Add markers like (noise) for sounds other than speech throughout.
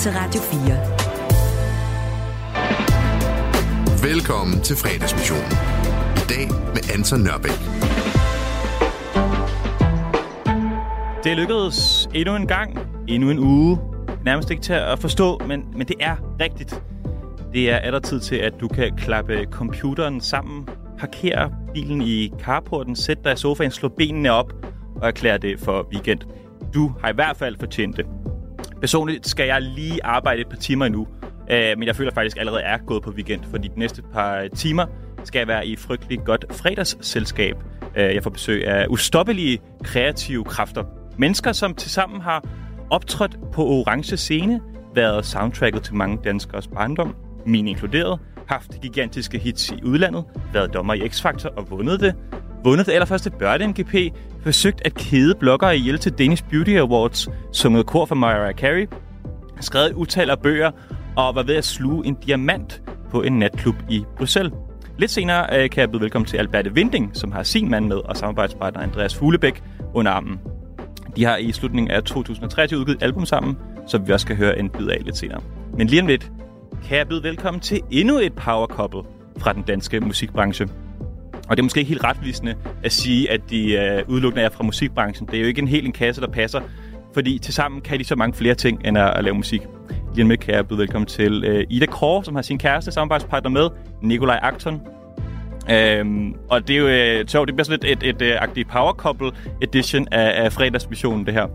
til Radio 4. Velkommen til fredagsmissionen. I dag med Anton Nørbæk. Det lykkedes endnu en gang, endnu en uge. Nærmest ikke til at forstå, men, men det er rigtigt. Det er er der tid til, at du kan klappe computeren sammen, parkere bilen i carporten, sætte dig i sofaen, slå benene op og erklære det for weekend. Du har i hvert fald fortjent det. Personligt skal jeg lige arbejde et par timer endnu, øh, men jeg føler faktisk allerede er gået på weekend, fordi de næste par timer skal jeg være i frygtelig godt fredagsselskab. Øh, jeg får besøg af ustoppelige kreative kræfter. Mennesker, som tilsammen har optrådt på orange scene, været soundtracket til mange danskers barndom, min inkluderet, haft gigantiske hits i udlandet, været dommer i X-Factor og vundet det, vundet det allerførste Børde MGP, forsøgt at kede bloggere ihjel til Danish Beauty Awards, sunget kor for Mariah Carey, skrevet utal af bøger og var ved at sluge en diamant på en natklub i Bruxelles. Lidt senere øh, kan jeg byde velkommen til Alberte Vinding, som har sin mand med og samarbejdspartner Andreas Fuglebæk under armen. De har i slutningen af 2023 udgivet album sammen, som vi også skal høre en bid af lidt senere. Men lige om lidt kan jeg byde velkommen til endnu et power couple fra den danske musikbranche. Og det er måske ikke helt retvisende at sige, at de øh, udelukkende er fra musikbranchen. Det er jo ikke en helt en kasse, der passer, fordi tilsammen kan de så mange flere ting, end at, at lave musik. Lige med kan jeg byde velkommen til øh, Ida Kåre, som har sin kæreste samarbejdspartner med, Nikolaj Akton. Øhm, og det er jo øh, det bliver sådan lidt et, et, øh, et agtigt power couple edition af, af fredagsmissionen, det her.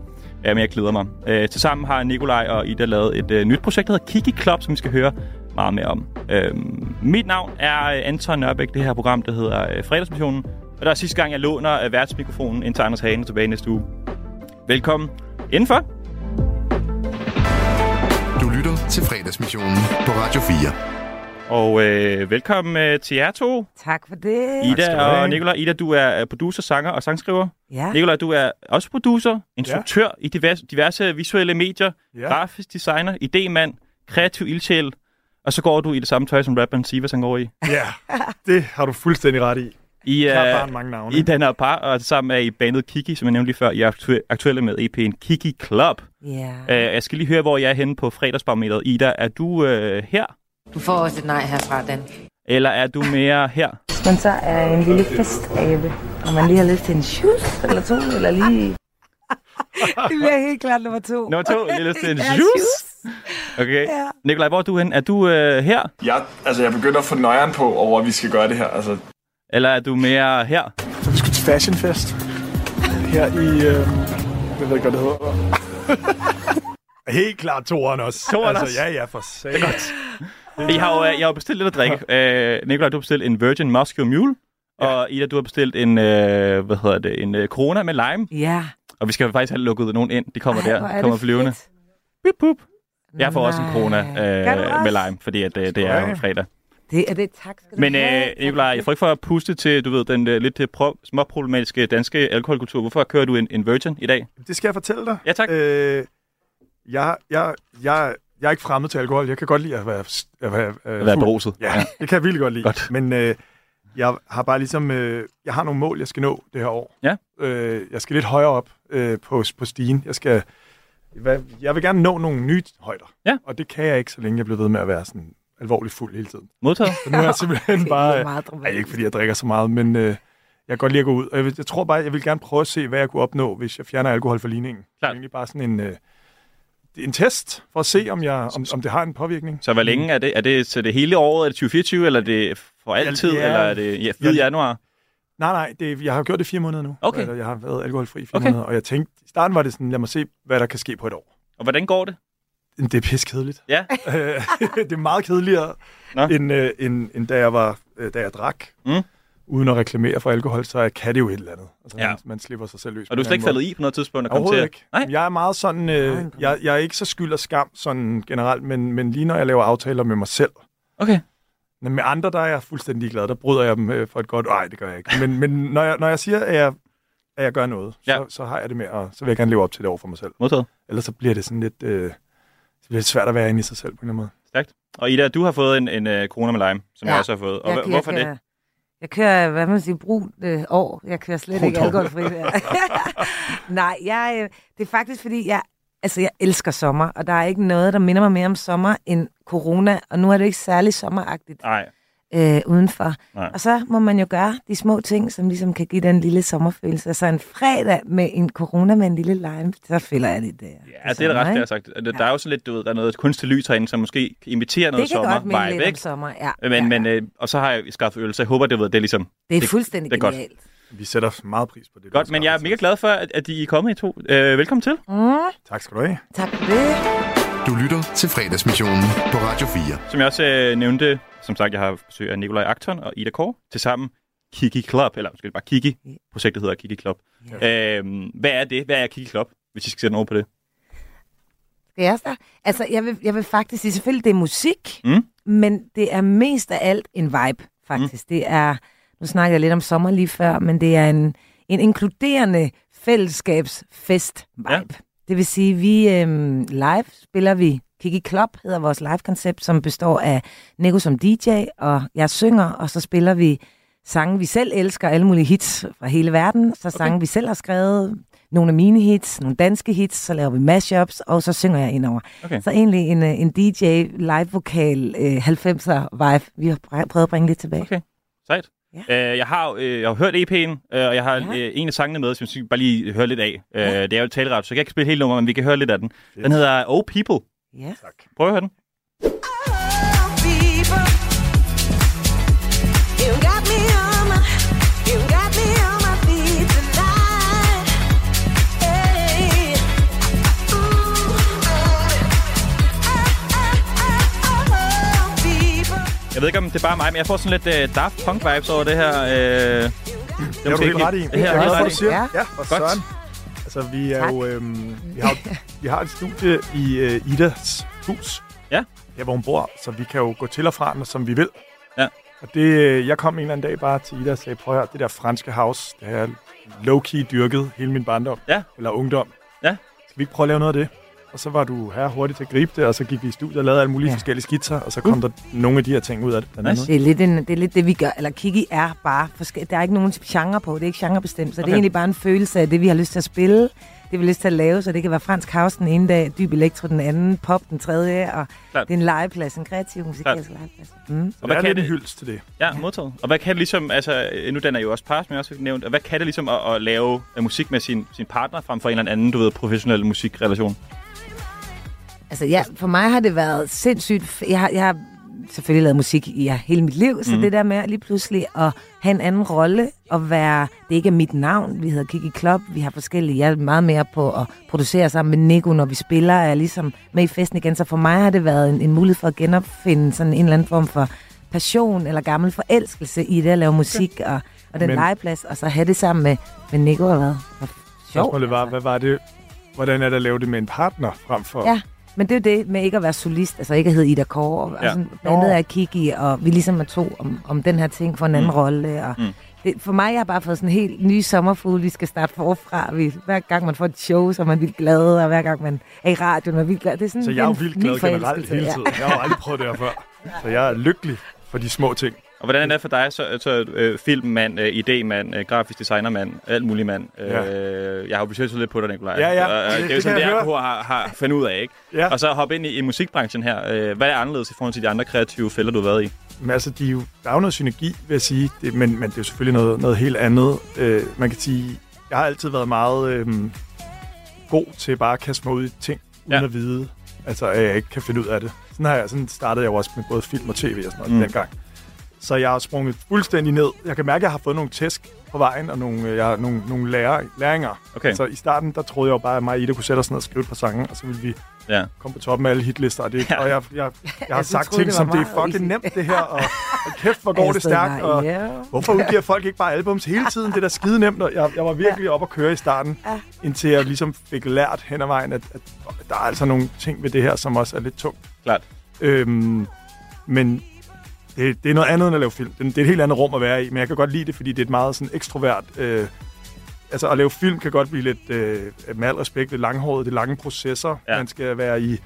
Ja, men jeg glæder mig. Øh, tilsammen har Nikolaj og Ida lavet et øh, nyt projekt, der hedder Kiki Club, som vi skal høre meget mere om. Øhm, mit navn er øh, Anton Nørbæk, det her program, der hedder øh, Fredagsmissionen. Og der er sidste gang, jeg låner øh, værtsmikrofonen ind til Anders Hane tilbage næste uge. Velkommen indenfor. Du lytter til fredagsmissionen på Radio 4. Og øh, velkommen øh, til jer to. Tak for det. Ida og Nikolaj. Ida, du er producer, sanger og sangskriver. Ja. Nikolaj, du er også producer, instruktør i diverse, diverse visuelle medier, Ja. grafisk designer, idémand, kreativ ildsjæl, og så går du i det samme tøj, som rapperen Sivas han går i. Ja, det har du fuldstændig ret i. I, øh, bare mange navne. I den her par, og sammen er I bandet Kiki, som jeg nævnte lige før, I er aktu- aktuelle med EP'en Kiki Club. Ja. Uh, jeg skal lige høre, hvor jeg er henne på fredagsbarometeret. Ida, er du uh, her, Du får også et nej herfra, Dan. eller er du mere her? Men så er en lille festabe, og man lige har lyst til en shoes eller to, eller lige... (laughs) det bliver helt klart nummer to. Nummer to, jeg har lyst til en (laughs) juice. (laughs) Okay. Ja. Nikolaj, hvor er du henne? Er du uh, her, Jeg, altså, jeg begynder at få nøjeren på over, at vi skal gøre det her. Altså, eller er du mere her? Så vi skal til Fashion Fest. Her i... Øh, jeg ved ikke, hvad det hedder. (laughs) Helt klart toeren også. Toeren altså, også? Ja, ja, for sag. Det er godt. Jeg har jo, øh, jeg har jo bestilt lidt at drikke. Uh, Nikolaj, du har bestilt en Virgin Muscle Mule. Og Ida, du har bestilt en, uh, hvad hedder det, en uh, Corona med lime. Ja. Og vi skal faktisk have lukket nogen ind. De kommer Ej, der. er De det kommer flyvende. fedt. Bip, bup. Jeg får også en Nej. corona øh, med lime, fordi at, øh, det er fredag. Det er det. Tak skal du Men have. øh, Nikolaj, jeg får ikke for at puste til, du ved, den øh, lidt øh, pro- småproblematiske danske alkoholkultur. Hvorfor kører du en, en virgin i dag? Det skal jeg fortælle dig. Ja, tak. Øh, jeg, jeg, jeg, jeg er ikke fremmed til alkohol. Jeg kan godt lide at være, at være, øh, At være beruset. Ja, det kan jeg virkelig godt lide. Godt. Men øh, jeg har bare ligesom... Øh, jeg har nogle mål, jeg skal nå det her år. Ja. Øh, jeg skal lidt højere op øh, på, på stigen. Jeg skal... Hvad, jeg vil gerne nå nogle nye højder. Ja. Og det kan jeg ikke, så længe jeg bliver ved med at være sådan alvorligt fuld hele tiden. Modtaget. Så (laughs) nu er jeg simpelthen Det bare... er meget Ej, dramatisk. ikke fordi jeg drikker så meget, men øh, jeg kan godt lide at gå ud. Og jeg, jeg tror bare, jeg vil gerne prøve at se, hvad jeg kunne opnå, hvis jeg fjerner alkohol fra ligningen. Det er Klart. egentlig bare sådan en, øh, det er en test, for at se, om, jeg, om, om det har en påvirkning. Så hvor længe er det? Er det til det hele året? Er det 2024, eller er det for altid? Ja, eller er det ja, ved ja. januar? Nej, nej, det, jeg har gjort det fire måneder nu. Okay. Eller, jeg har været alkoholfri i fire Okay. måneder, og jeg tænkte, i starten var det sådan, lad mig se, hvad der kan ske på et år. Og hvordan går det? Det er piskedeligt. Ja. (laughs) det er meget kedeligere, Nå. end, øh, end, end da, jeg var, øh, da jeg drak. Mm. Uden at reklamere for alkohol, så kan det jo et eller andet. Altså, Ja. man, man slipper sig selv løs. Og du er slet ikke faldet i på noget tidspunkt? at Overhovedet til? ikke. Nej? Jeg er meget sådan, øh, jeg, jeg er ikke så skyld og skam sådan generelt, men, men lige når jeg laver aftaler med mig selv, Okay. Men med andre, der er jeg fuldstændig glad. Der bryder jeg dem øh, for et godt, nej, det gør jeg ikke. Men, men når, jeg, når jeg siger, at jeg, at jeg gør noget, Ja. så, så har jeg det med, og så vil jeg gerne leve op til det over for mig selv. Modtaget. Ellers så bliver det sådan lidt, øh, så bliver det svært at være inde i sig selv på en eller anden måde. Stærkt. Og Ida, du har fået en, en uh, corona med lime, som ja. Jeg også har fået. Og Jeg- jeg hvorfor kører- det? Jeg kører, hvad man siger, brun øh, år. Jeg kører slet ikke Brunt år. alkoholfri. (laughs) Nej, jeg, øh, det er faktisk fordi, jeg Altså, jeg elsker sommer, og der er ikke noget, der minder mig mere om sommer end corona, og nu er det ikke særlig sommeragtigt Nej. øh, udenfor. Nej. Og så må man jo gøre de små ting, som ligesom kan give den lille sommerfølelse. Så en fredag med en corona med en lille lime, så føler jeg det der. Ja, det er da ret, det har sagt. Der, der er jo sådan lidt, du ved, der er noget kunstig lys herinde, som måske imiterer noget Det kan godt minde sommer lidt sommer, ja. Men, ja. men, øh, og så har jeg skaffet øl, så jeg håber, det, ved, det er ligesom det er det- fuldstændig det er godt. genialt. Vi sætter meget pris på det. godt. Men jeg er mega glad for, at, at I er kommet i to. Øh, velkommen til. Mm, Tak skal du have. tak for det. Du lytter til fredagsmissionen på Radio 4. Som jeg også øh, nævnte, som sagt, jeg har besøg af Nikolaj Akton og Ida Kåre til sammen Kiki Club, eller måske bare Kiki. Projektet hedder Kiki Club. Øh, hvad er det? Hvad er Kiki Club, hvis I skal sætte noget på det? Skal jeg starte? Altså, jeg vil, jeg vil faktisk sige, selvfølgelig det er musik, Mm. men det er mest af alt en vibe, faktisk. Mm. Det er, nu snakkede jeg lidt om sommer lige før, men det er en, en inkluderende fællesskabsfest-vibe. Ja. Det vil sige, vi øhm, live spiller vi Kiki Club, hedder vores live-koncept, som består af Nico som DJ, og jeg synger, og så spiller vi sange, vi selv elsker, alle mulige hits fra hele verden, så sange, okay. vi selv har skrevet, nogle af mine hits, nogle danske hits, så laver vi mashups, og så synger jeg indover. Okay. Så egentlig en, øh, en DJ live-vokal øh, 90'er vibe, vi har pr- prøvet at bringe lidt tilbage. Okay. Sejt. Ja. Øh, jeg, har, øh, jeg har hørt EP'en, øh, og jeg har Ja. øh, en af sangene med, som jeg synes, bare lige høre lidt af. Øh, det er jo taleret, så jeg kan ikke spille hele nummeret, men vi kan høre lidt af den. Den hedder Oh People. Ja. Tak. Prøv at høre den. Jeg ved ikke, om det er bare mig, men jeg får sådan lidt uh, Daft Punk vibes over det her. Uh, det er du helt ret i. Det er er for, ret i. Ja. Ja, for Godt. søren. Altså, vi er Tak. jo... Øhm, vi, har, vi har et studie i uh, Idas hus. Ja. Her, hvor hun bor. Så vi kan jo gå til og fra den, som vi vil. Ja. Og det, øh, jeg kom en eller anden dag bare til Ida og sagde, prøv at høre, det der franske house, det har jeg low-key dyrket hele min barndom. Ja. Eller ungdom. Ja. Skal vi ikke prøve at lave noget af det? Og så var du her hurtigt til at gribe det, og så gik vi i studiet og lavede alle mulige Ja. forskellige skitser, og så kom der nogle af de her ting ud af det. Blandt andet. Det er, lidt en, det er lidt det, vi gør. Eller Kiki er bare forskelligt. Der er ikke nogen genre på. Det er ikke genrebestemt. Så okay. det er egentlig bare en følelse af det, vi har lyst til at spille. Det vi har lyst til at lave. Så det kan være fransk house den ene dag, dyb elektro den anden, pop den tredje. Og Klart. det er en legeplads, en kreativ musikalsk legeplads. Mm. Og hvad kan er det hyldest til det? Ja, modtaget. Og hvad kan det ligesom, altså, nu den er jo også par, som jeg også nævnt, og hvad kan det ligesom at, at lave musik med sin, sin partner, frem for en eller anden, du ved, professionel musikrelation? Altså ja, for mig har det været sindssygt. Jeg har, jeg har selvfølgelig lavet musik i ja, hele mit liv, så mm. det der med lige pludselig at have en anden rolle og være, det ikke er mit navn, vi hedder Kiki Club, vi har forskellige, jeg er meget mere på at producere sammen med Nico, når vi spiller, er jeg ligesom med i festen igen, så for mig har det været en, en mulighed for at genopfinde sådan en eller anden form for passion eller gammel forelskelse i det at lave musik og, og den Men- legeplads, og så have det sammen med, med Nico og hvad? Hvor sjovt. Spørgsmålet var, altså. hvad var det, hvordan er det at lave det med en partner frem for... Ja, men det er jo det med ikke at være solist, altså ikke at hedde Ida Kåre. Og Ja. ja. sådan, bandet er Kiki, og vi ligesom er to om, om den her ting for en anden Mm. rolle. Og Mm. det, for mig, jeg har bare fået sådan en helt ny sommerfugl, vi skal starte forfra. Vi, hver gang man får et show, så er man vildt glad, og hver gang man er i radioen, er man vildt glad. Det er sådan Så jeg er jo en vildt glad generelt hele ja. tiden. Jeg har jo aldrig prøvet det her før. (laughs) Så jeg er lykkelig for de små ting. Og hvordan er det for dig, så, så øh, filmmand, øh, idémand, øh, grafisk designermand, alt muligt mand? Ja. Øh, jeg har jo besøgt lidt på dig, Nikolaj. Ja, ja. Og, øh, Det- det, er jo sådan, det, jeg har, har fundet ud af, ikke? Ja. Og så hoppe ind i, i musikbranchen her. Øh, hvad er anderledes i forhold til de andre kreative fælder, du har været i? Men altså, de er jo, der er jo noget synergi, vil jeg sige. Det, men, men det er jo selvfølgelig noget, noget helt andet. Øh, man kan sige, jeg har altid været meget øh, god til bare at kaste mig ud i ting, uden Ja. ja. at vide, altså, at jeg ikke kan finde ud af det. Sådan, har jeg, sådan startede jeg jo også med både film og tv og sådan noget mm. dengang. Så jeg har sprunget fuldstændig ned. Jeg kan mærke, at jeg har fået nogle tæsk på vejen, og nogle, øh, jeg har nogle, nogle lærer, læringer. Okay. Så i starten, der troede jeg jo bare, at mig og Ida kunne sætte os ned og skrive et par sange, og så ville vi Ja. komme på toppen af alle hitlister. Og, det, Ja. og jeg, jeg, jeg har du sagt troede, ting det som, det er fucking easy." nemt det her, og, (laughs) og kæft, hvor går det stod stærkt, og ja. hvorfor udgiver folk ikke bare albums hele tiden? Det er da skide nemt, og jeg, jeg var virkelig op at køre i starten, Ja. indtil jeg ligesom fik lært hen ad vejen, at, at der er altså nogle ting ved det her, som også er lidt tungt. Klart. Øhm, men det, det er noget andet end at lave film. Det, det er et helt andet rum at være i, men jeg kan godt lide det, fordi det er et meget sådan ekstrovert... Øh, altså at lave film kan godt blive lidt, øh, med al respekt, lidt langhåret. Det er lange processer. Ja. Ja. Man skal være i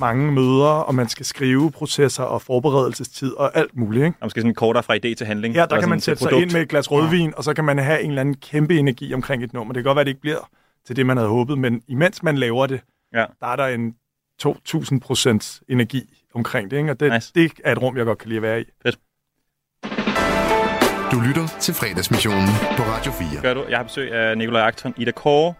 mange møder, og man skal skrive processer og forberedelsestid og alt muligt. Ikke? Og måske sådan kortere fra idé til handling. Ja, der kan sådan man sætte sig produkt. ind med et glas rødvin, og så kan man have en eller anden kæmpe energi omkring et nummer. Det kan godt være, det ikke bliver til det, man havde håbet, men imens man laver det, Ja. der er der en 2.000 procents energi omkring det, ikke? og det, Nice. det er et rum, jeg godt kan lide at være i. Du lytter til fredagsmissionen på Radio 4. Gør du? Jeg har besøg af Nikolaj Akton, Ida Kåre,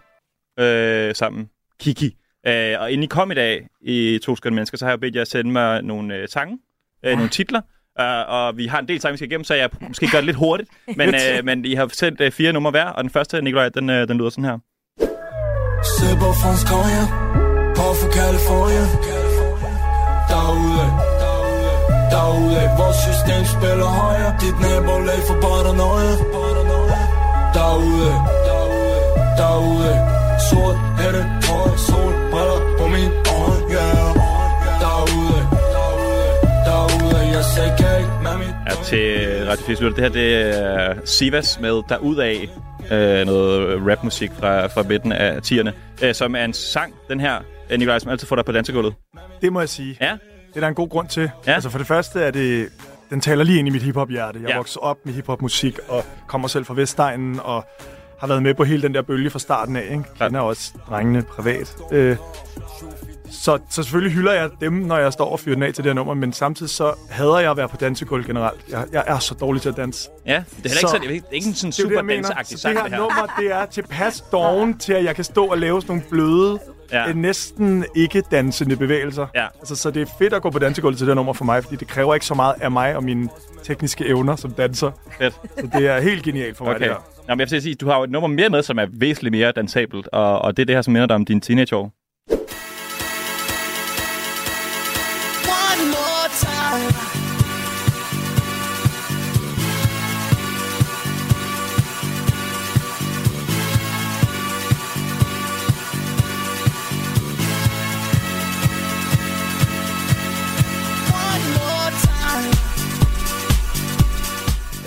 øh, sammen Kiki. Øh, og inden I kom i dag i To Skønne Mennesker, så har jeg bedt jer at sende mig nogle øh, sange, øh, nogle titler. Uh, og vi har en del sange, vi skal igennem, så jeg måske gør det lidt hurtigt. Men, (laughs) øh, men I har sendt øh, fire numre hver, og den første, Nikolaj, den, øh, den lyder sådan her. Konjak På for California Derude Derude Vores system spiller højere Dit nabolag for paranoia Derude Derude Sort hætte Høj sol Briller på min øje Yeah Derude Derude Jeg sagde kæk med mit Ja, til Radio 4 Lytter. Det her, det er Sivas med Derudaf. Øh, noget rapmusik fra, fra midten af 10'erne. Øh, som er en sang, den her, Nikolaj, som altid får dig på dansegulvet. Det må jeg sige. Ja, Det er der en god grund til. Ja. Altså for det første er det, den taler lige ind i mit hiphop-hjerte. Jeg Ja. ja. voksede op med hiphop-musik og kommer selv fra Vestegnen og har været med på hele den der bølge fra starten af. Ikke? Kender også drengene privat. Øh, så, så selvfølgelig hylder jeg dem, når jeg står og fyrer den af til det her nummer, men samtidig så hader jeg at være på dansegulv generelt. Jeg, jeg er så dårlig til at danse. ja. Det er heller ikke, Så- sådan, det er ikke, det sådan Det er jo det, super jeg mener. danseagtig Så det det her her. nummer, det er tilpas doven til, at jeg kan stå og lave sådan nogle bløde, Ja. næsten ikke dansende bevægelser. Ja. Altså, så det er fedt at gå på dansegulvet til det nummer for mig, fordi det kræver ikke så meget af mig og mine tekniske evner som danser. Fedt. Så det er helt genialt for mig, Okay. det her. Nå, men jeg vil sige, du har jo et nummer mere med, som er væsentligt mere dansabelt, og, og det er det her, som minder dig om dine teenageår.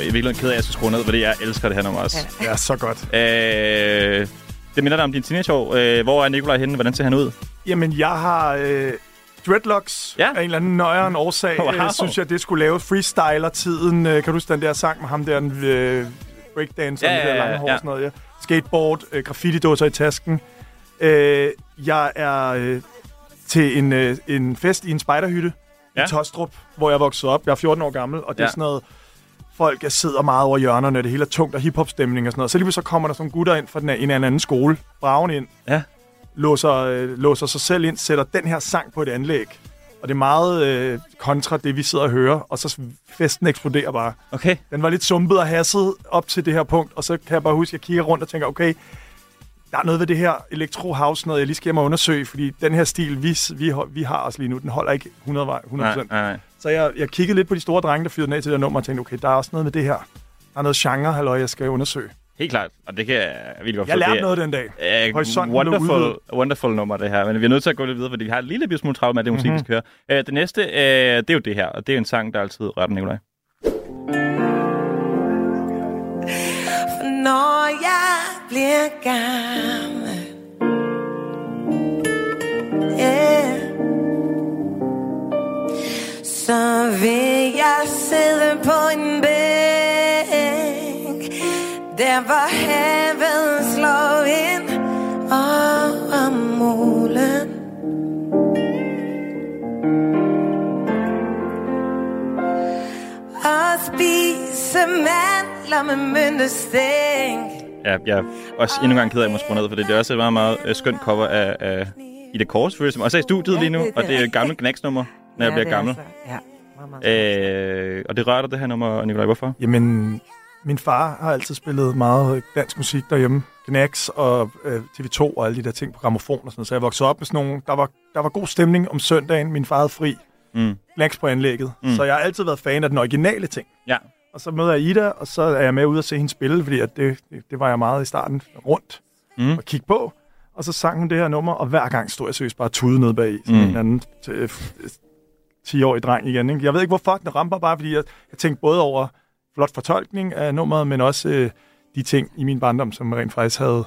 I virkeligheden ked af, at jeg skal skrue ned, fordi jeg elsker det her nummer også. Det er så godt. Øh, det minder dig om dine teenageår. Øh, hvor er Nikolaj henne? Hvordan ser han ud? Jamen, jeg har øh, dreadlocks Ja. af en eller anden nøjeren årsag. Wow. Wow. Øh, synes jeg, det skulle lave freestyler-tiden. Øh, kan du huske den der sang med ham der, den øh, breakdancer Ja, med ja, det der ja, lange hår ja. og sådan noget? Ja. Skateboard, øh, graffiti-dåser i tasken. Øh, jeg er øh, til en, øh, en fest i en spejderhytte Ja. ja. i Tostrup, hvor jeg voksede op. Jeg er 14 år gammel, og det Ja. er sådan noget... Folk jeg sidder meget over hjørnerne, og det hele er tungt og hiphop-stemning og sådan noget. Så lige så kommer der sådan nogle gutter ind fra den en eller anden skole, braven ind, Ja. låser, øh, låser sig selv ind, sætter den her sang på et anlæg. Og det er meget øh, kontra det, vi sidder og hører, og så festen eksploderer bare. Okay. Den var lidt sumpet og hasset op til det her punkt, og så kan jeg bare huske, at jeg kigger rundt og tænker, okay, der er noget ved det her electro house, noget jeg lige skal hjem og undersøge, fordi den her stil, vi, vi, vi har os lige nu, den holder ikke 100, vej- 100%. Nej, nej, nej. Så jeg, jeg kiggede lidt på de store drenge, der fyrede den af til det nummer, og tænkte, okay, der er også noget med det her. Der er noget genre, halløj, jeg skal undersøge. Helt klart. Og det kan jeg virkelig godt Jeg lærte Det noget den dag. Øh, wonderful, wonderful nummer, det her. Men vi er nødt til at gå lidt videre, fordi vi har en lille smule travlt med det musik, mm-hmm. vi skal høre. Øh, det næste, øh, det er jo det her, og det er en sang, der altid rører den, Nikolaj. Når jeg bliver gammel yeah. Så vil jeg sidde på en bænk. Der hvor havet slår ind over målen Og spise mandler med myndestænk Ja, jeg er også endnu en gang ked af, at jeg må skrue ned, for det er også et meget, meget øh, skønt cover af, af Ida Kors, selvfølgelig, som også er i studiet lige nu, det- det og det. er er et gammelt knæksnummer, når jeg Ja, bliver det er gammel. altså- Ja, meget, meget. Øh, og det rører dig, det her nummer, Nikolaj. Hvorfor? Jamen, min far har altid spillet meget dansk musik derhjemme. Knacks og øh, TV2 og alle de der ting på gramofon og sådan. Så jeg voksede op med sådan nogle... Der var, der var god stemning om søndagen. Min far havde fri. Mm. Knacks på anlægget. Mm. Så jeg har altid været fan af den originale ting. Ja. Og så møder jeg Ida, og så er jeg med ud og se hende spille, fordi at det, det, det var jeg meget i starten rundt Mm. og kigge på. Og så sang hun det her nummer, og hver gang stod jeg seriøst bare tude nede bag. Sådan Mm. en anden øh, 10-årig dreng igen. Ikke? Jeg ved ikke, hvorfor den ramper bare, fordi jeg, jeg tænkte både over flot fortolkning af nummeret, men også øh, de ting i min barndom, som jeg rent faktisk havde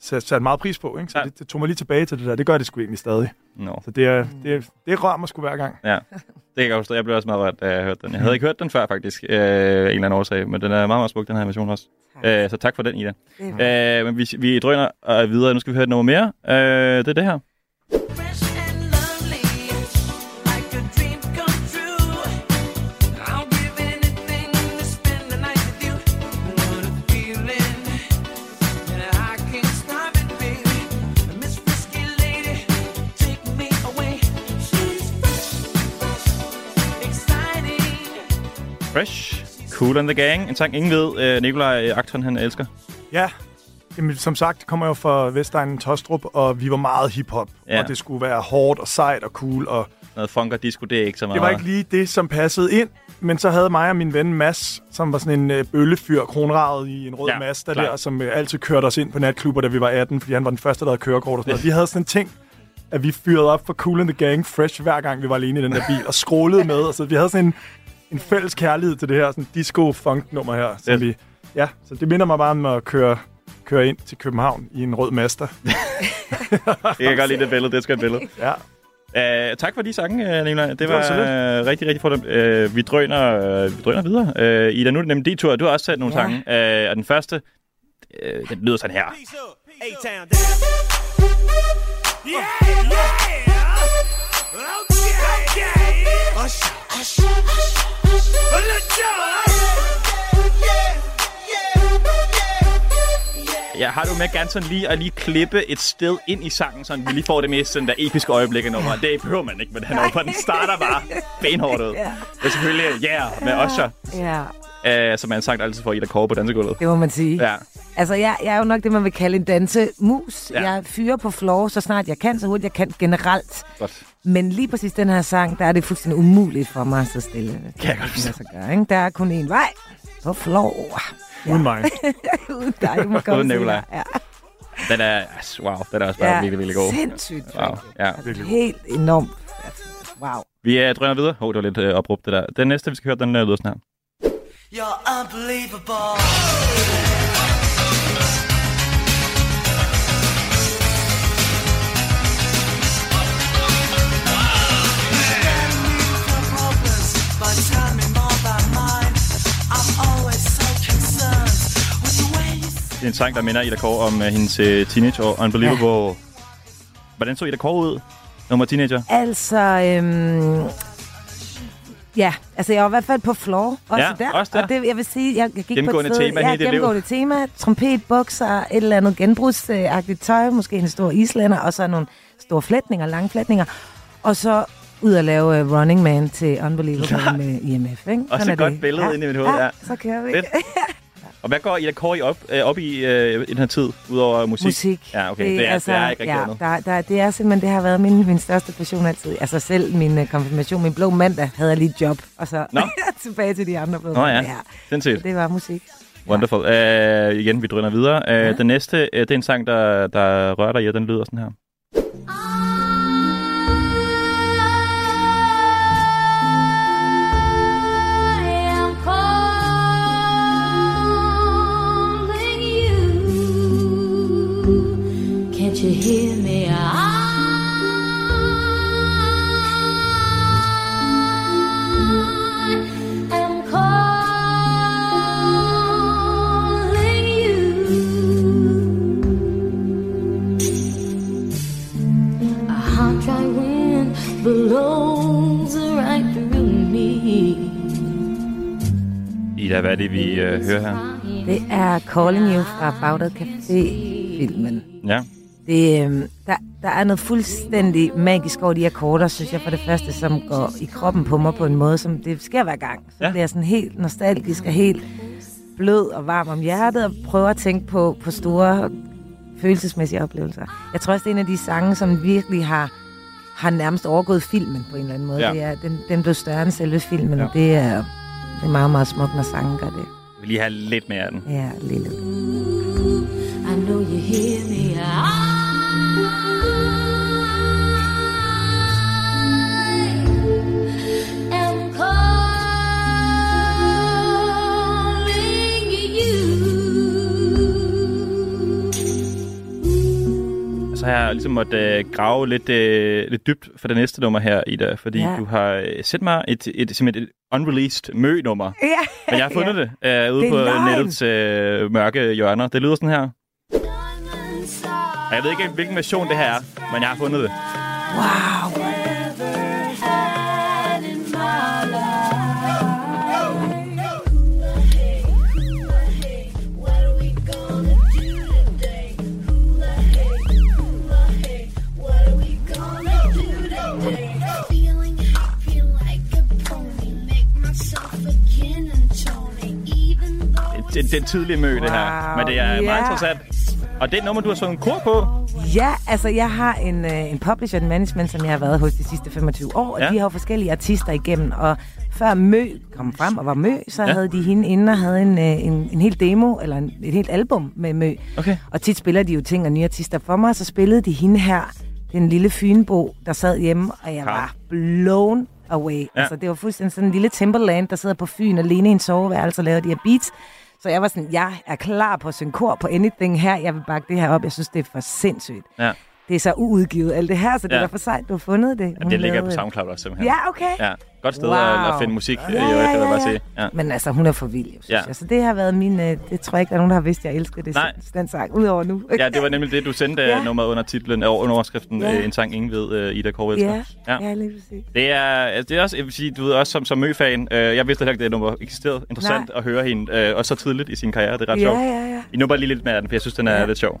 sat, sat meget pris på. Ikke? Så Ja. det, det, tog mig lige tilbage til det der. Det gør det sgu egentlig stadig. Nå, Så det, er, det, det rører mig sgu hver gang. ja. Det kan jeg godt forstå. Jeg blev også meget rørt, da jeg hørte den. Jeg havde ikke hørt den før, faktisk, øh, af en eller anden årsag, men den er meget, meget smuk, den her version også. Øh, så tak for den, Ida. Øh, men vi, vi drøner øh, videre. Nu skal vi høre et nummer mere. Øh, det er det her. Fresh. Cool and the Gang. En sang, ingen ved. Øh, Nikolaj øh, Akton, han elsker. Ja, Jamen, som sagt kommer jeg jo fra Vestegnen Tostrup, og vi var meget hiphop. Ja. Og det skulle være hårdt og sejt og cool. Og Noget funk og disco, det er ikke så meget. det var ikke lige det, som passede ind. Men så havde mig og min ven Mads, som var sådan en øh, bøllefyr, kronraget i en rød Ja, Mazda klart. der, som øh, altid kørte os ind på natklubber, da vi var 18, fordi han var den første, der havde kørekort og sådan noget. Vi havde sådan en ting, at vi fyrede op for Cool and the Gang fresh, hver gang vi var alene i den der bil, og skrålede med. Altså, vi havde sådan en, en fælles kærlighed til det her sådan disco-funk-nummer her. Som Fedt. vi, ja, så det minder mig bare om at køre, køre ind til København i en rød Mazda. (laughs) Jeg kan godt lide det billede. Det er sgu et billede. Ja. Uh, tak for de sange, uh, Nikolaj. Det var var uh, rigtig, rigtig for dem. Uh, vi, drøner, uh, vi drøner videre. Uh, Ida, nu er det nemlig din tur. Du har også sat nogle Ja. sange. Uh, og den første, uh, den lyder sådan her. A-Town Yeah, yeah. Okay, Ja, har du med gerne sådan lige at lige klippe et sted ind i sangen, så vi lige får det mest sådan der episke øjeblik af nummeret. Det behøver man ikke med den her nummer, for den starter bare (laughs) benhårdt ud. Ja. Det er selvfølgelig Yeah med Usher, Ja, uh, som er en sang, der altid får Ida Kåre på dansegulvet. det må man sige. Ja. Altså, jeg, jeg er jo nok det, man vil kalde en dansemus. Ja. Ja. Jeg fyrer på floor, så snart jeg kan, så hurtigt jeg kan generelt. Godt. Men lige præcis den her sang, der er det fuldstændig umuligt for mig at stå stille. Kan jeg godt. Så gøre, ikke? Der er kun én vej. På floor. Uden mig. (laughs) Uden dig, du må komme Uden. Ja. Den er, altså, wow, den er også bare ja. virkelig, virkelig god. Sindssygt. Wow, ja. Altså, helt enormt. Wow. Vi uh, drøner videre. Hov, det var lidt uh, opråbt, det der. Den næste, vi skal høre, den uh, lyder sådan her. You're unbelievable. Det er en sang, der minder Ida Kåre om uh, hendes uh, teenage og Unbelievable. Ja. Hvordan så Ida Kåre ud? Nummer teenager? Altså, øhm, ja, altså jeg var i hvert fald på floor, også Ja, der. også der. Og det, jeg vil sige, jeg, jeg gik Gennemgående på et sted, tema ja, hele dit liv. gennemgående tema, trompet, bukser, et eller andet genbrugsagtigt tøj, måske en stor islænder, og så nogle store flætninger, lange flætninger. Og så ud at lave uh, Running Man til Unbelievable med IMF, ikke? Også Sådan et er godt det. billede ja, inde i mit hoved, Ja, ja. så kører vi. (laughs) Og hvad går Ida Kåre op, øh, op i øh, i den her tid, udover musik? Musik. Ja, okay. Det, er, altså, det er ikke rigtig ja, andet. der, der, det er simpelthen, det har været min, min største passion altid. Altså selv min uh, konfirmation, min blå mandag, havde jeg lige et job, og så Nå. (laughs) tilbage til de andre blå Nå ja, sindssygt. Det var musik. Wonderful. Uh, igen, vi drøner videre. Uh, Ja. Den næste, uh, det er en sang, der, der rører dig i, og den lyder sådan her. You hear me? I am calling you. A hot dry wind blows right through me. Ida, hvad er det, vi uh, hører her? Det er Calling You fra Bagdad Café-filmen. Ja. Det, øhm, der, der er noget fuldstændig magisk over de akkorder, synes jeg for det første, som går i kroppen på mig på en måde, som det sker hver gang. Så Ja. bliver jeg sådan helt nostalgisk og helt blød og varm om hjertet og prøver at tænke på, på store følelsesmæssige oplevelser. Jeg tror også, det er en af de sange, som virkelig har, har nærmest overgået filmen på en eller anden måde. Ja. Det er, den, den blev større end selve filmen. Ja. Det, er, det er meget, meget smukt, når sangen gør det. Vi vil lige have lidt mere af den. Ja, lille. I know you hear me. I Så har jeg ligesom måtte uh, grave lidt, uh, lidt dybt for det næste nummer her, Ida, fordi ja. Du har uh, sendt mig et, et, simpelthen et unreleased mø-nummer. Ja. Men jeg har fundet (laughs) ja. det uh, ude Det på løgn. nettets uh, mørke hjørner. Det lyder sådan her. Og jeg ved ikke, hvilken version det her er, men jeg har fundet det. Wow. Den tidlige mø, det her. Wow, Men det er ja. meget interessant. Og det nummer, du har sunget kor på, Ja, altså jeg har en, øh, en publisher and management, som jeg har været hos de sidste 25 år, og Ja. de har jo forskellige artister igennem, og før Mø kom frem og var Mø, så Ja. havde de hende inde og havde en, øh, en, en hel demo, eller en, et helt album med Mø. Okay. Og tit spiller de jo ting og nye artister for mig, så spillede de hende her, den lille Fynbo, der sad hjemme, og jeg var blown away. Ja. Altså det var fuldstændig sådan en lille Timberland, der sidder på Fyn alene i en soveværelse og laver de her beats. Så jeg var sådan, jeg er klar på at synge kor på anything her. Jeg vil bakke det her op. Jeg synes, det er for sindssygt. Ja. Det er så uudgivet, alt det her, så det Ja. er for sejt, du har fundet det. ja, Hun det ligger på SoundCloud også simpelthen. Ja, okay. Ja, godt sted Wow. at, at finde musik ja, Ja, i øvrigt, ja, vil jeg ja, bare ja. sige. Ja. Men altså, hun er for vild, synes Ja. jeg. Så det har været min... Øh, det tror jeg ikke, der er nogen, der har vidst, jeg elsker det. Nej. Den sang, udover nu. ja, det var nemlig det, du sendte ja. Ja. nummeret under titlen, og under overskriften, Ja. øh, en sang ingen ved, øh, Ida Kåre elsker. Ja, ja, lige præcis. Det er, altså, det er også, jeg vil sige, du ved, også som, som Mø-fan, øh, jeg vidste heller ikke, det nummer eksisterede. Interessant Nej. at høre hende, øh, også så tidligt i sin karriere. Det er ret Ja, sjovt. ja, ja. Vi nu bare lige lidt med den, for jeg synes, den er Ja. lidt sjov.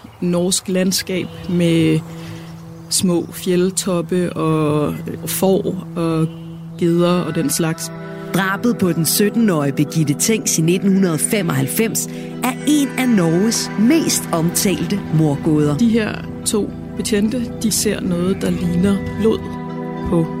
norsk landskab med små fjeldtoppe og får og geder og den slags. Drabet på den 17-årige Birgitte Tengs i 1995 er en af Norges mest omtalte morgåder. De her to betjente, de ser noget, der ligner blod på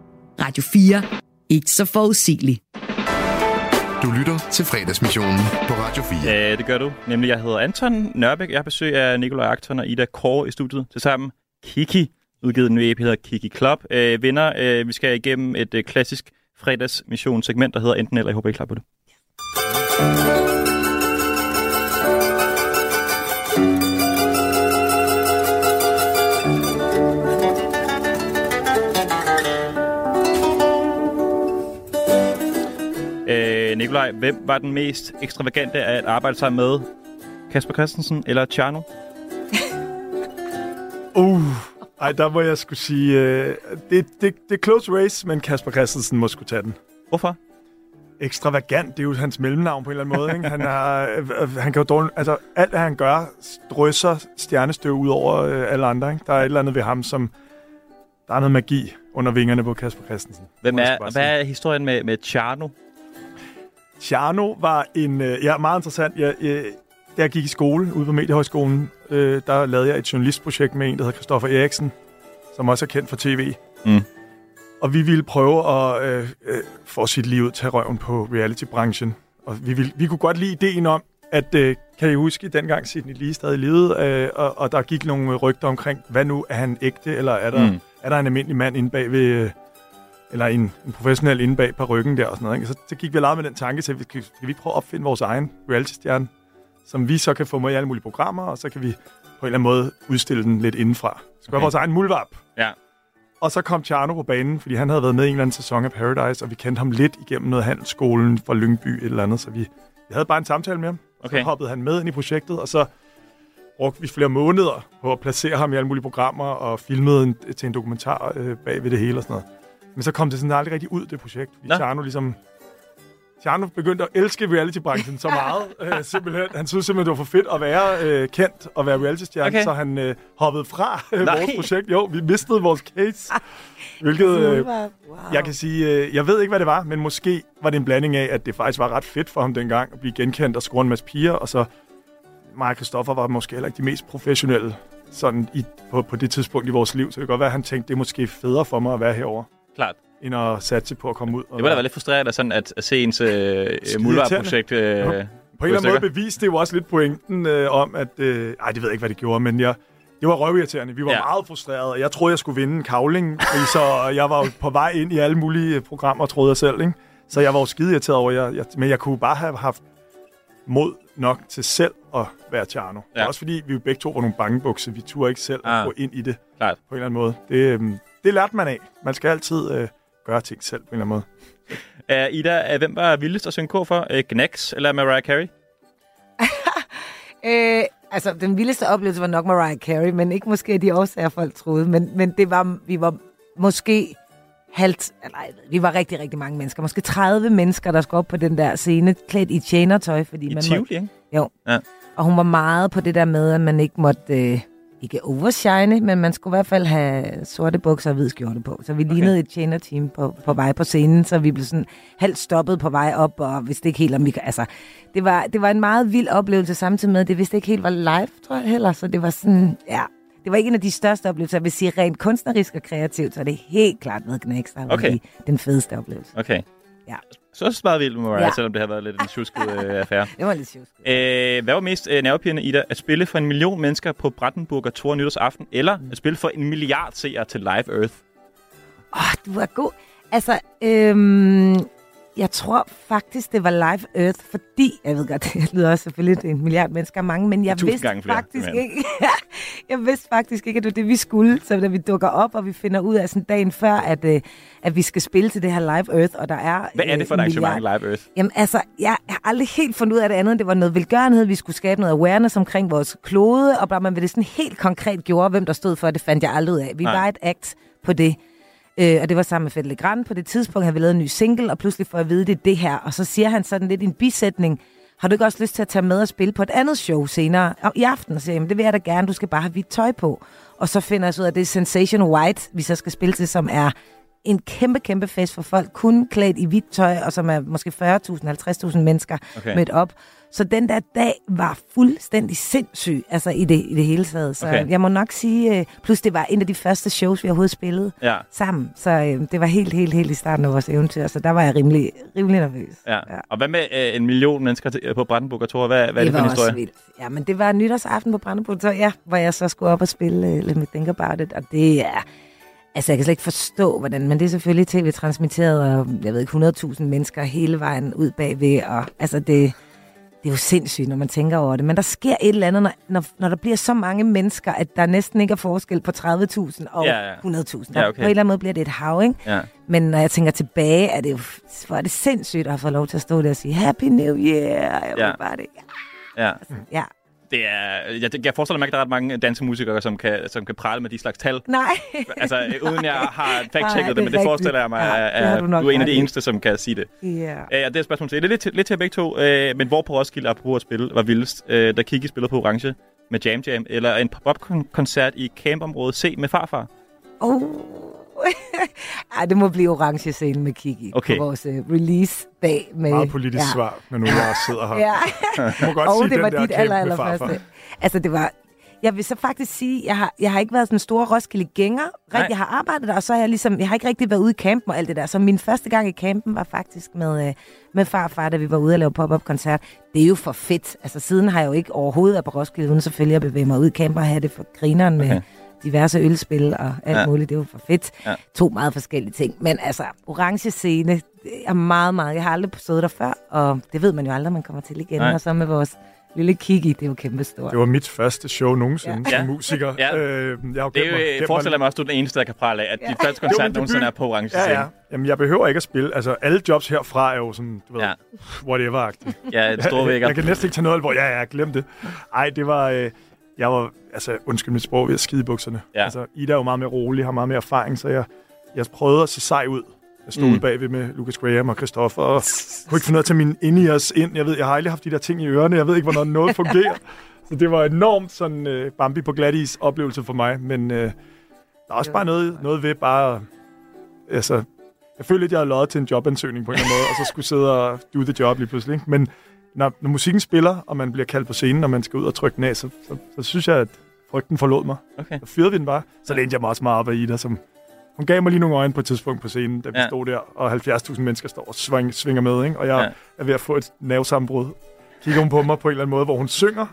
Radio 4. Ikke så forudsigeligt. Du lytter til fredagsmissionen på Radio 4. Ja, det gør du. Nemlig, jeg hedder Anton Nørbæk. Jeg har besøg af Nikolaj Akton og Ida Kåre i studiet. Til sammen Kiki, udgivet en ny EP, der hedder Kiki Club. Øh, vinder, øh, vi skal igennem et øh, klassisk fredagsmissionssegment, der hedder enten eller. Jeg håber, I er klar på det. Øh, Nikolaj, hvem var den mest ekstravagante af at arbejde sammen med? Kasper Christensen eller Tjerno? (laughs) Uh, ej, der må jeg skulle sige, øh, det, det, det er close race, men Kasper Christensen må skulle tage den. Hvorfor? Ekstravagant, det er jo hans mellemnavn på en eller anden måde. Ikke? Han, er, øh, øh, han kan jo dårligt, altså alt, hvad han gør, drysser stjernestøv ud over øh, alle andre. Ikke? Der er et eller andet ved ham, som... Der er noget magi under vingerne på Kasper Christensen. Hvem er, hvad er historien med, med Tjerno? Tjerno var en... Øh, ja, meget interessant. Jeg, da jeg gik i skole ude på Mediehøjskolen, øh, der lavede jeg et journalistprojekt med en, der hedder Christoffer Eriksen, som også er kendt for tv. Mm. Og vi ville prøve at øh, øh, få sit liv ud til røven på reality-branchen. Og vi, ville, vi kunne godt lide ideen om, at øh, kan I huske, dengang Sidney lige stadig levede, øh, og, og der gik nogle rygter omkring, hvad nu, er han ægte, eller er der, Mm. er der en almindelig mand inde bag ved, øh, eller en, en professionel inde bag på ryggen der og sådan noget. Ikke? Så, så gik vi og med den tanke til, skal, skal vi prøve at opfinde vores egen reality-stjerne, som vi så kan få med i alle mulige programmer, og så kan vi på en eller anden måde udstille den lidt indenfra. Det skal okay. Vores egen muldvarp. Ja. Og så kom Tjerno på banen, fordi han havde været med i en eller anden sæson af Paradise, og vi kendte ham lidt igennem noget handelsskolen fra Lyngby et eller andet, så vi, vi havde bare en samtale med ham. Okay. Så hoppede han med ind i projektet, og så brugte vi flere måneder på at placere ham i alle mulige programmer, og filmede en, til en dokumentar øh, bag ved det hele og sådan noget. Men så kom det sådan aldrig rigtig ud, det projekt. Fordi. Tjerno ligesom... Tjerno begyndte at elske reality-branchen så meget, (laughs) øh, simpelthen. Han synes simpelthen, det var for fedt at være øh, kendt og være reality-stjerne, Okay. så han øh, hoppede fra øh, Nej. vores projekt. Jo, vi mistede vores case. Hvilket, øh, Wow. jeg kan sige, øh, jeg ved ikke, hvad det var, men måske var det en blanding af, at det faktisk var ret fedt for ham dengang at blive genkendt og score en masse piger, og så mig og Christoffer var måske heller ikke de mest professionelle sådan i, på, på det tidspunkt i vores liv, så det kan godt være, at han tænkte, det er måske federe for mig at være herovre, Klart. end at satse på at komme ud. Og Det må da være lidt frustrerende sådan at, at se ens øh, muldvarp-projekt øh, Jo. på en eller anden måde beviste det jo også lidt pointen øh, om, at... Øh, ej, det ved jeg ikke, hvad det gjorde, men jeg, det var røvirriterende. Vi var Ja. ja. meget frustrerede, jeg troede, jeg skulle vinde en kavling, så jeg var jo på vej ind i alle mulige øh, programmer, troede jeg selv, ikke? Så jeg var jo skide irriteret over, jeg, jeg, men jeg kunne bare have haft mod nok til selv at være Tjerno. Ja. Ja. Også fordi vi jo begge to var nogle bangebukser. Vi turde ikke selv Ah. at gå ind i det Klart. på en eller anden måde. Det, øhm, det lærte man af. Man skal altid øh, gøre ting selv på en eller anden måde. Uh, Ida, uh, hvem var vildest at synge kor for? Uh, Gnex eller Mariah Carey? (laughs) Øh, altså, den vildeste oplevelse var nok Mariah Carey, men ikke måske de årsager, folk troede. Men, men det var, vi var måske halvt, eller ved, vi var rigtig, rigtig mange mennesker. Måske 30 mennesker, der skulle op på den der scene, klædt i tjenertøj. Fordi I man Tivoli, måtte, ikke? Jo. Ja. Og hun var meget på det der med, at man ikke måtte... Øh, ikke overshine, men man skulle i hvert fald have sorte bukser og hvid skjorte på. Så vi Okay. lignede et tjener-team på, på vej på scenen, så vi blev sådan halvt stoppet på vej op, og vidste ikke helt, om vi. Altså, det var, det var en meget vild oplevelse samtidig med, det vidste ikke helt var live, tror jeg heller. Så det var sådan, ja... Det var ikke en af de største oplevelser. Jeg vil sige, rent kunstnerisk og kreativt, så er det helt klart ved Okay. okay. den fedeste oplevelse. Okay. Ja. Så er meget vildt med Mariah, Ja. selvom det har været lidt en tjusket uh, (laughs) affære. Det var lidt sjovt. Uh, hvad var mest uh, nervepirrende, Ida? At spille for en million mennesker på Brandenburger Tor nytårsaften, eller at spille for en milliard seere til Live Earth? Åh, oh, du var god. Altså, øhm, jeg tror faktisk, det var Live Earth, fordi, jeg ved godt, (laughs) det lyder også selvfølgelig, det en milliard mennesker er mange, men jeg Tusind vidste flere, faktisk ikke, (laughs) jeg vidste faktisk ikke, at det var det, vi skulle. Så da vi dukker op, og vi finder ud af sådan dagen før, at, øh, at vi skal spille til det her Live Earth, og der er... Hvad er det for et øh, arrangement, Live Earth? Jamen altså, jeg har aldrig helt fundet ud af det andet. Det var noget velgørenhed, vi skulle skabe noget awareness omkring vores klode, og bare man ved det sådan helt konkret gjorde, hvem der stod for, det fandt jeg aldrig ud af. Vi Nej. var et act på det. Øh, og det var sammen med Fette Legrand. På det tidspunkt havde vi lavet en ny single, og pludselig får jeg at vide, det er det her. Og så siger han sådan lidt i en bisætning, har du ikke også lyst til at tage med og spille på et andet show senere i aften? Og siger jeg, "Jamen, det vil jeg da gerne, du skal bare have hvidt tøj på. Og så finder jeg så ud af, at det er Sensation White, vi så skal spille til, som er en kæmpe, kæmpe fest for folk, kun klædt i hvidt tøj, og som er måske 40.000, 50.000 mennesker Okay. mødt op. Så den der dag var fuldstændig sindssyg, altså i det, i det hele taget. Så Okay. jeg må nok sige, øh, plus det var en af de første shows, vi overhovedet spillede Ja. sammen. Så øh, det var helt, helt, helt i starten af vores eventyr, så der var jeg rimelig, rimelig nervøs. Ja. Og hvad med uh, en million mennesker til- på Brandenburger Tor? Hvad, hvad er det, for en historie? vildt. Ja, men det var nytårsaften på Brandenburg, så ja, hvor jeg så skulle op og spille uh, Let Me Think About It, og det er... Altså, jeg kan slet ikke forstå, hvordan, men det er selvfølgelig tv-transmitteret, og jeg ved ikke, 100.000 mennesker hele vejen ud bagved, og altså, det, det er jo sindssygt, når man tænker over det. Men der sker et eller andet, når, når, når der bliver så mange mennesker, at der næsten ikke er forskel på 30.000 og Ja, ja. 100.000. Ja, okay. På en eller anden måde bliver det et hav, ikke? Ja. Men når jeg tænker tilbage, er det jo, hvor er det sindssygt at have fået lov til at stå der og sige, Happy New Year, Ja. everybody. Ja. Ja. Det er, jeg, jeg forestiller mig ikke, at der er ret mange dansemusikere, som kan, som kan prale med de slags tal. Nej. Altså, øh, uden jeg (laughs) har Nej, fact-checket det det, men det rigtigt. forestiller jeg mig, Ja, at, at du du, er en af de eneste, som kan sige det. Ja. Øh, og det er spørgsmål til. Det er lidt, lidt til jer begge to, øh, men hvor på Roskilde, apropos at spille, var vildest, øh, da Kiki spillede på Orange med Jam Jam, eller en pop-up-koncert i campområdet C med farfar? Oh. (laughs) Ej, det må blive orange scene med Kiki Okay. på vores uh, release-dag. Med, Meget politisk ja. svar, når nu jeg sidder her. (laughs) Ja. Du må godt og sige det den var der dit aller, med aller første. Altså, det var... Jeg vil så faktisk sige, jeg har, jeg har ikke været sådan en stor Roskilde-gænger. Rigtig, jeg har arbejdet der, og så har jeg ligesom... Jeg har ikke rigtig været ude i campen og alt det der. Så min første gang i campen var faktisk med, øh, med farfar, da vi var ude og lave pop-up-koncert. Det er jo for fedt. Altså, siden har jeg jo ikke overhovedet været på Roskilde, uden selvfølgelig at bevæge mig ud i campen og have det for grineren med Okay. Diverse ølspil og alt Ja. ja. muligt. Det var for fedt. Ja. To meget forskellige ting. Men altså, orange scene det er meget, meget... Jeg har aldrig stået der før, og det ved man jo aldrig, man kommer til igen. Nej. Og så med vores lille Kiki, det er jo kæmpestort. Det var mit første show nogensinde Ja. som musiker. Ja. Øh, jeg har Det er jo, jeg forestiller mig også, at du er den eneste, der kan prale af, at ja. dit første koncert nogensinde er på Orange Ja, scene. ja. Jamen, jeg behøver ikke at spille. Altså, alle jobs herfra er jo sådan, du ved, Ja. whatever-agtigt. Ja, et store vægger. (laughs) Jeg kan næsten ikke tage noget alvor. Ja, ja, glem det. Ej, det var... Øh, jeg var, altså, undskyld mit sprog, ved at skide i bukserne. Ja. Altså, Ida er jo meget mere rolig, har meget mere erfaring, så jeg, jeg prøvede at se sej ud. Jeg stod Mm. bagved med Lucas Graham og Christoffer, og kunne ikke finde noget til min in-ears ind. Jeg ved, jeg har aldrig haft de der ting i ørerne. Jeg ved ikke, hvornår noget fungerer. (laughs) så det var enormt sådan øh, Bambi på glatis oplevelse for mig. Men øh, der er også bare noget, noget ved bare... Altså, jeg følte lidt, jeg havde løjet til en jobansøgning på en eller anden måde, og så skulle sidde og do the job lige pludselig. Ikke? Men når, når musikken spiller, og man bliver kaldt på scenen, og man skal ud og trykke den af, så, så, så synes jeg, at frygten forlod mig. Okay. Så fyrede vi den bare. Så lænede jeg mig også meget op af Ida, som hun gav mig lige nogle øjne på et tidspunkt på scenen, da vi Ja. stod der, og 70.000 mennesker står og sving, svinger med, ikke? og jeg Ja. er ved at få et nervesammenbrud. kigger hun på mig på en eller anden måde, hvor hun synger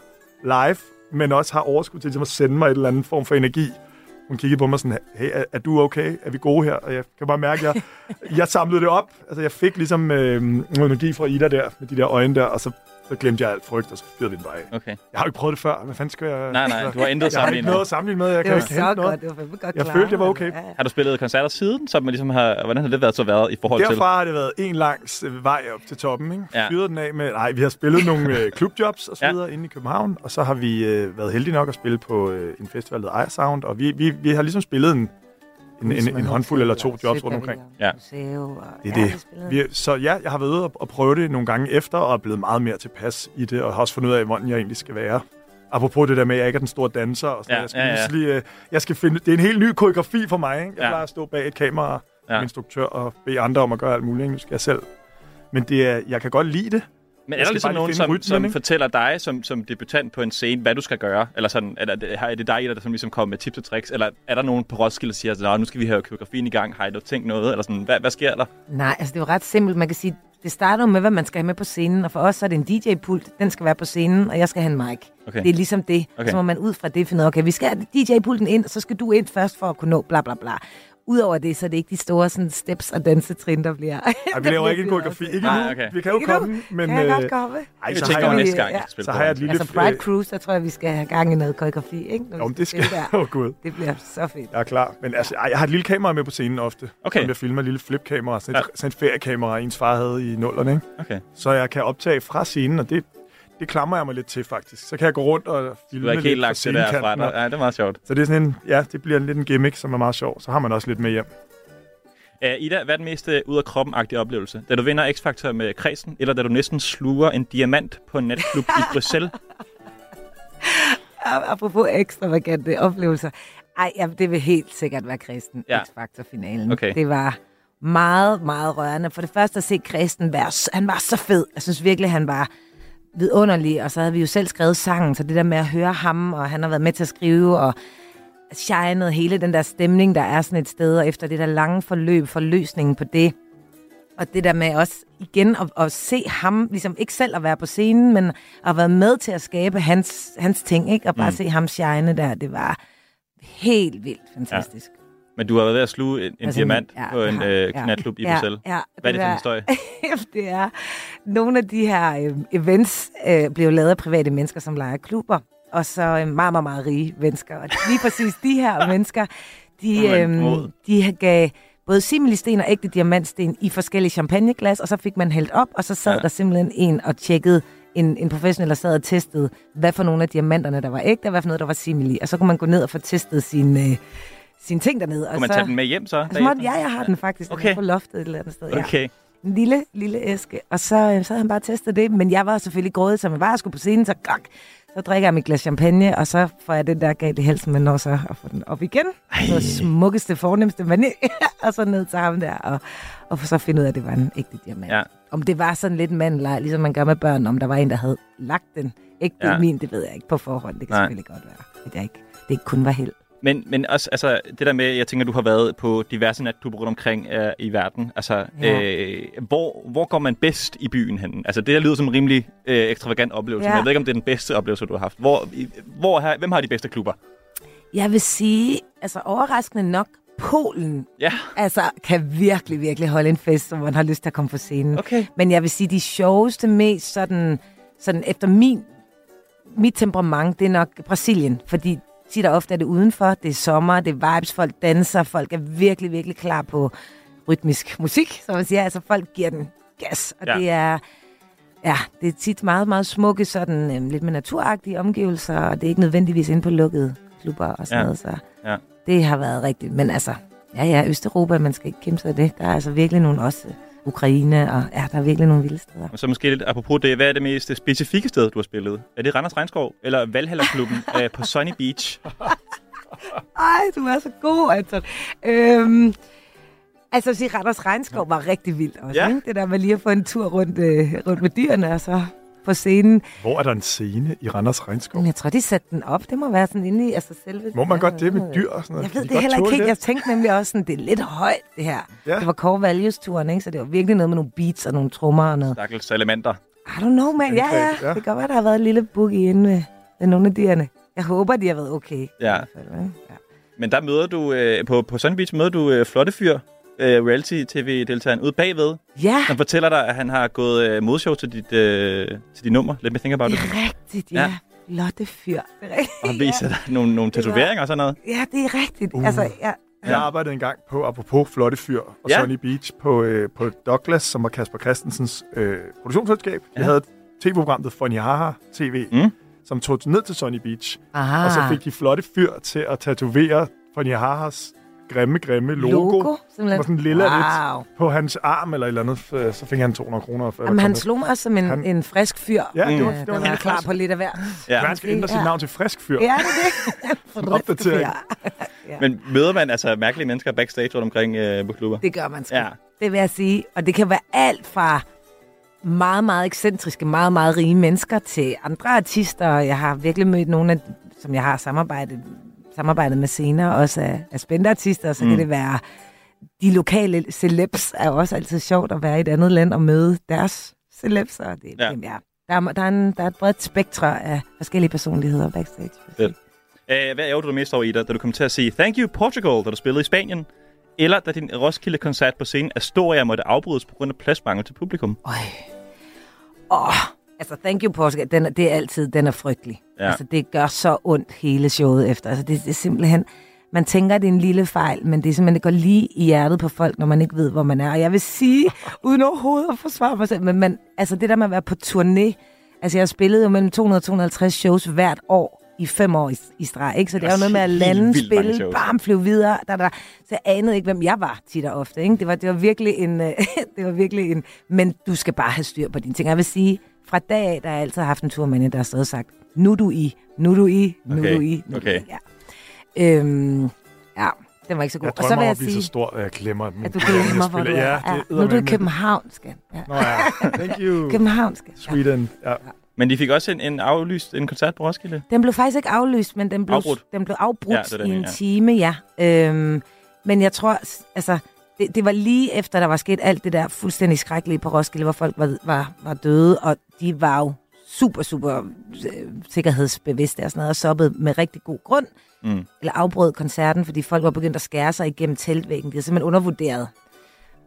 live, men også har overskud til ligesom at sende mig et eller andet form for energi. Hun kiggede på mig sådan, hey, er, er du okay? Er vi gode her? Og jeg kan bare mærke, at jeg, jeg samlede det op. Altså, jeg fik ligesom øh, noget energi fra Ida der, med de der øjne der, og så, så glemte jeg alt frygt, og så fyrede vi den bare af. Okay. Jeg har jo ikke prøvet det før. Hvad fanden skal jeg... Nej, nej, du har intet Jeg har ikke sammenlignet. noget at sammenligne med. Jeg Det kan var ikke så hente godt. noget. Det var godt Jeg klaret. følte, det var okay. Ja, ja. Har du spillet koncerter siden, så man ligesom har, hvordan har det været så været i forhold til? Derfra har det været en lang øh, vej op til toppen. Ikke? Ja. Fyrede den af med... Nej, vi har spillet nogle (laughs) øh, klubjobs og så Ja. videre inde i København, og så har vi øh, været heldige nok at spille på øh, en festival, der Aya Sound, og vi, vi, vi har ligesom spillet en, en, en, en håndfuld eller to jobs rundt omkring. Ja. Det er det. Vi, så ja, jeg har været ude og, prøve det nogle gange efter, og er blevet meget mere tilpas i det, og har også fundet ud af, hvordan jeg egentlig skal være. Apropos det der med, at jeg ikke er den store danser, og sådan Ja, jeg skal ja, ja. pludselig, øh, jeg skal finde, det er en helt ny koreografi for mig. Ikke? Jeg Ja. plejer at stå bag et kamera Ja. ja. instruktør og bede andre om at gøre alt muligt. Ikke? Nu skal jeg selv. Men det er, jeg kan godt lide det. Men er der ligesom nogen, som, rytmen, som ikke? fortæller dig som, som debutant på en scene, hvad du skal gøre? Eller sådan, er, det, er det dig, der som ligesom kommer med tips og tricks? Eller er der nogen på Roskilde, der siger, at "Nå, nu skal vi have koreografien i gang? Har I tænkt noget? Eller sådan, hvad, hvad sker der? Nej, altså det er jo ret simpelt. Man kan sige, det starter med, hvad man skal have med på scenen, og for os så er det en DJ-pult, den skal være på scenen, og jeg skal have en mic. Okay. Det er ligesom det. Okay. Så må man ud fra det finde ud af, okay, vi skal have DJ-pulten ind, og så skal du ind først for at kunne nå bla bla bla. Udover det, så er det ikke de store sådan, steps og dansetrin, der bliver... Ej, vi (laughs) laver ikke en koreografi. Ikke nu. okay. Vi kan jo Ikke nu. komme, men... Kan jeg øh, godt komme? Ej, Jeg så tænker har jeg, næste gang, ja. så har jeg et den. lille... Altså Pride Cruise, der tror jeg, vi skal have gang i noget koreografi, ikke? Når vi Jo, men det skal (laughs) Åh, oh, gud. Det bliver så fedt. Jeg er klar. Men altså, ej, jeg har et lille kamera med på scenen ofte. Okay. Som jeg filmer, et lille flipkamera. Sådan et, Ja. sådan et feriekamera, ens far havde i nullerne. Ikke? Okay. Så jeg kan optage fra scenen, og det, det klamrer jeg mig lidt til, faktisk. Så kan jeg gå rundt og filme ikke helt lidt lagt det der fra dig. Ja, det er meget sjovt. Så det er sådan en, ja, det bliver lidt en gimmick, som er meget sjov. Så har man også lidt med hjem. Uh, Ida, hvad er den mest uh, ud af kroppen-agtige oplevelse? Da du vinder X-Factor med kredsen, eller da du næsten sluger en diamant på en natklub i (laughs) Bruxelles? Ap- Apropos ekstravagante oplevelser. Ej, ja, det vil helt sikkert være Kristen Ja. X-Factor-finalen. Okay. Det var meget, meget rørende. For det første at se Kristen være, han var så fed. Jeg synes virkelig, han var vidunderlig. Og så havde vi jo selv skrevet sangen, så det der med at høre ham, og han har været med til at skrive, og shinede hele den der stemning, der er sådan et sted, og efter det der lange forløb, forløsningen på det. Og det der med også igen at, at se ham, ligesom ikke selv at være på scenen, men at være med til at skabe hans, hans ting, ikke? Og bare Mm. se ham shine der, det var helt vildt fantastisk. Men du har været ved at sluge en, en Altså, diamant ja, på en ja, øh, ja. knatklub i Ja, Bruxelles. ja, Hvad er det det for en historie? (laughs) det er nogle af de her øh, events øh, bliver lavet af private mennesker, som leger klubber, og så øh, meget, meget, meget rige mennesker. Og lige præcis de her (laughs) mennesker, de, øh, de gav både similisten og ægte diamantsten i forskellige champagneglas, og så fik man hældt op, og så sad Ja. ja. der simpelthen en og tjekkede, en, en professionel, der sad og testede, hvad for nogle af diamanterne, der var ægte, og hvad for noget, der var simili. Og så kunne man gå ned og få testet sine, øh, sine ting dernede. Kunne og man så, tage den med hjem så? Så måtte, ja, jeg har den faktisk. Okay. på loftet et eller andet sted. Ja Okay. en lille, lille æske. Og så, øh, så havde han bare testet det, men jeg var selvfølgelig grådet, som jeg var. Jeg skulle på scenen, så, gak, så drikker jeg mit glas champagne, og så får jeg det der galt i halsen, men når så at få den op igen. Det smukkeste, fornemmeste mani, (laughs) og så ned til ham der, og, og så finde ud af, at det var en ægte diamant. Ja. Om det var sådan lidt mandelej, ligesom man gør med børn, om der var en, der havde lagt den ægte Ja. ja. min, det ved jeg ikke på forhånd. Det kan Nej. selvfølgelig godt være, at jeg ikke, det ikke kun var held. Men, men også altså, det der med, jeg tænker, du har været på diverse natklubber rundt omkring øh, i verden. Altså, Ja. øh, hvor, hvor går man bedst i byen hen? Altså, det der lyder som en rimelig øh, ekstravagant oplevelse, Ja. men jeg ved ikke, om det er den bedste oplevelse, du har haft. Hvor, hvor har, hvem har de bedste klubber? Jeg vil sige, altså overraskende nok, Polen Ja. altså, kan virkelig, virkelig holde en fest, hvor man har lyst til at komme på scenen. Okay. Men jeg vil sige, de sjoveste, mest sådan, sådan efter min, mit temperament, det er nok Brasilien. Fordi tit og ofte er det udenfor, det er sommer, det er vibes, folk danser, folk er virkelig, virkelig klar på rytmisk musik, som man siger. Altså, folk giver den gas, og Ja. det er... Ja, det er tit meget, meget smukke, sådan øhm, lidt med naturagtige omgivelser, og det er ikke nødvendigvis inde på lukkede klubber og sådan ja. noget, så Ja. det har været rigtigt. Men altså, ja, ja, Østeuropa, man skal ikke kæmpe sig af det. Der er altså virkelig nogle også, Ukraine, og ja, der er virkelig nogle vilde steder. Og så måske lidt apropos det, hvad er det mest specifikke sted, du har spillet? Er det Randers Regnskov eller Valhalla-klubben (laughs) øh, på Sunny Beach? Ej, du er så god, Anton. Øhm, altså, at sige, Randers Regnskov var rigtig vildt også, Ja. ja. ikke? Det der med lige at få en tur rundt, øh, rundt med dyrene, og så på scenen. Hvor er der en scene i Randers Regnskov? Men jeg tror, de satte den op. Det må være sådan inde i altså selve... Må man godt det med dyr og sådan noget? Jeg ved de det heller ikke? Jeg tænkte nemlig også sådan, det er lidt højt, det her. Ja. Det var Core Values-turen, ikke? Så det var virkelig noget med nogle beats og nogle trommer og noget. Stakkels elementer. I don't know, man. Ja, ja. Det kan godt være, der har været en lille boogie inde ved, ved nogle af dyrene. Jeg håber, de har været okay. Ja. Ja. Men der møder du, øh, på, på Sunny Beach møder du øh, flotte fyr, øh, reality-tv-deltageren ude bagved, Ja, som fortæller dig, at han har gået øh, modshow til dit, øh, til dit nummer. Let me think about det it. er rigtigt, ja. Ja. ja. Lotte fyr. Det er rigtigt. Og han viser dig nogle, nogle Det tatoveringer og sådan noget. Ja, det er rigtigt. Uh. Altså, ja. Jeg arbejdede engang på, apropos Flotte Fyr og Ja. ja. Sunny Beach, på, øh, på Douglas, som var Kasper Christensens øh, produktionsselskab. Ja. Vi havde et tv-program, der Funny Haha TV, Mm. mm. som tog ned til Sunny Beach. Aha. Og så fik de Flotte Fyr til at tatovere Funny Hahas grimme, grimme logo. Logo, simpelthen. Var sådan en lille Wow. lidt på hans arm eller et eller andet. øh, Så fik han 200 kroner. Jamen, han slog mig som en, Han- en frisk fyr. Ja, det var, Øh, det var, var helt klar på lidt af hver. Ja. Han skal ændre sit Ja. navn til Frisk Fyr. Ja, det er det. (laughs) For opdatering. Men møder man altså mærkelige mennesker backstage rundt omkring øh, på klubber? Det gør man sgu. Ja. Det vil jeg sige. Og det kan være alt fra meget, meget ekscentriske, meget, meget rige mennesker til andre artister. Jeg har virkelig mødt nogle af, som jeg har samarbejdet, samarbejdet med senere, også af, af spændende artister. Så mm. Kan det være de lokale celebs er også altid sjovt at være i et andet land og møde deres celebs. Og det, Ja. ja. Ja, der, er, der, er en, der er et bredt spektre af forskellige personligheder backstage. Fedt. Æh, hvad ærger du dig mest over, Ida, da du kom til at sige Thank you Portugal, da du spillede i Spanien? Eller da din Roskilde-koncert på scenen Astoria måtte afbrydes på grund af pladsmangel til publikum? Øj. Åh, altså Thank You Portugal, den er, det er altid, den er frygtelig. Ja. Altså det gør så ondt hele showet efter. Altså det, det er simpelthen, man tænker, det er en lille fejl, men det er simpelthen, det går lige i hjertet på folk, når man ikke ved, hvor man er. Og jeg vil sige, (laughs) uden overhovedet at forsvare mig selv, men man, altså det der med at være på turné, altså jeg spillede jo mellem 200 og 250 shows hvert år i fem år i, i streg, ikke? Så det er jo noget med at lande, spille, bam, flyve videre, der, der. Så jeg anede ikke, hvem jeg var tit og ofte, ikke? Det var, det var virkelig en, (laughs) det var virkelig en, men du skal bare have styr på dine ting. Jeg vil sige, fra dag af, der har jeg altid haft en turmand, der har og sagt, nu er du i, nu du i, nu Okay, du i, nu okay. du i. Ja. Øhm, ja, den var ikke så god. Jeg og så vil om jeg at blive sige, så stor, at jeg glemmer dem. at du glemmer mig, hvor du er. Ja, Ja, det nu er du i eddermame- København, skal. Ja. Nå ja, thank you. (laughs) København, skal. Ja. Sweden. Ja. Men de fik også en, en aflyst en koncert på Roskilde. Den blev faktisk ikke aflyst, men den blev Afbrudt. Den blev afbrudt Ja, det det, i en mener. time, ja. Øhm, men jeg tror, altså, det, det var lige efter, der var sket alt det der fuldstændig skrækkelige på Roskilde, hvor folk var, var, var døde, og de var jo super, super øh, sikkerhedsbevidste og sådan noget, og soppede med rigtig god grund, Mm. eller afbrød koncerten, fordi folk var begyndt at skære sig igennem teltvæggen. Det er simpelthen undervurderet.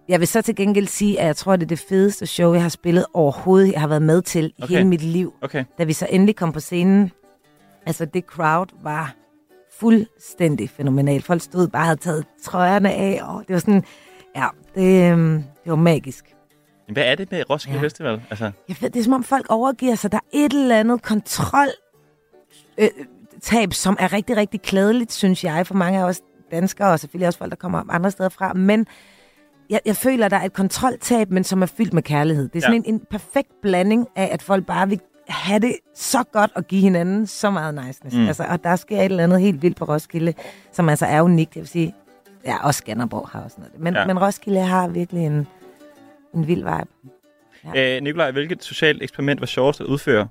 Jeg vil så til gengæld sige, at jeg tror, det er det fedeste show, jeg har spillet overhovedet, jeg har været med til Okay. hele mit liv. Okay. Da vi så endelig kom på scenen, altså det crowd var fuldstændig fænomenalt. Folk stod bare og havde taget trøjerne af, og det var sådan, ja, det, øhm, det var magisk. Men Hvad er det med Roskilde Ja. Festival? Altså, Jeg ved, det er som om folk overgiver sig. Der er et eller andet kontrol øh, tab, som er rigtig, rigtig klædeligt, synes jeg, for mange af os danskere, og selvfølgelig også folk, der kommer andre steder fra. Men jeg, jeg føler, der er et kontroltab, men som er fyldt med kærlighed. Det er sådan ja. en, en perfekt blanding af, at folk bare vil have det så godt og give hinanden så meget niceness. Mm. Altså, og der sker et eller andet helt vildt på Roskilde, som altså er unikt. Jeg vil sige, ja, også Skanderborg har også noget. Men, Ja. men Roskilde har virkelig en, en vild vibe. ja. øh, Nikolaj, hvilket socialt eksperiment var sjovest at udføre?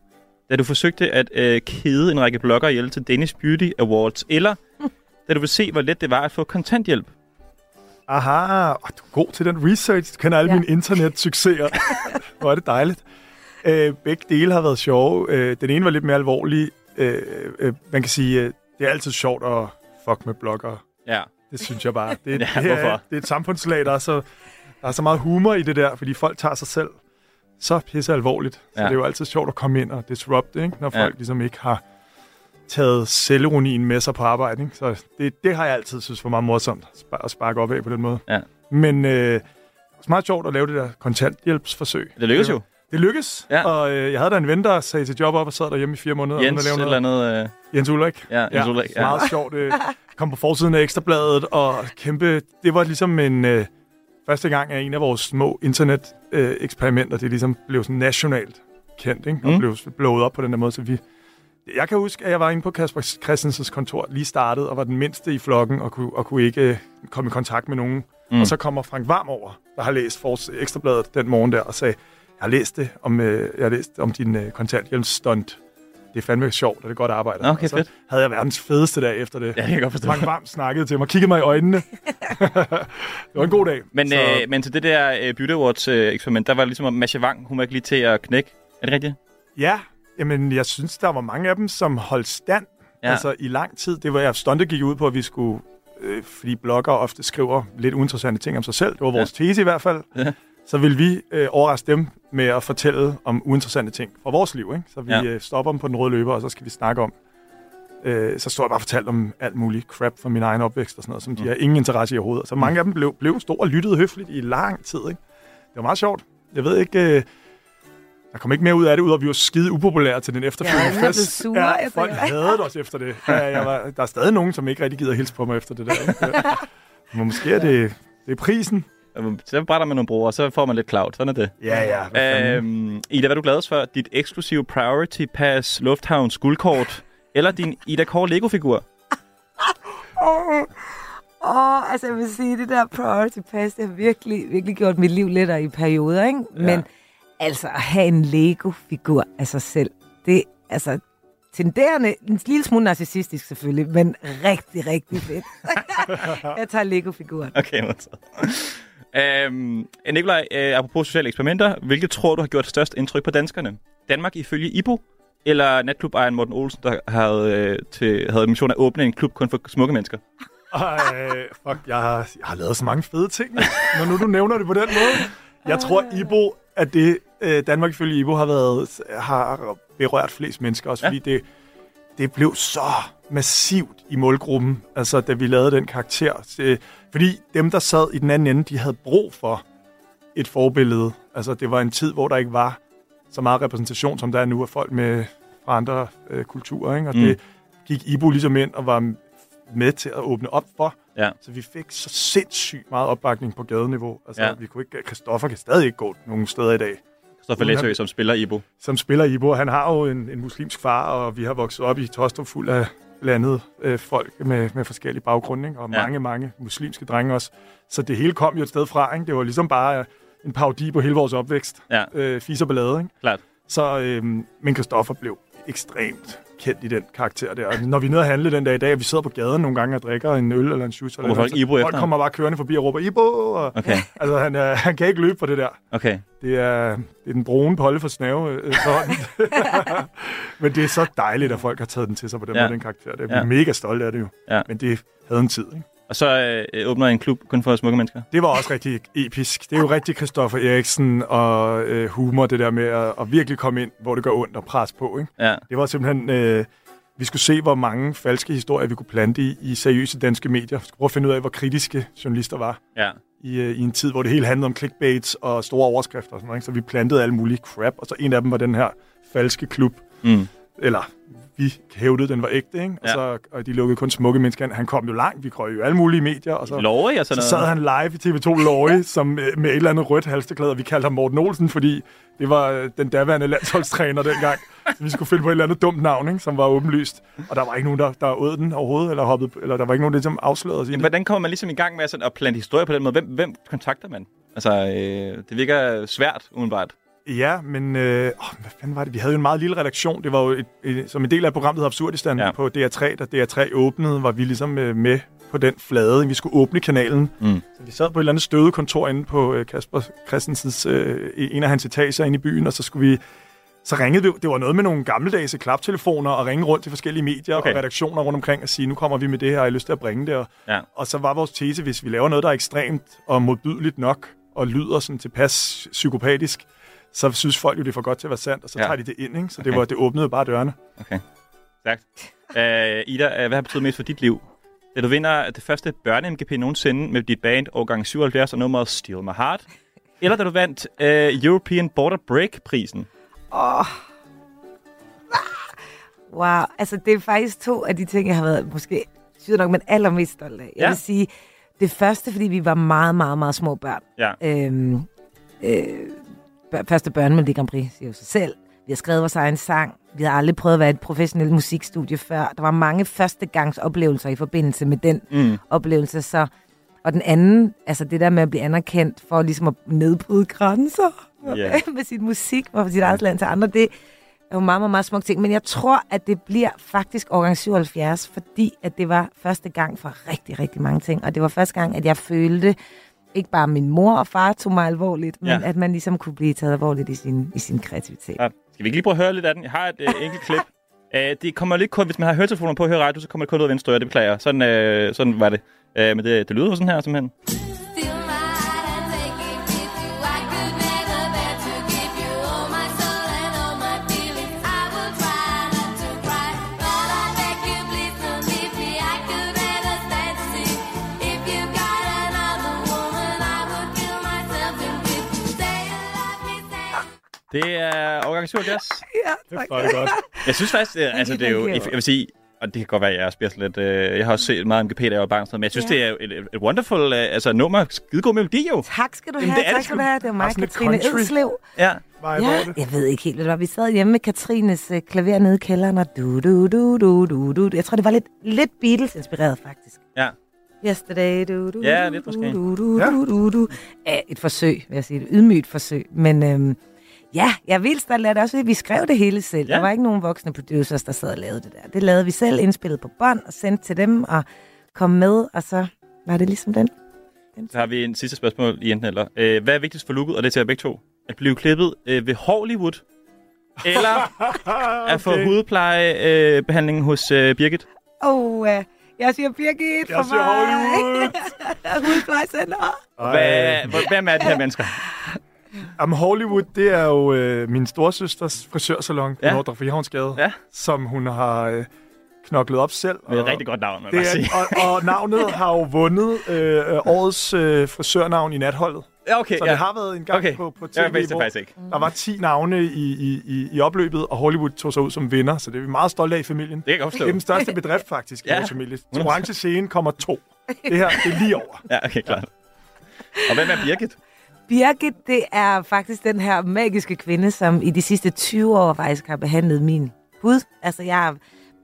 Da du forsøgte at øh, kede en række blogger ihjel til Danish Beauty Awards, eller (laughs) da du ville se, hvor let det var at få kontanthjælp? Aha, oh, du er god til den research. Du kender alle. Ja. mine internetsucceser. (laughs) Hvor er det dejligt. Øh, begge dele har været sjove. Øh, den ene var lidt mere alvorlig. Øh, øh, man kan sige, øh, det er altid sjovt at fuck med bloggere. Ja. Det synes jeg bare. Det, (laughs) Ja, det, er, det er et samfundslag, der er, så, der er så meget humor i det der, fordi folk tager sig selv så pisse alvorligt. Så Ja. det er jo altid sjovt at komme ind og disrupte, ikke? når Ja. folk ligesom ikke har taget selvironien med sig på arbejde. Ikke? Så det, det har jeg altid synes var meget morsomt at sparke op af på den måde. Ja. Men øh, det er meget sjovt at lave det der kontanthjælpsforsøg. Det lykkedes jo. Det lykkedes, Ja. og øh, jeg havde da en ven, der sagde til job op og sad derhjemme i fire måneder. uden Jens at lave et eller noget. andet... Øh, Jens Ulrik. ja, Jens Ulrik. Ja. Meget sjovt. Øh, (laughs) kom på forsiden af Ekstrabladet, og kæmpe... Det var ligesom en... Øh, første gang af en af vores små internet-eksperimenter, det ligesom blev sådan nationalt kendt, ikke? og Mm. blev blået op på den der måde, så vi... Jeg kan huske, at jeg var inde på Kasper Christensens kontor, lige startet, og var den mindste i flokken, og kunne, og kunne ikke øh, komme i kontakt med nogen. Mm. Mm. Og så kommer Frank Varm over, der har læst Fors Ekstrabladet den morgen der, og sagde, jeg har læst det om, øh, jeg har læst om din øh, kontanthjælpsstunt. Det er fandme sjovt, og det er godt arbejde. Okay, og så fedt. havde jeg verdens fedeste dag efter det. Ja, det kan jeg godt forstå. Frank Varm snakkede til mig, kiggede mig i øjnene. (laughs) det var en god dag. Men, Så- øh, men til det der øh, Beauty Awards øh, eksperiment, der var det ligesom, at Masha Wang, hun var ikke lige til at knække. Er det rigtigt? Ja, jamen jeg synes, der var mange af dem, som holdt stand Ja. altså i lang tid. Det var jeg stuntet gik ud på, at vi skulle, øh, fordi blogger ofte skriver lidt uinteressante ting om sig selv. Det var vores ja. tese i hvert fald. Ja. Så vil vi øh, overraske dem med at fortælle om uinteressante ting fra vores liv. Ikke? Så vi Ja. ja. øh, stopper dem på den røde løber, og så skal vi snakke om. Øh, så står jeg bare og fortalt om alt muligt crap fra min egen opvækst og sådan noget, som de Mm. har ingen interesse i overhovedet. Så mange af dem blev, blev stor og lyttede høfligt i lang tid. Ikke? Det var meget sjovt. Jeg ved ikke... Øh, der kom ikke mere ud af det, ud af at vi var skide upopulære til den efterfølgende er blevet fest. sure, ja, folk havde os efter det. Ja, jeg var, der er stadig nogen, som ikke rigtig gider at hilse på mig efter det der. Ikke? (laughs) Men måske er det, det er prisen. Så brænder man nogle brugere, og så får man lidt cloud. Sådan er det. Ja, ja. Øhm, Ida, hvad er du gladest for? Dit eksklusive Priority Pass Lufthavns guldkort, eller din Ida Kåre Lego-figur? (laughs) Åh, oh, altså jeg vil sige, det der priority pass, det har virkelig, virkelig gjort mit liv lettere i perioder, ikke? Ja. Men altså at have en Lego-figur af sig selv, det altså tenderende, en lille smule narcissistisk selvfølgelig, men rigtig, rigtig fedt. (laughs) jeg tager Lego-figuren. Okay, modtaget. Øhm, Nikolaj, øh, apropos sociale eksperimenter, hvilket tror du har gjort størst indtryk på danskerne? Danmark ifølge IBO, eller natklubejeren Morten Olsen, der havde, øh, til, havde en mission at åbne en klub kun for smukke mennesker? Ej, fuck, jeg har, jeg har lavet så mange fede ting, når nu du nævner det på den måde. Jeg tror, Ibo, at det øh, Danmark ifølge Ibo har, været, har berørt flest mennesker, også Ja. fordi det, det blev så massivt i målgruppen, altså da vi lavede den karakter. Så, fordi dem, der sad i den anden ende, de havde brug for et forbillede. Altså det var en tid, hvor der ikke var så meget repræsentation, som der er nu af folk med fra andre øh, kulturer. Ikke? Og Mm. det gik Ibo ligesom ind og var med til at åbne op for. Ja. Så vi fik så sindssygt meget opbakning på gadeniveau. Altså, Ja. vi kunne ikke, Christoffer kan stadig ikke gå nogen steder i dag. Christoffer Læsø, som spiller IBO. Som spiller Ibo. Han har jo en, en muslimsk far, og vi har vokset op i Tostrup fuld af blandet øh, folk med, med forskellige baggrunde, ikke? og Ja. mange, mange muslimske drenge også. Så det hele kom jo et sted fra. Ikke? Det var ligesom bare en parodi på hele vores opvækst. Ja. Øh, fis og ballade, ikke? Klart. Så, øh, men Christoffer blev ekstremt kendt i den karakter der. Når vi er nede og handle den dag i dag, og vi sidder på gaden nogle gange og drikker en øl eller en shoes, eller folk Ibo folk kommer bare kørende forbi og råber Ibo. Og, Okay. Altså, han, er, han kan ikke løbe på det der. Okay. Det er, det er den brune polle for snave øh. (laughs) Men det er så dejligt, at folk har taget den til sig på den Ja. måde, den karakter. Det er ja. mega stolte af det jo. Ja. Men det havde en tid, ikke? Og så øh, åbner en klub kun for smukke mennesker. Det var også rigtig episk. Det er jo rigtig Christoffer Eriksen og øh, humor, det der med at, at virkelig komme ind, hvor det gør ondt og presse på. Ikke? Ja. Det var simpelthen... Øh, vi skulle se, hvor mange falske historier, vi kunne plante i, i seriøse danske medier. Vi skulle prøve at finde ud af, hvor kritiske journalister var. Ja. I, øh, I en tid, hvor det hele handlede om clickbaits og store overskrifter. Og sådan noget, ikke? Så vi plantede alle mulige crap. Og så en af dem var den her falske klub. Mm. Eller vi hævdede, den var ægte, ikke? Og, Ja. så, og de lukkede kun smukke mennesker ind. Han kom jo langt. Vi krøg jo alle mulige medier. Og så, Lorry og sådan så noget. sad han live i TV2 Lorry (laughs) som, øh, med et eller andet rødt halsteklæde, og vi kaldte ham Morten Olsen, fordi det var øh, den daværende landsholdstræner dengang. Så vi skulle finde på et eller andet dumt navn, ikke, som var åbenlyst. Og der var ikke nogen, der, der åd den overhovedet, eller, hoppede, eller der var ikke nogen, der ligesom afslørede os i hvordan kommer man ligesom i gang med sådan at plante historie på den måde? Hvem, hvem kontakter man? Altså, øh, det virker svært, umiddelbart. Ja, men øh, åh, hvad fanden var det? Vi havde jo en meget lille redaktion. Det var jo et, et, som en del af programmet, der hed Absurdistan Ja. på DR3. Da DR3 åbnede, var vi ligesom øh, med på den flade. Vi skulle åbne kanalen. Mm. Så vi sad på et eller andet støvet kontor inde på øh, Kasper Christensens, øh, en af hans etager inde i byen, og så skulle vi så ringede vi, det var noget med nogle gammeldags klaptelefoner, og ringe rundt til forskellige medier okay. og redaktioner rundt omkring og sige, nu kommer vi med det her, og jeg har lyst til at bringe det. Og, Ja. og så var vores tese, hvis vi laver noget, der er ekstremt og modbydeligt nok, og lyder sådan tilpas psykopatisk, så synes folk jo, det er for godt til at være sandt, og så Ja. tager de det ind. Ikke? Så Okay. det, var, det åbnede bare dørene. Okay. Sagt. Øh, Ida, øh, hvad har betydet mest for dit liv? Da du vinder det første børne-MGP nogensinde med dit band årgang 77 og nummeret Steal My Heart? Eller da du vandt øh, European Border Break-prisen? Åh. Wow, altså det er faktisk to af de ting, jeg har været måske sygt nok, men allermest stolt af. Jeg Ja. vil sige, det første, fordi vi var meget, meget, meget små børn. Ja. Øhm, øh, første børnemelodi Grand Prix, siger jo sig selv. Vi har skrevet vores egen sang. Vi har aldrig prøvet at være et professionelt musikstudie før. Der var mange førstegangs oplevelser i forbindelse med den Mm. oplevelse. Så, og den anden, altså det der med at blive anerkendt for ligesom at nedbryde grænser Ja. (laughs) med sit musik og sit eget land til andre, det er jo meget, meget, meget smukt ting. Men jeg tror, at det bliver faktisk årgang 77, fordi at det var første gang for rigtig, rigtig mange ting. Og det var første gang, at jeg følte, ikke bare min mor og far tog mig alvorligt, men Ja. at man ligesom kunne blive taget alvorligt i sin, i sin kreativitet. Ja. Skal vi ikke lige prøve at høre lidt af den? Jeg har et øh, enkelt klip. Uh, (laughs) det kommer lidt kun, hvis man har høretelefoner på at høre radio, så kommer det kun ud af venstre øre, det beklager jeg. Sådan, øh, sådan var det. Uh, men det, det lyder sådan her, simpelthen. Det er overgang 77. Ja, tak. Det er godt. Jeg synes faktisk, det, er- altså, det er jo, jeg vil sige, og det kan godt være, at jeg spiller lidt, øh, jeg har også set meget MGP, jeg var barn, men jeg synes, Ja. det er et, et, et wonderful øh, altså, nummer, skidegod melodi jo. Tak skal du Jamen, have, det er tak skal du have. Det var mig, Katrine. Edslev. Ja. Vibe Ja, jeg ved ikke helt, hvad det var. Vi sad hjemme med Katrines øh, klaver nede i kælderen, og du, du, du, du, du, du. Jeg tror, det var lidt, lidt Beatles-inspireret, faktisk. Ja. Yesterday, du, du, Ja, du, lidt måske. Du, du, Ja. du, du, du. Ja, et forsøg, vil jeg sige. Et ydmygt forsøg. Men øhm, ja, jeg er vildt stolt af det også, fordi vi skrev det hele selv. Ja. Der var ikke nogen voksne producers, der sad og lavede det der. Det lavede vi selv, indspillet på bånd og sendte til dem, og kom med, og så var det ligesom den. Så har vi en sidste spørgsmål i enten eller. Øh, hvad er vigtigst for looket, og det er til jer begge to? At blive klippet øh, ved Hollywood, eller (laughs) at få Okay. hudplejebehandlingen øh, behandlingen hos øh, Birgit? Åh, oh, uh, jeg siger Birgit Jeg for siger mig. Hollywood. (laughs) Hudplejecenter. Hvad, hvem er de her mennesker? (laughs) Jamen, Hollywood, det er jo øh, min storsøsters frisørsalon på Ja. ja. Nordre Frihavnsgade, Ja. som hun har øh, knoklet op selv. Det er og- et rigtig godt navn, jeg det er, og, og navnet (laughs) har jo vundet øh, årets øh, frisørnavn i natholdet. Ja, okay. Så ja. det har været en gang Okay. på, på Jeg tv, vidste det hvor ikke. der var 10 navne i, i, i, i opløbet, og Hollywood tog sig ud som vinder, så det er vi meget stolte af i familien. Det kan jeg forstå. Det er den største bedrift faktisk Ja. (laughs) i vores familie. Orange scene kommer to. Det her, det er lige over. (laughs) Ja, okay, klart. Og hvem er Birgit? Birgit, det er faktisk den her magiske kvinde, som i de sidste 20 år faktisk har behandlet min hud. Altså, jeg har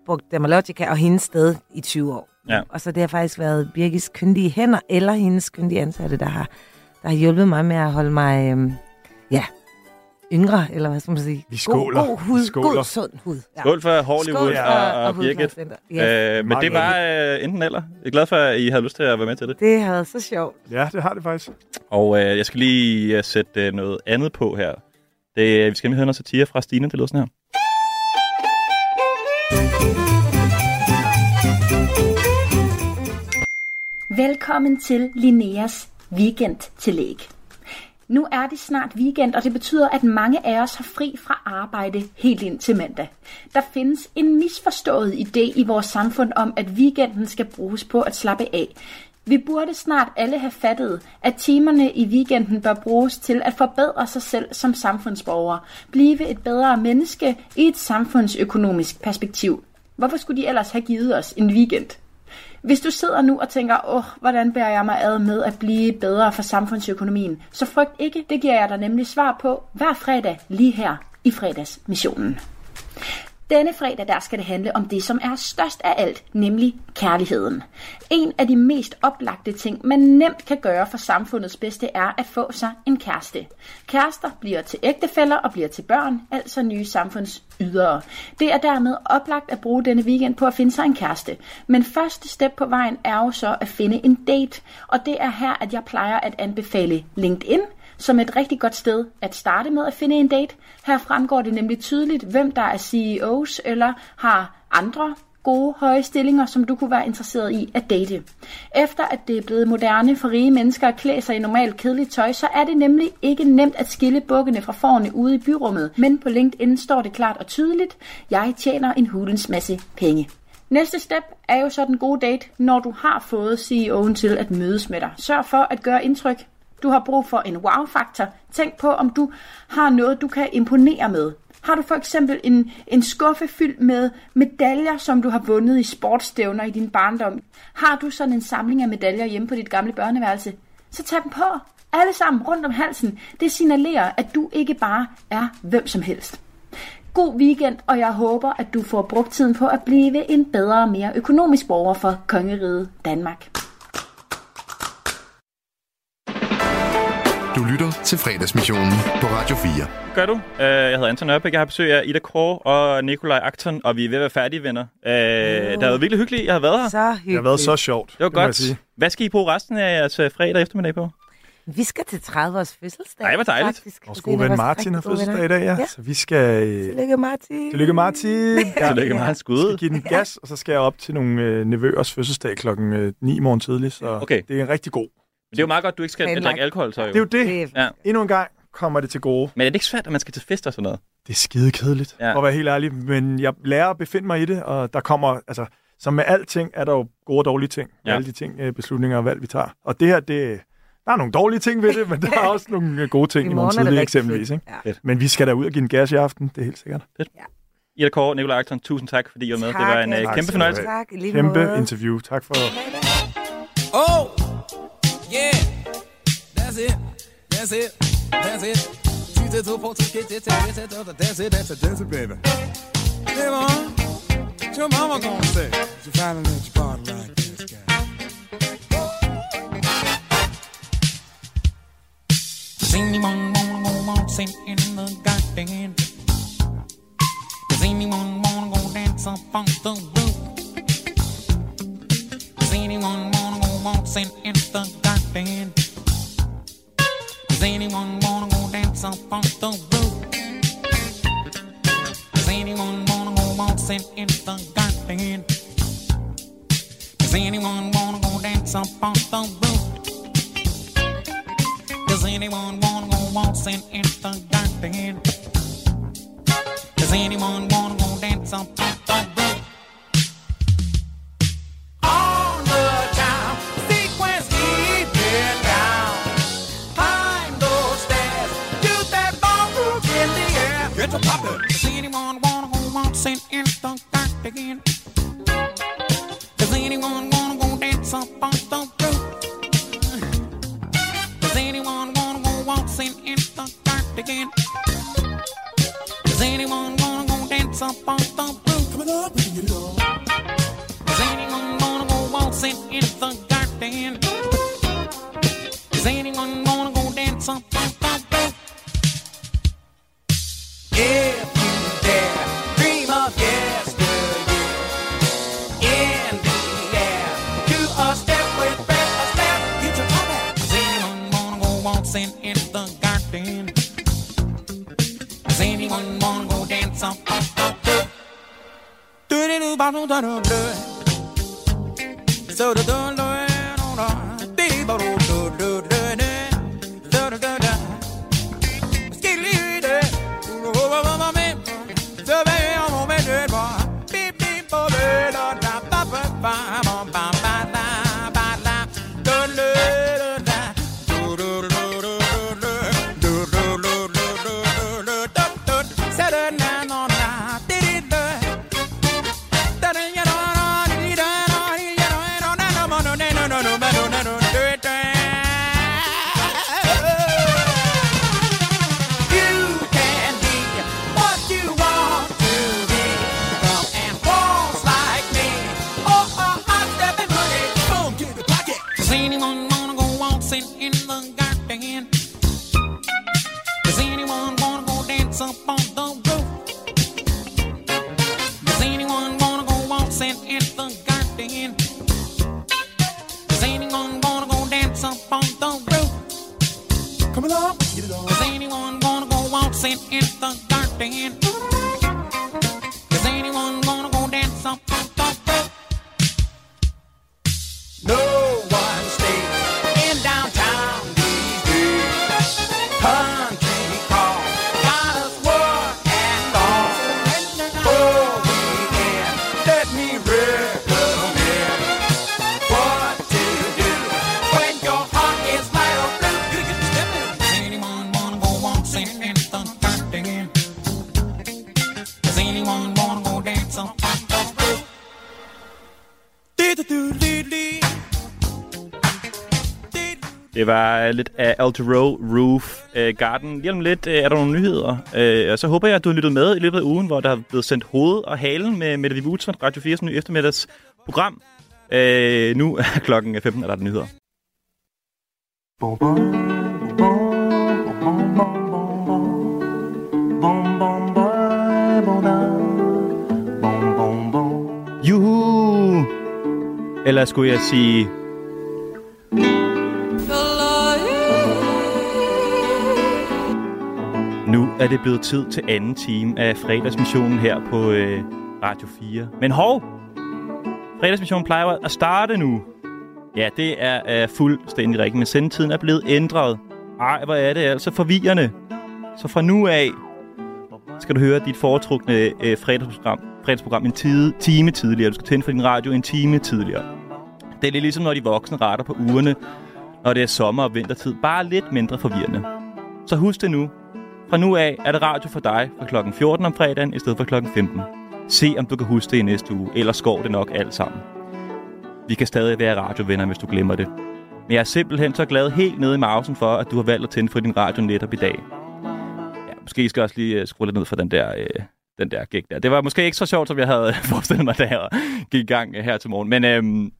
brugt Dermalogica og hendes sted i 20 år. Ja. Og så det har faktisk været Birgits kyndige hænder, eller hendes kyndige ansatte, der har, der har hjulpet mig med at holde mig, øhm, ja, yngre, eller hvad skal man sige? Vi skåler. God, god hud, Vi skåler. god, sund hud. Ja. Skål for Hollywood Skål for- og, og, og Birgit. Yes. Øh, men det var øh, enten eller. Jeg er glad for, at I havde lyst til at være med til det. Det har været så sjovt. Ja, det har det faktisk. Og øh, jeg skal lige øh, sætte øh, noget andet på her. Det, vi skal lige høre noget satire fra Stine. Det lyder sådan her. Velkommen til Linneas weekendtillæg. Nu er det snart weekend, og det betyder, at mange af os har fri fra arbejde helt ind til mandag. Der findes en misforstået idé i vores samfund om, at weekenden skal bruges på at slappe af. Vi burde snart alle have fattet, at timerne i weekenden bør bruges til at forbedre sig selv som samfundsborgere, blive et bedre menneske i et samfundsøkonomisk perspektiv. Hvorfor skulle de ellers have givet os en weekend? Hvis du sidder nu og tænker, åh, hvordan bærer jeg mig ad med at blive bedre for samfundsøkonomien, så frygt ikke, det giver jeg dig nemlig svar på hver fredag lige her i fredagsmissionen. Denne fredag der skal det handle om det, som er størst af alt, nemlig kærligheden. En af de mest oplagte ting, man nemt kan gøre for samfundets bedste, er at få sig en kæreste. Kærester bliver til ægtefæller og bliver til børn, altså nye samfundsydere. Det er dermed oplagt at bruge denne weekend på at finde sig en kæreste. Men første step på vejen er jo så at finde en date, og det er her, at jeg plejer at anbefale LinkedIn, som et rigtig godt sted at starte med at finde en date. Her fremgår det nemlig tydeligt, hvem der er CEOs eller har andre gode, høje stillinger, som du kunne være interesseret i at date. Efter at det er blevet moderne for rige mennesker at klæde sig i normalt kedeligt tøj, så er det nemlig ikke nemt at skille bukkene fra forne ude i byrummet. Men på LinkedIn står det klart og tydeligt, jeg tjener en hulens masse penge. Næste step er jo så den gode date, når du har fået CEO'en til at mødes med dig. Sørg for at gøre indtryk. Du har brug for en wow-faktor. Tænk på, om du har noget, du kan imponere med. Har du for eksempel en, en skuffe fyldt med medaljer, som du har vundet i sportsstævner i din barndom? Har du sådan en samling af medaljer hjemme på dit gamle børneværelse? Så tag dem på. Alle sammen rundt om halsen. Det signalerer, at du ikke bare er hvem som helst. God weekend, og jeg håber, at du får brugt tiden på at blive en bedre og mere økonomisk borger for kongeriget Danmark. Lytter til fredagsmissionen på Radio 4. Gør du? Uh, jeg hedder Anton Ørbæk. Jeg har besøg af Ida Kåre og Nikolaj Akton, og vi er ved at være færdige, venner. Uh, Det har været virkelig hyggeligt. Jeg har været her. Så hyggeligt. Det har været så sjovt. Det var jeg godt. sige. Hvad skal I bruge resten af jeres øh, fredag eftermiddag på? Vi skal til 30 års fødselsdag. Ej, hvor dejligt. Faktisk. Vores Det er gode ven Martin har fødselsdag i dag, ja. Ja. Så vi skal... Øh, Tillykke, Martin. Tillykke, Martin. (laughs) Ja. Tillykke meget skud. skal give den gas, og så skal jeg op til nogle øh, nevøers fødselsdag klokken øh, 9 morgen tidlig, så Okay. det er en rigtig god. Men det er jo meget godt, at du ikke skal drikke alkohol, så jo. Det er jo det. Det Ja. Endnu en gang kommer det til gode. Men er det ikke svært, at man skal til fest og sådan noget? Det er skide kedeligt, Ja. ja. for at være helt ærlig. Men jeg lærer at befinde mig i det, og der kommer, altså, som med alting, er der jo gode og dårlige ting. Ja. Ja. Alle de ting, øh, beslutninger og valg, vi tager. Og det her, det, der er nogle dårlige ting ved det, men der er (laughs) også nogle øh, gode ting I i, morgen morgen det tidlig rigtig eksempelvis. fedt. Ikke? Ja. Men vi skal da ud og give en gas i aften, det er helt sikkert. Ida Kåre, Nikolaj Akton, tusind tak, fordi I var med. det Tak, var en ja. Tak kæmpe skal du fornøjelse. Tak, Kæmpe måde. interview. Tak for... Oh, yeah, that's it, that's it, that's it. Two to two, four to get it, that's it, that's it, that's it, that's it, baby. Hey, mom, what your mama gonna say? She finally let you party like this, guy. Does anyone wanna go waltzing in the garden? Does anyone wanna go dance up on the roof? Does anyone wanna go waltzing in the garden? Does anyone wanna go dance up on the roof? Does anyone wanna go waltzing in the garden? Does anyone wanna go dance up on the roof? Does anyone wanna go waltzing in the garden? Does anyone wanna go dance up Var lidt af Altero Roof uh, Garden. Lige om lidt uh, er der nogle nyheder. Uh, og så håber jeg, at du har lyttet med i løbet af ugen, hvor der er blevet sendt hoved og halen med Mette Vivutra, Radio 4's nye eftermiddags program. Uh, nu er klokken 15, og der er der nyheder. Juhu! Eller skulle jeg sige... er det blevet tid til anden time af fredagsmissionen her på øh, Radio 4. Men hov! Fredagsmissionen plejer at starte nu. Ja, det er øh, fuldstændig rigtigt, men sendetiden er blevet ændret. Ej, hvor er det altså forvirrende. Så fra nu af skal du høre dit foretrukne øh, fredagsprogram, fredagsprogram en tide, time tidligere. Du skal tænde for din radio en time tidligere. Det er lidt ligesom, når de voksne retter på ugerne, når det er sommer- og vintertid. Bare lidt mindre forvirrende. Så husk det nu. Fra nu af er det radio for dig fra klokken 14 om fredagen i stedet for klokken 15. Se om du kan huske det i næste uge, ellers går det nok alt sammen. Vi kan stadig være radiovenner, hvis du glemmer det. Men jeg er simpelthen så glad helt nede i mausen for, at du har valgt at tænde for din radio netop i dag. Ja, måske skal jeg også lige øh, skrue lidt ned for den der, øh, den der gig der. Det var måske ikke så sjovt, som jeg havde (laughs) forestillet mig, da jeg gik i gang øh, her til morgen. Men øhm,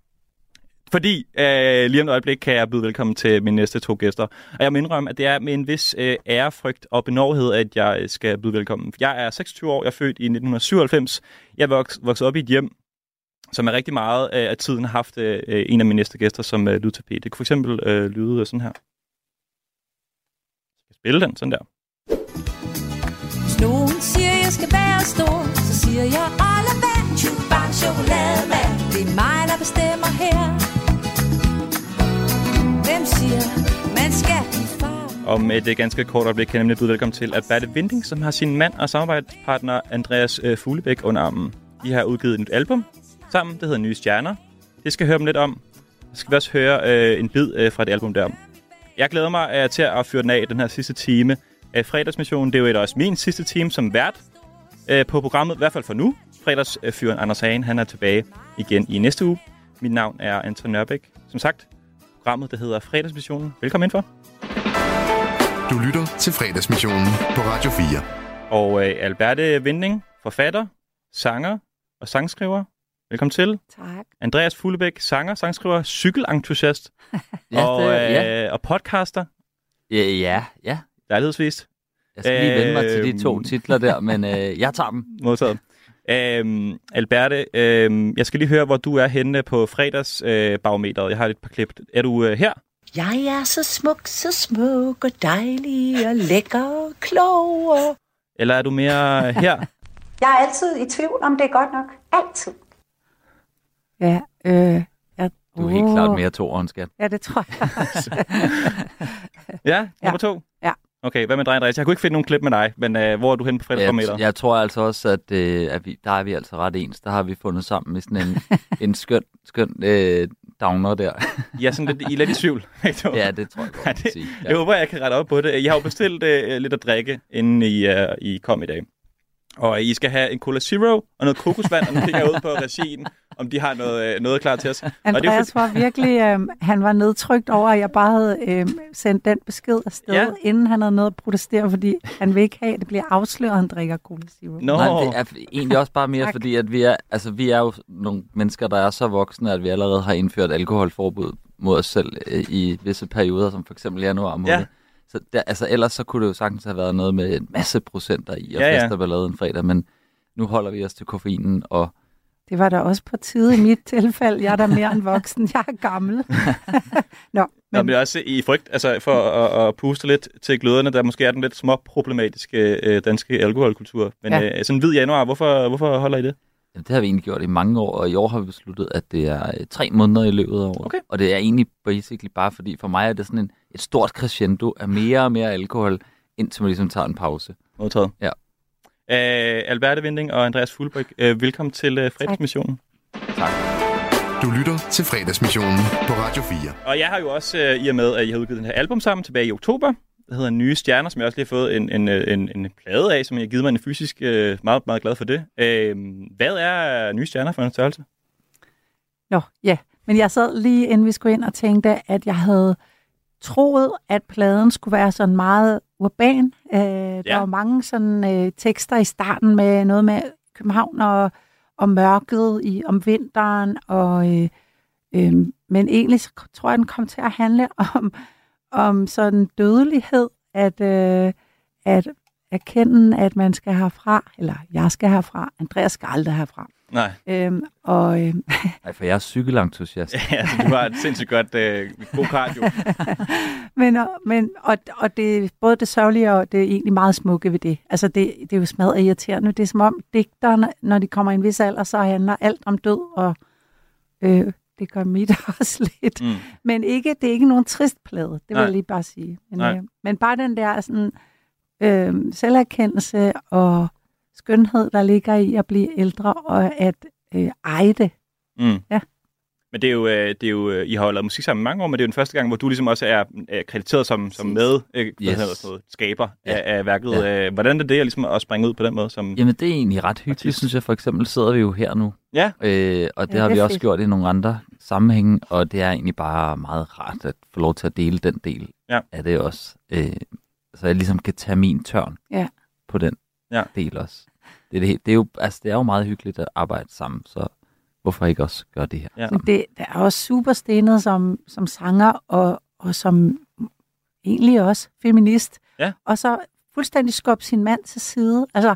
fordi øh, lige om et øjeblik kan jeg byde velkommen til mine næste to gæster. Og jeg må indrømme, at det er med en vis øh, ærefrygt og benovhed, at jeg øh, skal byde velkommen. Jeg er 26 år, jeg er født i 1997. Jeg voks, voksede op i et hjem, som er rigtig meget øh, af tiden har haft øh, en af mine næste gæster som øh, lydtapet. Det kunne for eksempel øh, lyde øh, sådan her. Jeg skal spille den sådan der. Hvis nogen siger, jeg skal være stor, så siger jeg alle vand, chubar, chokoladevand. Det er mig, der bestemmer her. Siger, man skal? Om et ganske kort øjeblik kan jeg nemlig byde velkommen til Alberte Vinding, som har sin mand og samarbejdspartner Andreas øh, Fuglebæk under armen. De har udgivet et nyt album sammen, det hedder Nye Stjerner. Det skal jeg høre dem lidt om. Så skal vi også høre øh, en bid øh, fra det album der. Jeg glæder mig øh, til at fyre den af den her sidste time af fredagsmissionen. Det er jo et, også min sidste time som vært øh, på programmet, i hvert fald for nu. Fredagsfyren Anders Hagen, han er tilbage igen i næste uge. Mit navn er Anton Nørbæk. Som sagt, programmet det hedder Fredagsmissionen. Velkommen indenfor. Du lytter til fredagsmissionen på Radio 4. Og øh, Alberte Vinding, forfatter, sanger og sangskriver. Velkommen til. Tak. Andreas Fuglebæk, sanger, sangskriver, cykelentusiast (laughs) Ja, og, det- øh, ja. og podcaster. Ja, ja, ja. Lejlighedsvist. Jeg skal lige vende mig til de Øhm. to titler der, men øh, jeg tager dem. Modtaget. Øhm, Alberte, øhm, jeg skal lige høre, hvor du er henne på fredagsbarometeret. Øh, jeg har et par klip. Er du øh, her? Jeg er så smuk, så smuk og dejlig og lækker og klog. Og... Eller er du mere her? (laughs) Jeg er altid i tvivl, om det er godt nok. Altid. Ja, øh, ja. Du er helt klart mere toeren, skat. Ja, det tror jeg. (laughs) Ja, nummer to? Ja. Okay, hvad med dig, Andreas? Jeg kunne ikke finde nogen klip med dig, men øh, hvor er du henne på fredagsbarometeret? Jeg, jeg tror altså også, at, øh, at vi, der er vi altså ret ens. Der har vi fundet sammen i sådan en, (laughs) en skøn, skøn øh, downer der. (laughs) Er sådan lidt, I er lidt i tvivl. (laughs) Ja, det tror jeg godt, Ja, det, sige. Ja. Jeg håber, jeg kan rette op på det. Jeg har jo bestilt øh, lidt at drikke, inden I, uh, I kom i dag. Og I skal have en Cola Zero og noget kokosvand, og nu kigger jeg ud på regien, om de har noget, øh, noget klar til os. og det Andreas var virkelig, øh, han var nedtrykt over, at jeg bare havde øh, sendt den besked afsted, Ja. inden han havde noget at protestere, fordi han vil ikke have, at det bliver afsløret, at han drikker Cola Zero. Nej, det er egentlig også bare mere fordi, at vi er, altså, vi er jo nogle mennesker, der er så voksne, at vi allerede har indført alkoholforbud mod os selv øh, i visse perioder, som for eksempel januar måned. Ja. Så der, altså, ellers så kunne det jo sagtens have været noget med en masse procenter i og Ja, ja, ja. fest og ballade en fredag, men nu holder vi os til koffeinen, og Det var da også på tide i mit tilfælde. Jeg er da mere end voksen. Jeg er gammel. (laughs) Nå, Nå, men det er også i frygt, altså for at, at puste lidt til gløderne, der måske er den lidt små problematiske øh, danske alkoholkultur. Men ja. Ja. øh, sådan en hvid januar, hvorfor, hvorfor holder I det? Jamen, det har vi egentlig gjort i mange år, og i år har vi besluttet, at det er øh, tre måneder i løbet af året. Okay. Og det er egentlig basically bare fordi, for mig er det sådan en, et stort crescendo af mere og mere alkohol, indtil man ligesom tager en pause. Modtaget. Ja. Øh, Alberte Vinding og Andreas Fuglbæk, øh, velkommen til øh, fredagsmissionen. Tak. Du lytter til fredagsmissionen på Radio 4. Og jeg har jo også, øh, i og med, at I har udgivet den her album sammen tilbage i oktober, hedder Nye Stjerner, som jeg også lige har fået en, en, øh, en, en plade af, som jeg har givet mig en fysisk, øh, meget, meget glad for det. Øh, hvad er Nye Stjerner for en størrelse? Nå, ja. Men jeg sad lige, inden vi skulle ind og tænkte, at jeg havde troet, at pladen skulle være sådan meget urban. Øh, der Ja. var mange sådan øh, tekster i starten med noget med København og, og mørket i, om vinteren. Og, øh, øh, men egentlig så tror jeg, den kom til at handle om, om sådan dødelighed, at, øh, at erkende, at man skal herfra, eller jeg skal herfra, Andreas skal aldrig herfra. Nej. Øhm, og, (laughs) øhm, Nej, for jeg er cykelentusiast. (laughs) ja, altså, du har et sindssygt godt, øh, god cardio. (laughs) men, og, men, og, og det er både det sørgelige og det er egentlig meget smukke ved det. Altså det, det er jo smadret irriterende. Det er som om digterne, når de kommer i en vis alder, så handler alt om død, og øh, det gør mit (laughs) også lidt. Mm. Men ikke, det er ikke nogen trist plade, det vil Nej. jeg lige bare sige. Men, Nej. øh, men bare den der sådan, øh, selverkendelse og skønhed, der ligger i at blive ældre, og at øh, eje det. Mm. Ja. Men det er jo, øh, det er jo, øh, I har jo lavet musik sammen mange år, men det er jo den første gang, hvor du ligesom også er, er krediteret som, som med yes. Sådan noget, skaber Ja. af, af værket. Ja. Øh, Hvordan er det ligesom at springe ud på den måde? Som... Jamen, det er egentlig ret hyggeligt, synes jeg. For eksempel sidder vi jo her nu. Ja. Øh, og det Ja, har det vi er også fedt. gjort i nogle andre sammenhænge, og det er egentlig bare meget rart at få lov til at dele den del Ja. af det også. Øh, så jeg ligesom kan tage min tørn Ja. på den ja. del også. Det er, det, det, er jo, altså, det er jo meget hyggeligt at arbejde sammen, så hvorfor ikke også gøre det her? Ja. Men det, der er også super stenet som, som sanger, og, og som egentlig også feminist. Ja. Og så fuldstændig skubbe sin mand til side. Altså,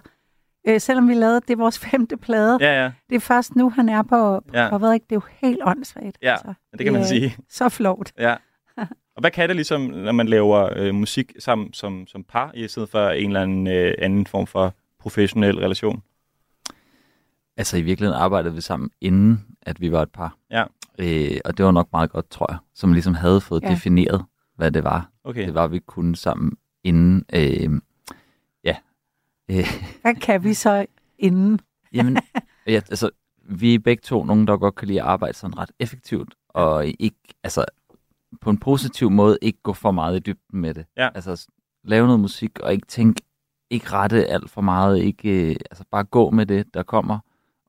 øh, selvom vi lavede, det er vores (laughs) femte plade. Ja, ja. Det er først nu, han er på, på Ja. ved ikke, det er jo helt åndssvagt. Ja, altså. det kan man er sige. Så flot. (laughs) Ja. Og hvad kan det ligesom, når man laver øh, musik sammen som, som par, i stedet for en eller anden øh, anden form for professionel relation? Altså i virkeligheden arbejdede vi sammen, inden at vi var et par. Ja. Øh, og det var nok meget godt, tror jeg, som ligesom havde fået Ja. defineret, hvad det var. Okay. Det var, vi kunne sammen inden. Øh, ja. Øh, Hvad kan vi så inden? (laughs) Jamen, ja, altså, vi er begge to nogen, der godt kan lide at arbejde sådan ret effektivt, og ikke, altså, på en positiv måde, ikke gå for meget i dybden med det. Ja. Altså, lave noget musik, og ikke tænke, ikke rette alt for meget, ikke, øh, altså, bare gå med det, der kommer,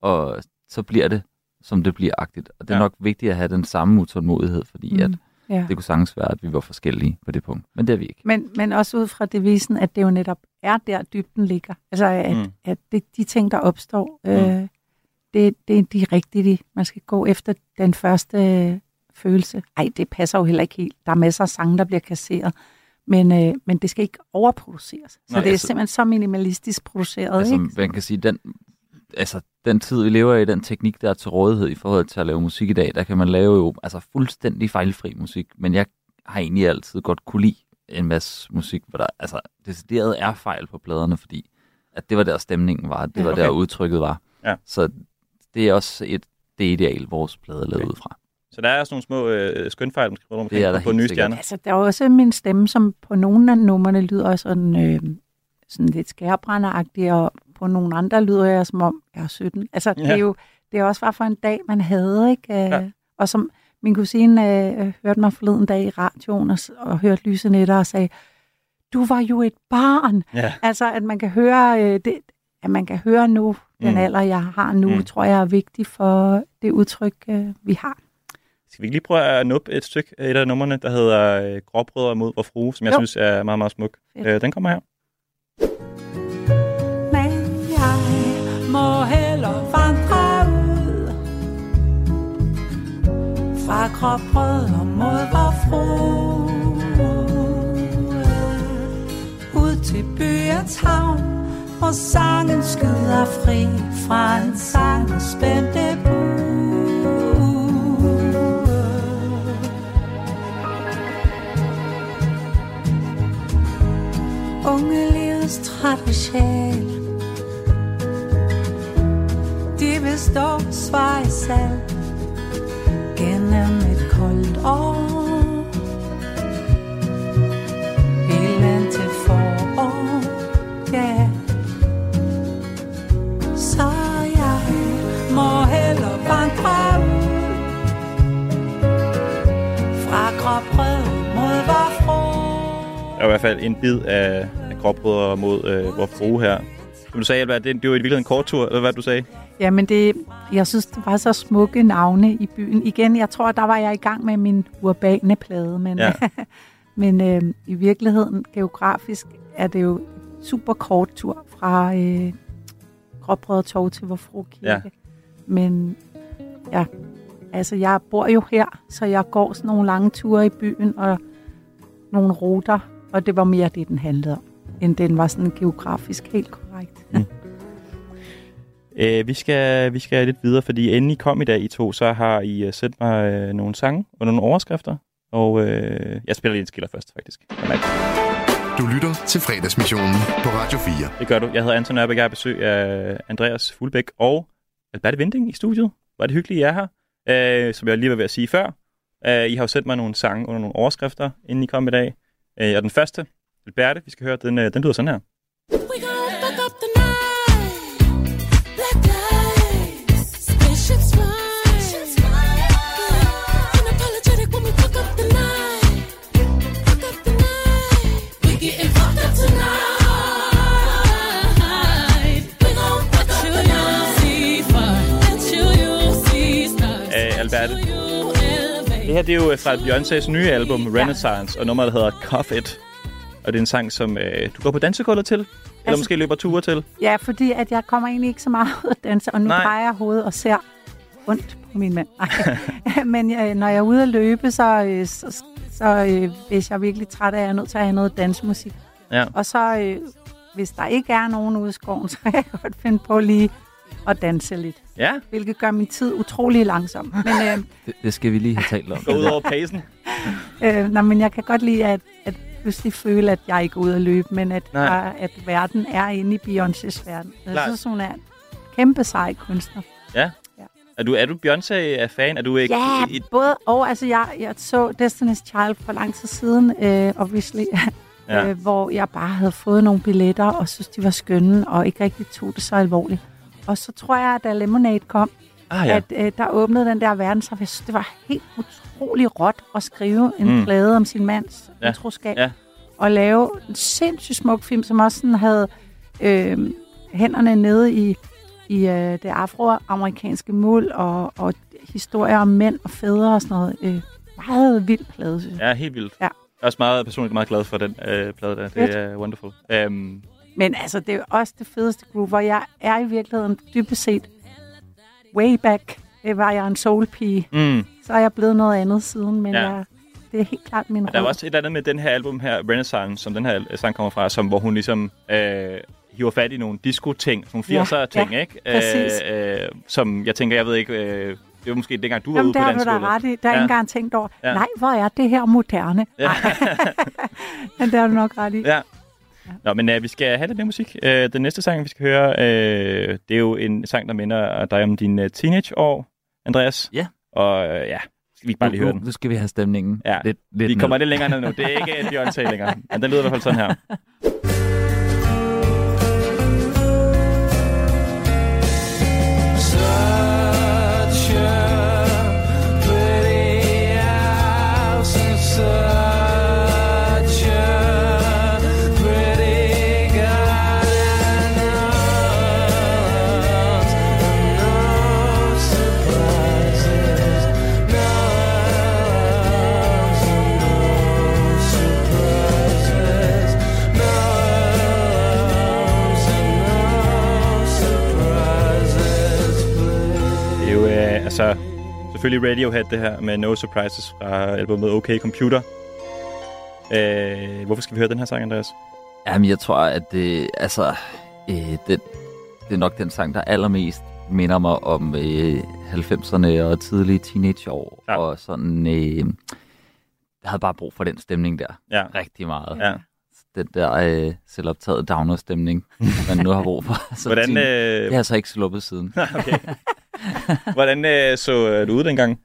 og så bliver det, som det bliver agtigt. Og det er Ja. nok vigtigt at have den samme utålmodighed, fordi Mm, at ja. det kunne sagtens være, at vi var forskellige på det punkt. Men det er vi ikke. Men, men også ud fra devisen, at det jo netop er der, dybden ligger. Altså, at, Mm. at det, de ting, der opstår, Mm. øh, det, det er de rigtige. Man skal gå efter den første øh, følelse. Ej, det passer jo heller ikke helt. Der er masser af sange, der bliver kasseret. Men, øh, men det skal ikke overproduceres. Så Nej, det er altså- simpelthen så minimalistisk produceret. Altså, ikke? man kan sige, den, altså, den tid, vi lever i, den teknik, der er til rådighed i forhold til at lave musik i dag, der kan man lave jo altså, fuldstændig fejlfri musik. Men jeg har egentlig altid godt kunne lide en masse musik, hvor der altså, decideret er fejl på pladerne, fordi at det var der stemningen var, det var okay. der udtrykket var. Ja. Så det er også et, det ideal, vores plade er lavet ud fra. Så der er sådan nogle små øh, skønfejl, man skal rundt omkring Det er der på, nye sikkert. stjerner. Altså, der er også min stemme, som på nogle af numrene lyder sådan, øh, sådan lidt skærbrænderagtig, og på nogle andre lyder jeg som om, jeg er 17. Altså, det Ja. er jo det er også bare for en dag, man havde, ikke? Øh, Ja. Og som min kusine øh, hørte mig forleden dag i radioen og, og hørte Lyse Netter og sagde, du var jo et barn. Ja. Altså, at man kan høre, øh, det, at man kan høre nu, den Mm. alder, jeg har nu, Mm. tror jeg er vigtig for det udtryk, øh, vi har. Skal vi ikke lige prøve at nuppe et stykke et af numrene, der hedder øh, Gråbrødre mod vor frue, som jeg Jo. synes er meget, meget smuk. Øh, den kommer her. Lakre brød og mod vor frue Ud til byens havn Hvor sangen skyder fri Fra en sang og spændte Unge livets trætte sjæl. De vil stå svar i salg Gennem et koldt år Helt til forår Ja Så jeg må hellere vandre ud Fra gråbrød mod vor Der er i hvert fald en bid af, af Gråbrødre mod øh, vor frue her. Som du sagde, Albert, det, det var i virkeligheden en kort tur, eller hvad du sagde? Jamen, det, jeg synes, det var så smukke navne i byen. Igen, jeg tror, der var jeg i gang med min urbane plade, men, Ja. (laughs) men øh, i virkeligheden, geografisk, er det jo super kort tur fra øh, Gråbrød Torv til Vor Frue Kirke. Ja. Men ja, altså jeg bor jo her, så jeg går sådan nogle lange ture i byen og nogle ruter, og det var mere det, den handlede om, end den var sådan geografisk helt korrekt. (laughs) Øh, vi, skal, vi skal lidt videre, fordi inden I kom i dag, I to, så har I uh, sendt mig uh, nogle sange og nogle overskrifter. Og uh, jeg spiller lige en skiller først, faktisk. Du lytter til fredagsmissionen på Radio 4. Det gør du. Jeg hedder Anton Ørbeck, jeg har besøg af Andreas Fuglbæk og Albert Vinding i studiet. Var det hyggeligt, I er her. Uh, som jeg lige var ved at sige før. Uh, I har jo sendt mig nogle sange under nogle overskrifter, inden I kom i dag. Uh, og den første, Alberte, vi skal høre, den, uh, den lyder sådan her. Spaceships det her det er jo fra Beyoncé's nye album, Renaissance, og nummeret der hedder Cuff It. Og det er en sang, som øh, du går på dansegulvet til, eller Altså- måske løber ture til. Ja, fordi at jeg kommer egentlig ikke så meget ud at danse, og nu Nej. drejer jeg hovedet og ser ondt på min mand. (laughs) Men øh, når jeg er ude at løbe, så, øh, så, så øh, hvis jeg er virkelig træt af, at jeg er nødt til at have noget dansemusik. Ja. Og så, øh, hvis der ikke er nogen ude i skoven, (laughs) så kan jeg godt finde på lige at danse lidt. Ja. Hvilket gør min tid utrolig langsom. Men, øh, (laughs) Det, det skal vi lige have talt om. Gå ud over pacen. (laughs) øh, nej, men jeg kan godt lide at, at pludselig føle, at jeg ikke er ude at løbe, men at, der, at verden er inde i Beyoncés verden. Jeg synes, hun er en kæmpe sej kunstner. Ja. Er du, er du Beyoncé-fan? Er du ikke... Ja, et- både og. Altså, jeg, jeg så Destiny's Child for lang tid siden, øh, obviously, Ja. (laughs) ja. øh, hvor jeg bare havde fået nogle billetter, og synes, de var skønne, og ikke rigtig tog det så alvorligt. Og så tror jeg, at da Lemonade kom, Ah, ja. at øh, der åbnede den der verden, så det var helt utrolig råt at skrive en Mm. plade om sin mands Ja. utroskab. Ja. Og lave en sindssygt smuk film, som også sådan havde øh, hænderne nede i, i øh, det afroamerikanske muld, og, og historier om mænd og fædre og sådan noget. Øh, meget vild plade, synes jeg. Ja, helt vildt. Ja. Jeg er også meget personligt meget glad for den øh, plade der. Det Fedt. er wonderful. Um, Men altså, det er også det fedeste groove, hvor jeg er i virkeligheden dybest set way back, øh, var jeg en soulpige. Mm. Så er jeg blevet noget andet siden, men Ja. ja. jeg, det er helt klart min Men der var rød. også et eller andet med den her album her, Renaissance, som den her øh, sang kommer fra, som, hvor hun ligesom øh, hiver fat i nogle disco-ting, nogle Ja, 80'er-ting, ja, ikke? præcis. Øh, øh, som jeg tænker, jeg ved ikke, øh, det var måske dengang, du var Jamen, ude der på har du da dansegulvet. ret i. Der er Ja. ja. ikke engang tænkt over, Ja. ja. nej, hvor er det her moderne? Ja. (laughs) Men det har du nok ret i. Ja. Nå, men øh, vi skal have lidt mere musik. Øh, den næste sang, vi skal høre, øh, det er jo en sang, der minder dig om dine øh, teenageår, Andreas. Ja. Og øh, ja, skal vi ikke bare lige høre den? nu skal vi have stemningen Ja, lidt, lidt vi kommer ned. lidt længere ned nu. Det er ikke Beyoncé længere. Men den lyder i hvert fald sådan her. (laughs) altså, selvfølgelig Radiohead, det her med No Surprises fra albumet OK Computer. Øh, hvorfor skal vi høre den her sang, Andreas? Jamen, jeg tror, at det, altså, øh, det, det er nok den sang, der allermest minder mig om øh, 90'erne og tidlige teenageår. Ja. Og sådan, øh, jeg havde bare brug for den stemning der. Ja. Rigtig meget. Ja. Den der øh, selvoptaget downer-stemning, man nu har brug for. (laughs) Så Hvordan, øh, Det har jeg så ikke sluppet siden. (laughs) okay. (laughs) Hvordan øh, så øh, du ud dengang?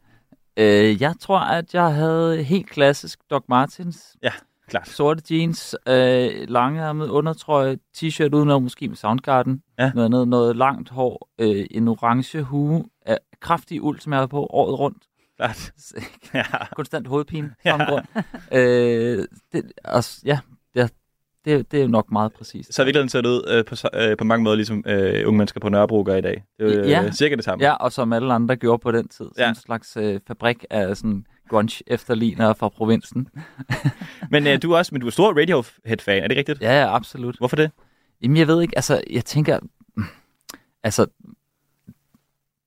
Øh, jeg tror, at jeg havde helt klassisk Doc Martens. Ja, klart. Sorte jeans, øh, langærmet undertrøje, t-shirt udenom, måske med Soundgarden. Ja. Noget, noget, noget langt hår, øh, en orange hue, af kraftig uld, som jeg havde på året rundt. Klart. (laughs) ja. Konstant hovedpine. Ja. grund. Øh, det, altså, ja, det, det, det er nok meget præcist. Så har virkeligheden set ud øh, på, øh, på mange måder, ligesom øh, unge mennesker på Nørrebro gør i dag. Det er jo øh, Ja. cirka det samme. Ja, og som alle andre gjorde på den tid. Som Ja. en slags øh, fabrik af sådan grunge-efterligner fra provinsen. (laughs) Men øh, du er også men du er stor Radiohead-fan, er det rigtigt? Ja, ja, absolut. Hvorfor det? Jamen, jeg ved ikke, altså, jeg tænker, altså,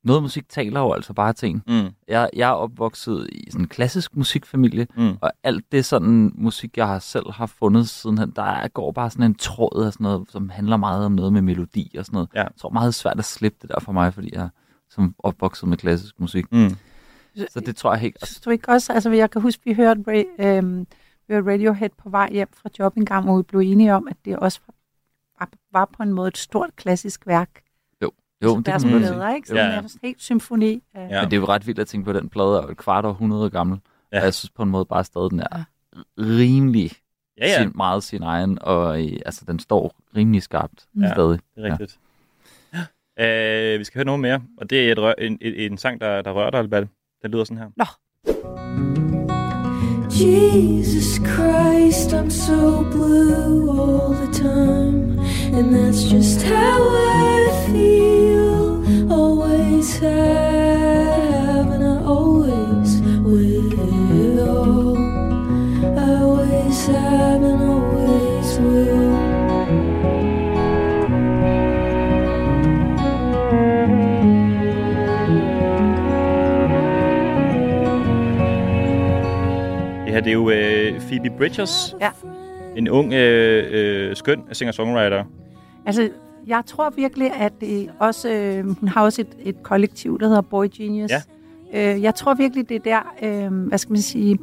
noget musik taler jo altså bare til en. Mm. Jeg, jeg er opvokset i sådan en klassisk musikfamilie, Mm. og alt det sådan musik, jeg har selv har fundet sidenhen, der er, går bare sådan en tråd af sådan noget, som handler meget om noget med melodi og sådan noget. Ja. Jeg tror meget svært at slippe det der for mig, fordi jeg er som opvokset med klassisk musik. Mm. Så det tror jeg helt... Synes du ikke også, altså jeg kan huske, vi hørte, øhm, vi hørte Radiohead på vej hjem fra job en gang, hvor vi blev enige om, at det også var, var på en måde et stort klassisk værk. Jo, jo det er kan man sige. plader, ikke? Så ja. er helt symfoni. Af, Ja. Men det er jo ret vildt at tænke på, at den plade er et kvart århundrede gammel. Ja. Og jeg synes på en måde bare stadig, den er rimelig Ja, ja. Sin, meget sin egen, og øh, altså, den står rimelig skarpt Ja, stadig. det er rigtigt. Ja. Øh, vi skal høre noget mere, og det er et rør, en, en, en sang, der, der rører dig, Albert. Den lyder sådan her. Nå. Jesus Christ, I'm so blue all the time. And that's just how I feel. Always have, and I always will. I always have, and always will. Det her, det er jo øh, Phoebe Bridgers. Ja. En ung, øh, øh, skøn singer-songwriter. Altså, jeg tror virkelig, at det også, øh, hun har også et, et kollektiv, der hedder Boy Genius. Ja. Øh, jeg tror virkelig, det er der, øh, hvad skal man sige,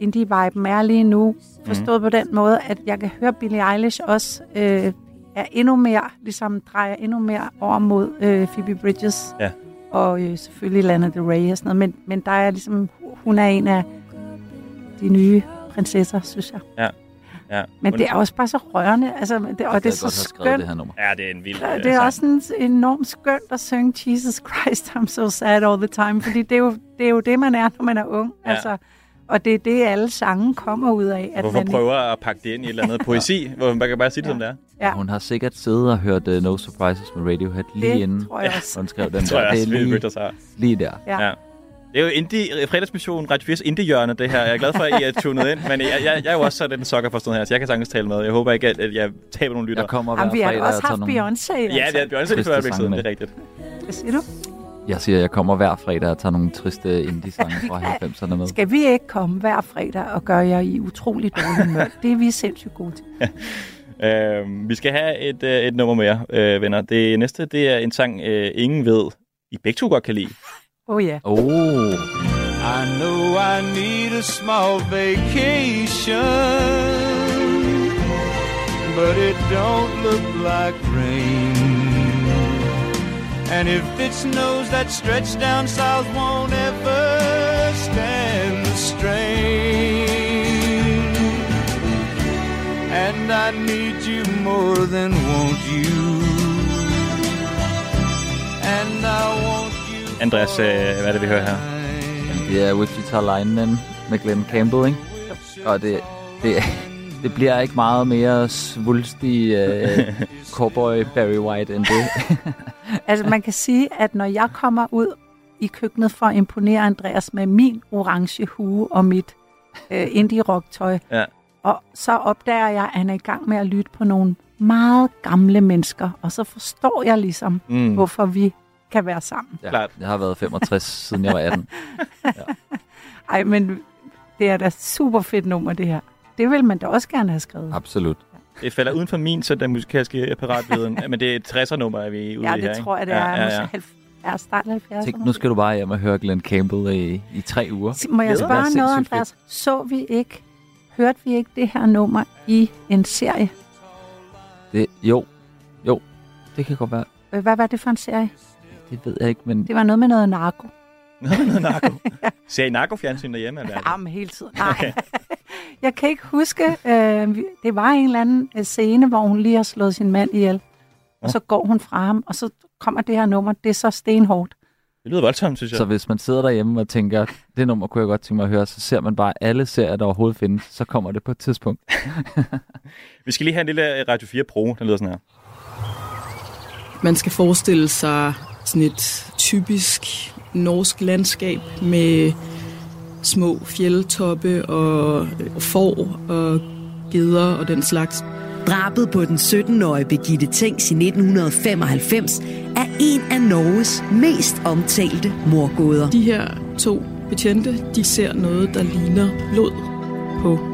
indie-viben er lige nu. Forstået mm. på den måde, at jeg kan høre Billie Eilish også øh, er endnu mere, ligesom drejer endnu mere over mod øh, Phoebe Bridges. Ja. Og øh, selvfølgelig Lana Del Rey og sådan noget. Men, men der er ligesom, hun er en af de nye prinsesser, synes jeg. Ja. Ja. Men det er også bare så rørende, altså, det, og det er så skønt. Ja, det er en vild Ja, øh, det er sang. også sådan enormt skønt at synge Jesus Christ, I'm so sad all the time, fordi det er jo det, er jo det man er, når man er ung. Ja. Altså, og det er det, alle sange kommer ud af. At Hvorfor man, prøver at pakke det ind i et eller andet (laughs) poesi, hvor man kan bare sige det, som det er? Ja. Hun har sikkert siddet og hørt uh, No Surprises med Radiohead lige Det inden tror jeg også. hun skrev (laughs) den Det tror jeg det også, er Phoebe lige, lige der. Ja. Ja. Det er jo indie, fredagsmission, Radio 4's indie-hjørne, det her. Jeg er glad for, at I er tunet ind, men jeg, jeg, jeg er jo også sådan en sokker for sådan her, så jeg kan sagtens tale med. Jeg håber ikke, at, at jeg taber nogle lytter. Jeg kommer Jamen, vi har da også haft Beyoncé. Ja, det er Beyoncé før sange siden, med. det er rigtigt. Hvad siger du? Jeg siger, at jeg kommer hver fredag og tager nogle triste indie-sange fra (laughs) 90'erne med. Skal vi ikke komme hver fredag og gøre jer i utrolig dårlig humør? Det er vi sindssygt gode til. (laughs) Øh, vi skal have et, øh, et nummer mere, øh, venner. Det næste, det er en sang, øh, ingen ved, I begge to godt kan lide. Åh oh, yeah. Oh. I know I need a small vacation, but it don't look like rain. And if it snows, that stretch down south won't ever stand the strain. And I need you more than want you. And I want you. Andreas, øh, hvad er det, vi hører her? Jamen, det er Wichita Lineman med Glenn Campbell, ikke? Og det, det, det bliver ikke meget mere svulstig uh, (laughs) cowboy Barry White end det. (laughs) Altså, man kan sige, at når jeg kommer ud i køkkenet for at imponere Andreas med min orange hue og mit øh, indie-rock-tøj, Ja. og så opdager jeg, at han er i gang med at lytte på nogle meget gamle mennesker, og så forstår jeg ligesom, mm. hvorfor vi kan være sammen. Ja, jeg har været 65, siden jeg var 18. (laughs) Ej, men det er da super fedt nummer, det her. Det vil man da også gerne have skrevet. Absolut. Det falder uden for min søndag musikalske apparatviden, (laughs) men det er et 60'er-nummer, er vi ude Ja, i her, det ikke? tror jeg, det er. Ja, ja, ja. er start 70'erne. Tænk, nu skal du bare hjem og høre Glenn Campbell i, i tre uger. Må jeg Det spørge noget, sindssygt Andreas? Så vi ikke, hørte vi ikke det her nummer i en serie? Det, jo, jo, det kan godt være. Øh, Hvad var det for en serie? Det ved jeg ikke, men Det var noget med noget narko. noget narko. (laughs) Ser I narko-fjernsyn derhjemme? Eller? Ja, men hele tiden. Nej. Okay. (laughs) jeg kan ikke huske, øh, det var en eller anden øh, scene, hvor hun lige har slået sin mand ihjel. Og så går hun fra ham, og så kommer det her nummer. Det er så stenhårdt. Det lyder voldsomt, synes jeg. Så hvis man sidder derhjemme og tænker, det nummer kunne jeg godt tænke mig at høre, så ser man bare alle serier, der overhovedet findes, så kommer det på et tidspunkt. (laughs) Vi skal lige have en lille Radio 4 Pro, den lyder sådan her. Man skal forestille sig sådan et typisk norsk landskab med små fjeldtoppe og får og geder og den slags. Drabet på den 17-årige Birgitte Tengs i 1995 er en af Norges mest omtalte morgåder. De her to betjente, de ser noget, der ligner blod på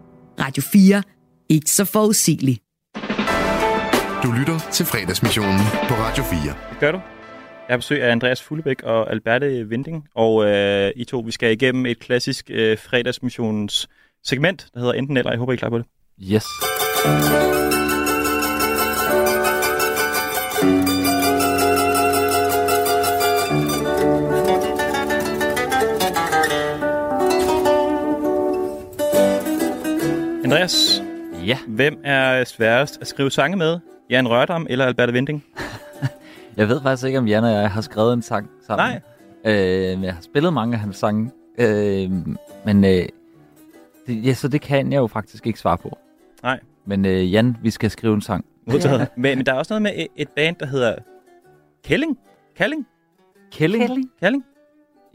Radio 4. Ikke så forudsigeligt. Du lytter til fredagsmissionen på Radio 4. Det gør du. Jeg har besøg af Andreas Fuglebæk og Alberte Vinding, og øh, I to, vi skal igennem et klassisk øh, fredagsmissionens segment, der hedder enten eller. Jeg håber, I er klar på det. Yes. Andreas, ja. hvem er sværest at skrive sange med? Jan Rørdam eller Alberte Vinding? (laughs) Jeg ved faktisk ikke, om Jan og jeg har skrevet en sang sammen. Nej. Øh, men jeg har spillet mange af hans sange. Øh, men øh, det, ja, så det kan jeg jo faktisk ikke svare på. Nej. Men øh, Jan, vi skal skrive en sang. Modtaget. (laughs) Men, men der er også noget med et, band, der hedder Kelling. Kalling? Kelling? Kelling. Kalling?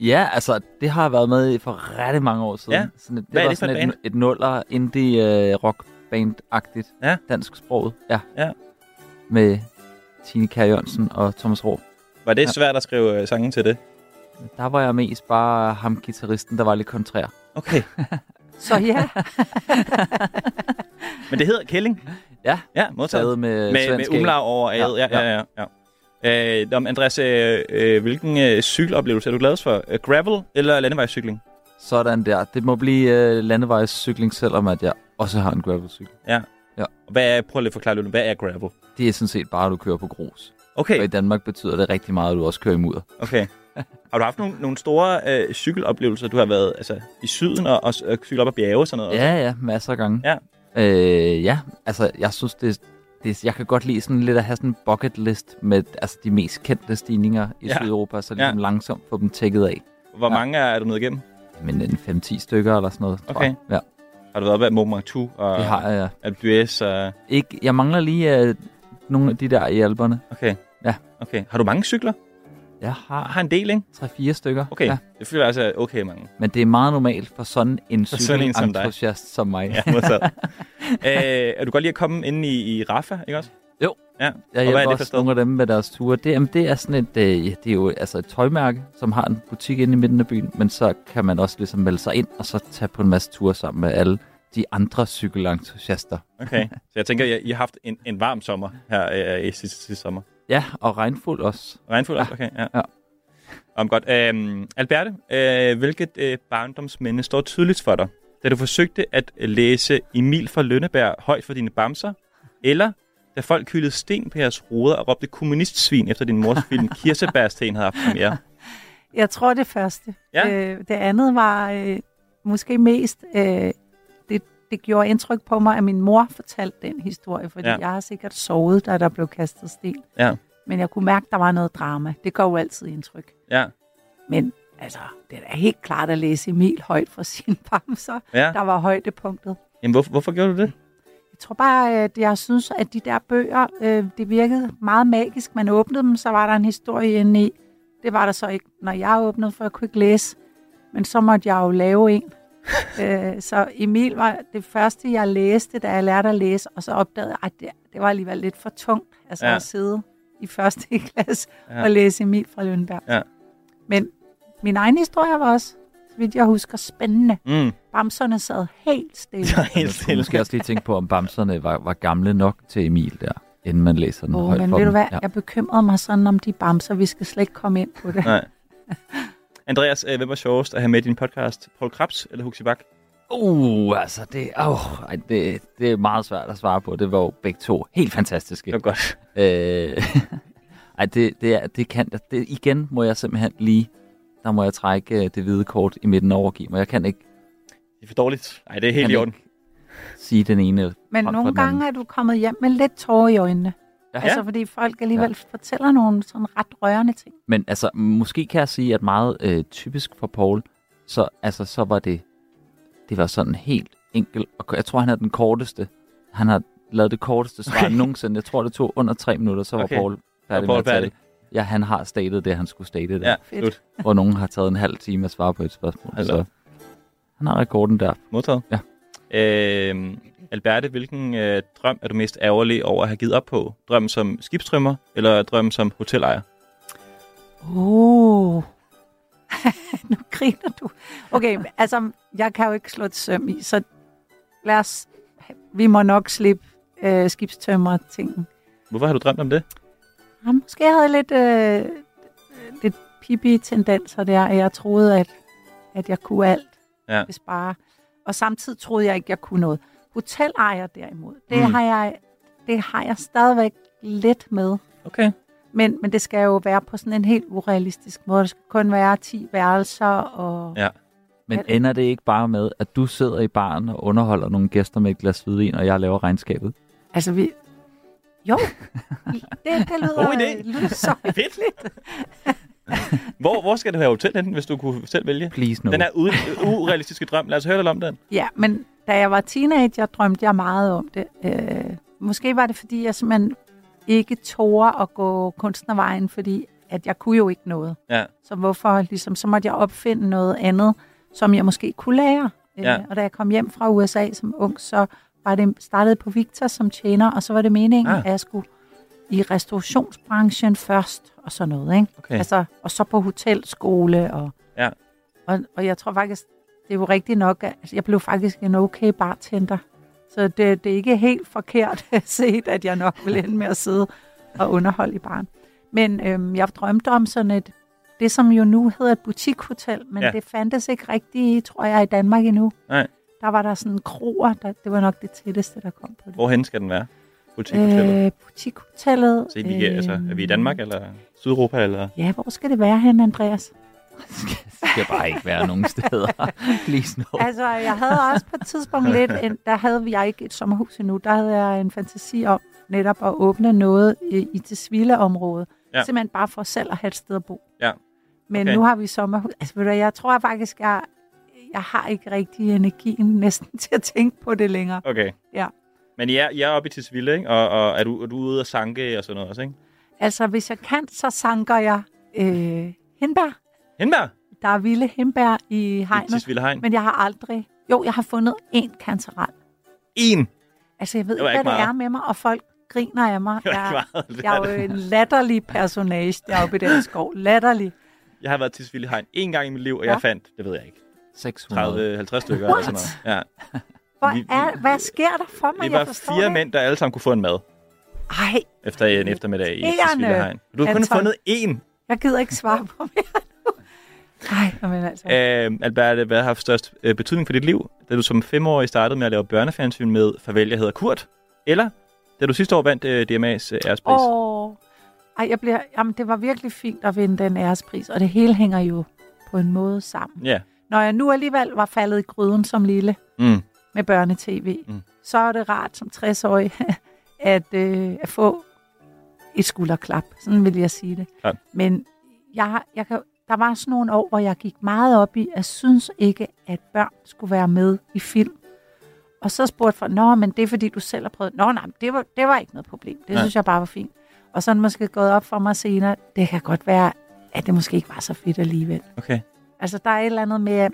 Ja, altså, det har jeg været med i for ret mange år siden. Ja. Sådan, et- det Hvad er var det for et sådan band? et, et nuller indie uh, rock band-agtigt. Ja. Dansk sproget. Ja. Ja. Med Tine Kjær Jørgensen og Thomas Råb. Var det Ja. svært at skrive øh, sange til det? Der var jeg mest bare ham guitaristen, der var lidt kontrær. Okay. (laughs) Så ja. (laughs) Men det hedder Kelling? Ja. Ja, modtaget. Taget med med, med A. umlaug over Ja, A'et. Ja, ja, ja. ja. Øh, om Andreas, øh, øh, hvilken øh, cykeloplevelse er du glad for? Øh, gravel eller landevejscykling? Sådan der. Det må blive uh, landevejscykling, selvom at jeg også har en gravelcykel. Ja. Ja. Hvad er, prøv lige at forklare lidt, hvad er gravel? Det er sådan set bare, at du kører på grus. Okay. Og i Danmark betyder det rigtig meget, at du også kører i mudder. Okay. Har du haft nogle, nogle store øh, cykeloplevelser? Du har været altså, i syden og, og, og cyklet op ad bjerge og sådan noget? Ja, ja, masser af gange. Ja. Øh, ja, altså jeg synes, det, det, jeg kan godt lide sådan lidt at have sådan en bucket list med altså, de mest kendte stigninger i Ja. ja. Sydeuropa, så Ja. ligesom ja. langsomt få dem tækket af. Hvor mange er, er du nået igennem? Men en 5-10 stykker eller sådan noget, tror Okay. jeg. Ja. Har du været ved Mont Ventoux og Det har jeg, ja. D'Huez? Og... Ikke, jeg mangler lige uh, nogle af de der i alberne. Okay. Ja. Okay. Har du mange cykler? Jeg har, har en del, ikke? 3-4 stykker. Okay. Ja. Det føler jeg altså okay mange. Men det er meget normalt for sådan en en som cykelentusiast som mig. Ja, modtaget. (laughs) øh, er du godt lige at komme ind i, i Rafa, ikke også? Jo. Ja. Jeg hjælper er det også sted? nogle af dem med deres ture. Det, jamen, det er sådan et, øh, det er jo altså et tøjmærke, som har en butik inde i midten af byen, men så kan man også ligesom melde sig ind, og så tage på en masse ture sammen med alle de andre cykelentusiaster. Okay. Så jeg tænker, at I har haft en, en varm sommer her øh, i sidste, sidste sommer. Ja, og regnfuld også. Regnfuld også? Okay, ja. ja. Om godt. Øhm, Alberte, øh, hvilket øh, barndomsminde står tydeligt for dig, da du forsøgte at læse Emil fra Lønneberg højt for dine bamser, eller da folk hyldede sten på jeres ruder og råbte kommunistsvin efter din mors film (laughs) Kirsebærsten havde haft premiere? Jeg tror det første. Ja. Øh, det andet var øh, måske mest, øh, det, gjorde indtryk på mig, at min mor fortalte den historie, fordi Ja. jeg har sikkert sovet, da der blev kastet sten. Ja. Men jeg kunne mærke, at der var noget drama. Det gør jo altid indtryk. Ja. Men altså, det er helt klart at læse Emil højt fra sine (laughs) bamser. Ja. Der var højdepunktet. Jamen, hvorfor, hvorfor gjorde du det? Jeg tror bare, at jeg synes, at de der bøger, øh, det virkede meget magisk. Man åbnede dem, så var der en historie inde i. Det var der så ikke, når jeg åbnede, for jeg kunne ikke læse. Men så måtte jeg jo lave en. (laughs) øh, så Emil var det første, jeg læste, da jeg lærte at læse, og så opdagede jeg, at det, det var alligevel lidt for tungt altså Ja. at sidde i første (laughs) klasse Ja. og læse Emil fra Lønberg. Ja. Men min egen historie var også, så vidt jeg husker, spændende. Mm. Bamserne sad helt stille. (laughs) helt Jeg skulle måske også lige tænke på, om bamserne var, var gamle nok til Emil der, inden man læser den Åh, højt men for ved du dem. hvad, Ja. ja. jeg bekymrede mig sådan om de bamser. Vi skal slet ikke komme ind på det. Nej. Andreas, øh, hvem var sjovest at have med i din podcast? Paul Krabs eller Huxi Bak? Uh, altså det, oh, ej, det, det er meget svært at svare på. Det var jo begge to helt fantastiske. Det var godt. Øh, (laughs) ej, det, det, er, det kan det, igen må jeg simpelthen lige, der må jeg trække øh, det hvide kort i midten og overgive mig. Jeg kan ikke. Det er for dårligt. Nej, det er helt i orden. Sige den ene Men nogle den anden. gange er du kommet hjem med lidt tårer i øjnene. Ja. Altså, fordi folk alligevel ja. fortæller nogle sådan ret rørende ting. Men altså, måske kan jeg sige, at meget øh, typisk for Paul, så, altså, så var det, det var sådan helt enkelt. Og jeg tror, han er den korteste. Han har lavet det korteste svar Okay. nogensinde. Jeg tror, det tog under tre minutter, så var Okay. Paul færdig Var Paul med at tale. Ja, han har statet det, han skulle state der. Ja, Fedt. Hvor nogen har taget en halv time at svare på et spørgsmål. Altså. Så han har rekorden der. Modtaget. Ja. Øh, Alberte, hvilken øh, drøm er du mest ærgerlig over at have givet op på? Drøm som skibstrømmer, eller drøm som hotelejer? Oh. (laughs) nu griner du. Okay, altså, jeg kan jo ikke slå et søm i, så lad os, vi må nok slippe øh, skibstømmer ting. Hvorfor har du drømt om det? Ja, måske havde jeg lidt, øh, lidt pipi tendenser der, at jeg troede, at, at jeg kunne alt, Ja. hvis bare... Og samtidig troede jeg ikke, jeg kunne noget. Hotelejer derimod, det, Mm. har jeg, det har jeg stadigvæk lidt med. Okay. Men, men det skal jo være på sådan en helt urealistisk måde. Det skal kun være 10 værelser og... Ja. Men ender det ikke bare med, at du sidder i baren og underholder nogle gæster med et glas hvidvin, og jeg laver regnskabet? Altså, vi... Jo, (laughs) det, det lyder, God idé. lyder så Fedt. (laughs) Hvor, hvor skal det være hotel henne, hvis du kunne selv vælge? Please no. Den er u- urealistiske drøm. Lad os høre lidt om den. Ja, men da jeg var teenager, drømte jeg meget om det. Øh, måske var det, fordi jeg simpelthen ikke tog at gå kunstnervejen, fordi at jeg kunne jo ikke noget. Ja. Så hvorfor ligesom, så måtte jeg opfinde noget andet, som jeg måske kunne lære. Øh, Ja. Og da jeg kom hjem fra USA som ung, så var det startede på Victor som tjener, og så var det meningen, ah. at jeg skulle i restaurationsbranchen først, og sådan noget. Ikke? Okay. Altså, og så på hotelskole, og, Ja. og, og jeg tror faktisk, det er jo rigtigt nok, at altså, jeg blev faktisk en okay bartender. Så det, det er ikke helt forkert (laughs) set, at jeg nok vil ende med at sidde og underholde i baren. Men øhm, jeg drømte om sådan et, det som jo nu hedder et butikhotel, men Ja. ja. det fandtes ikke rigtigt, tror jeg, i Danmark endnu. Nej. Der var der sådan kroer, der, det var nok det tætteste, der kom på det. Hvorhen skal den være? Butikhotellet. Øh, butikhotellet. Så vi, altså, er vi i Danmark, eller Sydeuropa, eller? Ja, hvor skal det være hen, Andreas? Det skal bare ikke være nogen steder. Please no. Altså, jeg havde også på et tidspunkt lidt, en, der havde vi ikke et sommerhus endnu, der havde jeg en fantasi om netop at åbne noget i, i Tisvilde-området. Ja. Ja. Simpelthen bare for selv at have et sted at bo. Ja. Men Okay. okay. nu har vi sommerhus. Altså, ved du, jeg tror faktisk, jeg, jeg har ikke rigtig energien næsten (laughs) til at tænke på det længere. Okay. Ja. Men I er, I er oppe i Tisvilde, ikke? Og, og er, du, er du ude at sanke og sådan noget også, ikke? Altså, hvis jeg kan, så sanker jeg øh, hindbær. Hindbær? Der er vilde hindbær i hegnet. Tisvilde Hegn? Men jeg har aldrig... Jo, jeg har fundet én kantarel. En? Altså, jeg ved Det ikke, hvad ikke det meget. er med mig, og folk griner af mig. Jeg, meget, det jeg er er jo det. en latterlig personage deroppe i den skov. Latterlig. Jeg har været til Tisvilde Hegn en gang i mit liv, og Ja. jeg fandt, det ved jeg ikke, 600. 30-50 stykker eller sådan noget. Ja. Hvor Vi- er, hvad sker der for mig? Vi var fire det. mænd, der alle sammen kunne få en mad Ej, efter en eftermiddag i Irriterende, Tisvilde Hegn. Du har kun Anton. fundet én. jeg gider ikke svare på mere nu. Ej, men altså. Øh, Albert, hvad har haft størst øh, betydning for dit liv? Da du som femårig startede med at lave børnefjernsyn med Farvel, jeg hedder Kurt? Eller da du sidste år vandt øh, DMA's øh, ærespris? Åh, ej, jeg bliver, jamen, det var virkelig fint at vinde den ærespris, og det hele hænger jo på en måde sammen. Ja. Når jeg nu alligevel var faldet i gryden som lille Mm. Med børnetv, Mm. så er det rart som 60-årig (laughs) at, øh, at få et skulderklap. Sådan vil jeg sige det. Klart. Men jeg, jeg kan, der var sådan nogle år, hvor jeg gik meget op i, at jeg synes ikke, at børn skulle være med i film. Og så spurgte folk, nå, men det er fordi, du selv har prøvet. Nå, nej, det var, det var ikke noget problem. Det Nej. synes jeg bare var fint. Og så det måske gået op for mig senere, det kan godt være, at det måske ikke var så fedt alligevel. Okay. Altså, der er et eller andet med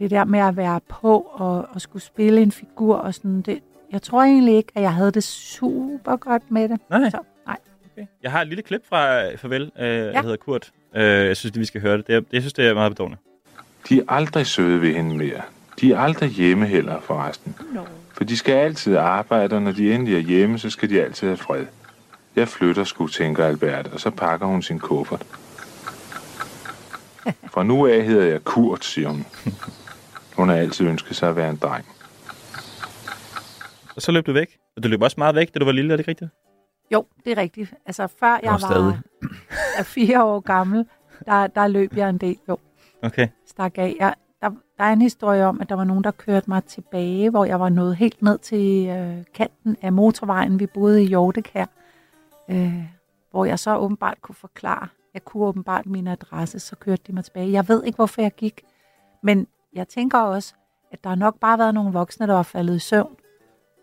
det der med at være på og, og skulle spille en figur og sådan. Det, jeg tror egentlig ikke, at jeg havde det super godt med det. Nej. Så, nej. Okay. Jeg har et lille klip fra øh, Farvel, øh, ja. jeg hedder Kurt. Øh, jeg synes, at vi skal høre det. det er, jeg synes, det er meget bedårende. De er aldrig søde ved hende mere. De er aldrig hjemme heller, forresten. No. For de skal altid arbejde, og når de endelig er hjemme, så skal de altid have fred. Jeg flytter sgu, tænker Albert, og så pakker hun sin kuffert. (laughs) Fra nu af hedder jeg Kurt, siger hun. (laughs) Hun har altid ønsket sig at være en dreng. Og så løb du væk. Og du løb også meget væk, da du var lille, er det ikke rigtigt? Jo, det er rigtigt. Altså, før jeg Og var stadig. (laughs) er fire år gammel, der, der løb jeg en del. Jo, Okay. stak af. Jeg, der, der er en historie om, at der var nogen, der kørte mig tilbage, hvor jeg var nået helt ned til øh, kanten af motorvejen. Vi boede i Hjortekær, øh, hvor jeg så åbenbart kunne forklare, jeg kunne åbenbart min adresse, så kørte de mig tilbage. Jeg ved ikke, hvorfor jeg gik, men jeg tænker også, at der har nok bare været nogle voksne, der var faldet i søvn.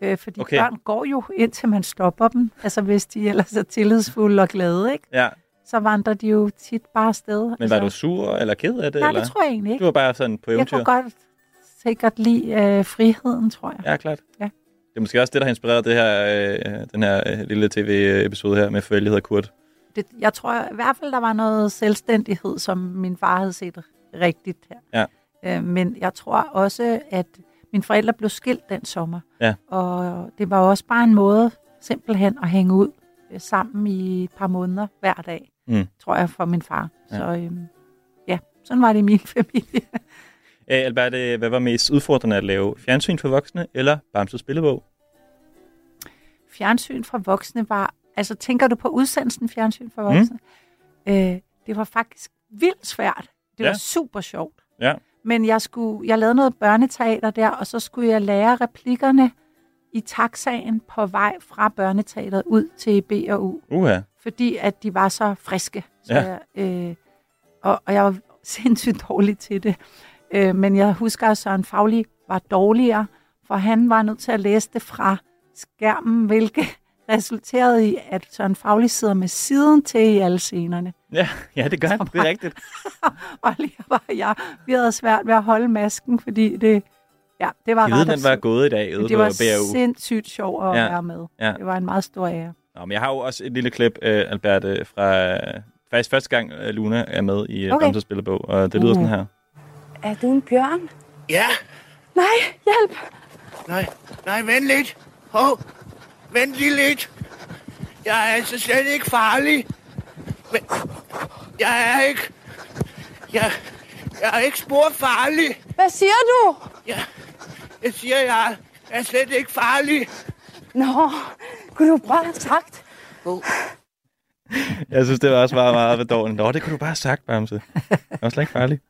Øh, fordi Okay. børn går jo indtil man stopper dem, altså hvis de ellers er tillidsfulde og glade, ikke? Ja. så vandrer de jo tit bare afsted. Men var du sur eller ked af det? Nej, eller? det tror jeg egentlig ikke. Du var bare sådan på Jeg eventyr? kunne godt sikkert lide øh, friheden, tror jeg. Ja, klart. Ja. Det er måske også det, der har inspireret det her, øh, den her øh, lille tv-episode her med forældre hedder Kurt. Det, jeg tror i hvert fald, der var noget selvstændighed, som min far havde set rigtigt her. Ja. Øh, men jeg tror også, at mine forældre blev skilt den sommer. Ja. Og det var også bare en måde simpelthen at hænge ud øh, sammen i et par måneder hver dag, Mm. tror jeg, for min far. Ja. Så øhm, ja, sådan var det i min (laughs) familie. Øh, Albert, øh, hvad var mest udfordrende at lave? Fjernsyn for voksne eller Bamses spillebog? Fjernsyn for voksne var... Altså, tænker du på udsendelsen Fjernsyn for voksne? Mm. Øh, det var faktisk vildt svært. Det Ja. var super sjovt. Ja. Men jeg, skulle, jeg lavede noget børneteater der, og så skulle jeg lære replikkerne i taxaen på vej fra børneteateret ud til B og U. Uha. Fordi at de var så friske. Så Ja. jeg, øh, og, og jeg var (laughs) sindssygt dårlig til det. Øh, men jeg husker, at Søren Fagli var dårligere, for han var nødt til at læse det fra skærmen, hvilket resulterede i, at Søren Fagli sidder med siden til i alle scenerne. Ja, ja det gør han. Det er rigtigt. (laughs) Og lige var jeg, vi havde svært ved at holde masken, fordi det, ja, det var Jeg ved, ret den var gået i dag ude Det på var BAU. sindssygt sjovt at Ja, være med. ja. Det var en meget stor ære. Nå, men jeg har jo også et lille klip, øh, Albert, øh, fra øh, faktisk første gang, øh, Luna er med i øh, Okay. Bamses spillebog, og det lyder Uh. sådan her. Er du en bjørn? Ja. Nej, hjælp! Nej, nej, vent lidt. Hov, vent lige lidt. Jeg er altså slet ikke farlig. Men, jeg er ikke... Jeg, jeg er ikke spor farlig. Hvad siger du? Jeg, jeg siger, jeg er slet ikke farlig. Nå, kunne du bare have sagt? Oh. Jeg synes, det var også meget, meget bedårende. Nå, det kunne du bare have sagt, Bamse. Det var slet ikke farligt.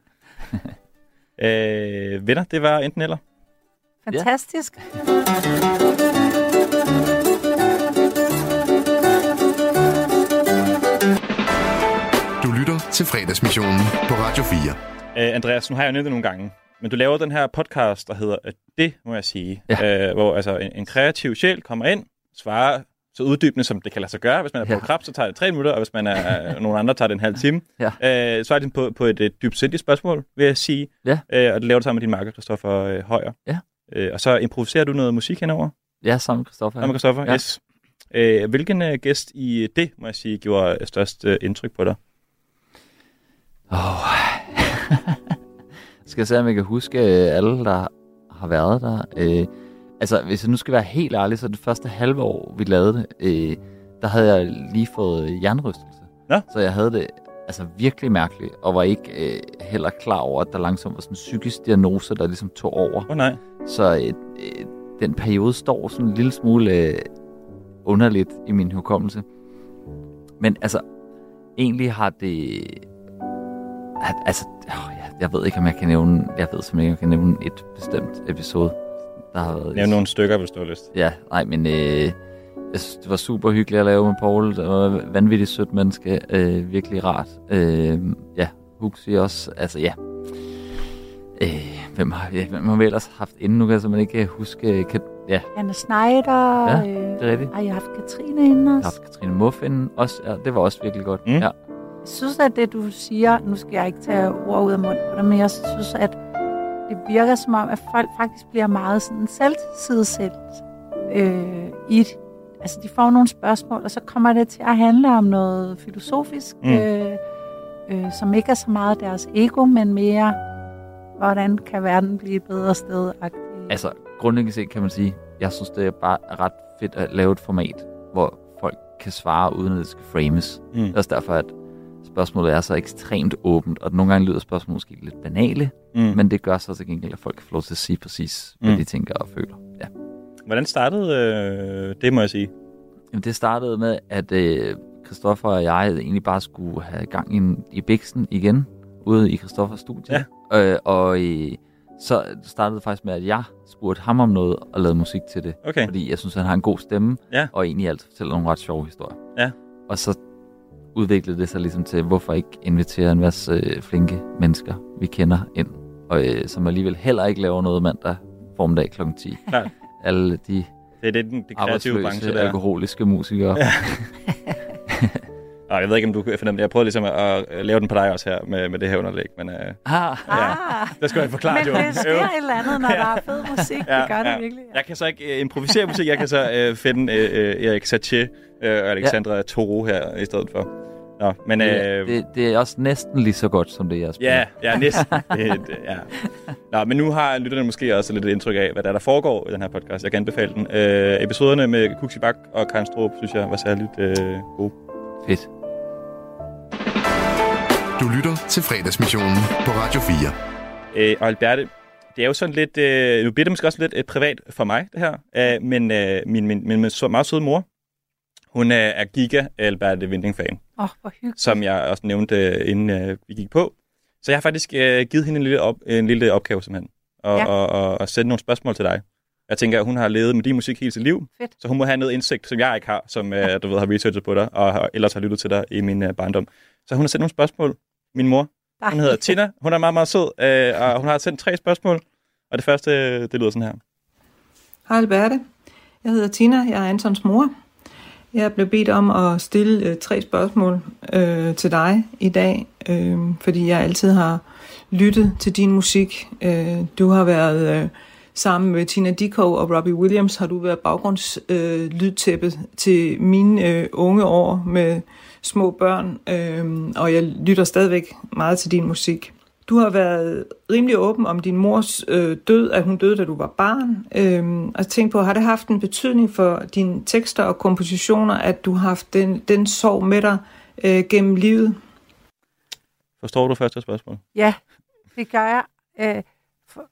øh, venner, det var enten eller. Fantastisk. Du til fredagsmissionen på Radio 4. Øh, Andreas, nu har jeg jo nævnt det nogle gange, men du laver den her podcast, der hedder Det, må jeg sige. Ja. Øh, hvor altså en, en kreativ sjæl kommer ind, svarer så uddybende, som det kan lade sig gøre. Hvis man er på Ja. krab, så tager det tre minutter, og hvis man er (laughs) nogen andre, tager det en halv time. Ja. Øh, så er det på, på et, et dybsindigt spørgsmål, vil jeg sige. Ja. Øh, og det laver du sammen med din marker, Christoffer øh, Højer. Ja. Øh, og så improviserer du noget musik henover. Ja, sammen med Christoffer. Sammen med Christoffer, Ja. yes. Øh, hvilken øh, gæst i det, må jeg sige, gjorde størst øh, indtryk på dig? Oh. (laughs) skal jeg se, om jeg kan huske øh, alle, der har været der. Øh, altså, hvis jeg nu skal være helt ærlig, så det første halve år, vi lavede det, øh, der havde jeg lige fået jernrystelse. Ja. Så jeg havde det altså virkelig mærkeligt, og var ikke øh, heller klar over, at der langsomt var sådan en psykisk diagnose, der ligesom tog over. Oh, nej. Så øh, øh, den periode står sådan en lille smule øh, underligt i min hukommelse. Men altså, egentlig har det... At, altså, åh, jeg, jeg ved ikke, om jeg kan nævne... Jeg ved simpelthen ikke, om jeg kan nævne et bestemt episode, der har været... Nævn nogle stykker, hvis du har lyst. Ja, nej, men øh, jeg synes, det var super hyggeligt at lave med Paul. Det var vanvittigt sødt menneske. Øh, virkelig rart. Øh, ja, Huxi også. Altså, ja. Øh, hvem, har, ja, hvem har vi ellers haft inden? Nu kan jeg simpelthen ikke huske... Kan, ja, Anne Schneider. Ja, øh, det er rigtigt. Har jeg haft Katrine inden jeg har også? haft Katrine Muff inden. Også, ja, det var også virkelig godt. Mm. Ja. Jeg synes, at det, du siger, nu skal jeg ikke tage ord ud af munden på dig, men jeg synes, at det virker som om, at folk faktisk bliver meget sådan selvsidesæt øh, i det. Altså, de får nogle spørgsmål, og så kommer det til at handle om noget filosofisk, mm. øh, øh, som ikke er så meget deres ego, men mere, hvordan kan verden blive et bedre sted? Altså, grundlæggende set kan man sige, jeg synes, det er bare ret fedt at lave et format, hvor folk kan svare, uden at det skal frames. Mm. Det er også derfor, at spørgsmålet er så ekstremt åbent, og nogle gange lyder spørgsmålet måske lidt banale, Mm. men det gør så til gengæld, at folk kan få lov til at sige præcis, hvad Mm. de tænker og føler. Ja. Hvordan startede øh, det, må jeg sige? Jamen, det startede med, at øh, Christoffer og jeg egentlig bare skulle have gang i, i Bixen igen, ude i Christoffers studie. Ja. Øh, og øh, så startede det faktisk med, at jeg spurgte ham om noget og lavede musik til det. Okay. Fordi jeg synes, han har en god stemme, Ja. og egentlig altid fortæller nogle ret sjove historier. Ja. Og så udviklede det sig ligesom til, hvorfor ikke invitere en masse øh, flinke mennesker, vi kender ind, og øh, som alligevel heller ikke laver noget mandag formiddag kl. 10. Klart. Alle de Det er det, den, det kreative arbejdsløse, branche, der alkoholiske musikere. Ja. (laughs) Og jeg ved ikke, om du kan fornemme det. Jeg prøvede ligesom at, at lave den på dig også her med, med det her underlæg, men uh, ah. ja, det skal jeg forklare, Men Johan. det sker et eller andet, når (laughs) der er fed musik. Ja, det gør det virkelig. Jeg kan så ikke uh, improvisere musik, jeg kan så uh, finde uh, uh, Erik Satie uh, og Alexandra ja. Toro her i stedet for. Nå, men... Det, det, det er også næsten lige så godt, som det jeg spiller. Ja, ja, næsten. (laughs) det, det, ja. Nå, men nu har lytterne måske også lidt et indtryk af, hvad der, er, der foregår i den her podcast. Jeg kan anbefale den. Øh, episoderne med Kuxi Bak og Karen Strup, synes jeg var særligt øh, gode. Fedt. Du lytter til fredagsmissionen på Radio 4. Øh, og Alberte, det er jo sådan lidt, øh, nu bliver det måske også lidt øh, privat for mig, det her, øh, men øh, min, min, min, min så, meget søde mor, hun er, er giga Alberte Winding-fan, Åh, oh, hvor hyggeligt. som jeg også nævnte, øh, inden øh, vi gik på. Så jeg har faktisk øh, givet hende en lille, op, en lille opgave, simpelthen, og, Ja. og, og, og sende nogle spørgsmål til dig. Jeg tænker, at hun har levet med din musik hele sit liv, Fedt. så hun må have noget indsigt, som jeg ikke har, som øh, du ved, har researchet på dig, og har, ellers har lyttet til dig i min øh, barndom. Så hun har sendt nogle spørgsmål. Min mor, hun Nej. hedder Tina, hun er meget, meget sød, øh, og hun har sendt tre spørgsmål. Og det første, øh, det lyder sådan her. Hej Alberte. Jeg hedder Tina, jeg er Antons mor. Jeg blev bedt om at stille øh, tre spørgsmål øh, til dig i dag, øh, fordi jeg altid har lyttet til din musik. Øh, du har været øh, sammen med Tina Dickow og Robbie Williams, har du været baggrundslydtæppet øh, til mine øh, unge år med små børn, øh, og jeg lytter stadigvæk meget til din musik. Du har været rimelig åben om din mors øh, død, at hun døde, da du var barn. Øhm, og tænk på, har det haft en betydning for dine tekster og kompositioner, at du har haft den, den sorg med dig øh, gennem livet? Forstår du første spørgsmål? Ja, det gør jeg. Øh, for,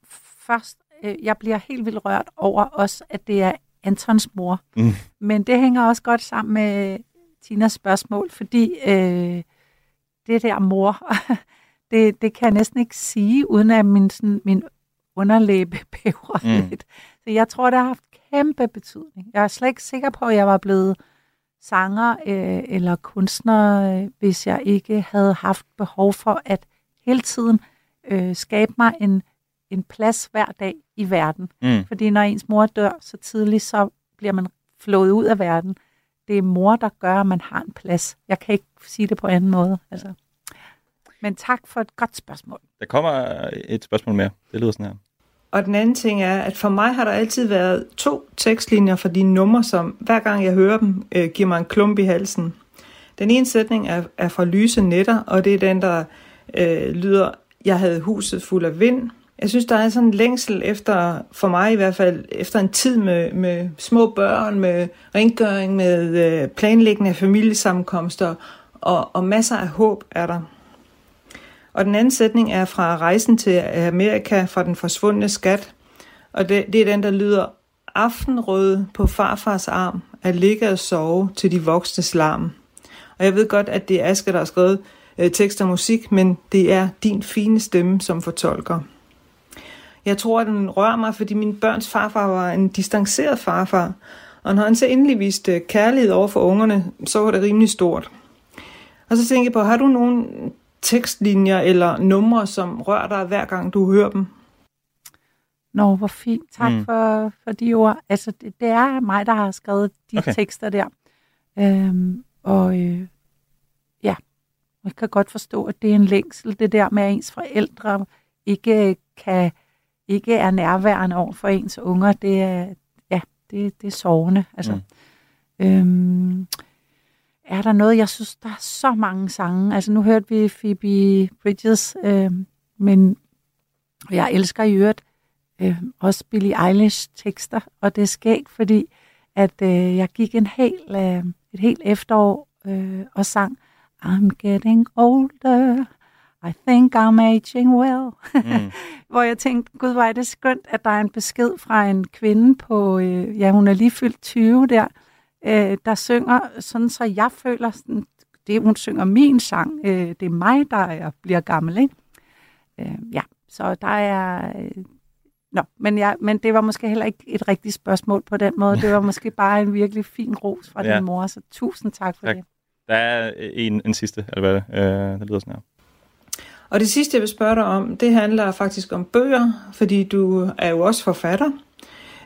først, øh, jeg bliver helt vildt rørt over også, at det er Antons mor. Mm. Men det hænger også godt sammen med Tinas spørgsmål, fordi øh, det der mor, (laughs) det, det kan jeg næsten ikke sige, uden at min, sådan, min underlæbe (laughs) bæver Mm. lidt. Så jeg tror, det har haft kæmpe betydning. Jeg er slet ikke sikker på, at jeg var blevet sanger øh, eller kunstner, øh, hvis jeg ikke havde haft behov for at hele tiden øh, skabe mig en, en plads hver dag i verden. Mm. Fordi når ens mor dør så tidligt, så bliver man flået ud af verden. Det er mor, der gør, at man har en plads. Jeg kan ikke sige det på anden måde. Altså. Men tak for et godt spørgsmål. Der kommer et spørgsmål mere. Det lyder sådan her. Og den anden ting er, at for mig har der altid været to tekstlinjer fra dine numre, som hver gang jeg hører dem, øh, giver mig en klump i halsen. Den ene sætning er, er fra Lyse Netter, og det er den, der øh, lyder, jeg havde huset fuld af vind. Jeg synes, der er sådan en længsel efter, for mig i hvert fald, efter en tid med, med små børn, med rengøring, med øh, planlæggende af familiesammenkomster, og, og masser af håb er der. Og den anden sætning er fra Rejsen til Amerika fra den forsvundne skat. Og det, det er den, der lyder, Aftenrøde på farfars arm at ligge og sove til de voksnes larm. Og jeg ved godt, at det er Asger, der har skrevet øh, tekst og musik, men det er din fine stemme, som fortolker. Jeg tror, at den rører mig, fordi min børns farfar var en distanceret farfar. Og når han så endelig viste øh, kærlighed over for ungerne, så var det rimelig stort. Og så tænkte jeg på, har du nogen tekstlinjer eller numre, som rører dig hver gang du hører dem? Nå, hvor fint. Tak Mm. for, for de ord. Altså, det, det er mig, der har skrevet de Okay. tekster der. Øhm, og øh, ja, jeg kan godt forstå, at det er en længsel, det der med, at ens forældre ikke kan ikke er nærværende over for ens unger. Det er, ja, det, det er sovende. Altså, mm. øhm, er der noget, jeg synes, der er så mange sange. Altså, nu hørte vi Phoebe Bridges, øh, men jeg elsker i øvrigt øh, også Billie Eilish tekster, og det er skægt, fordi at øh, jeg gik en hel, øh, et helt efterår øh, og sang I'm getting older, I think I'm aging well. Mm. (laughs) Hvor jeg tænkte, gud, hvor er det skønt, at der er en besked fra en kvinde på, øh, ja, hun er lige fyldt 20 der, øh, der synger sådan, så jeg føler, sådan, det hun synger min sang, øh, det er mig, der er, bliver gammel, ikke? Øh, ja, så der er, øh, Nå, men, jeg, men det var måske heller ikke et rigtigt spørgsmål på den måde. Det var (laughs) måske bare en virkelig fin ros fra Ja. din mor, så tusind tak for Tak. det. Der er en, en sidste, eller hvad det? Øh, det lyder sådan her. Og det sidste, jeg vil spørge dig om, det handler faktisk om bøger, fordi du er jo også forfatter.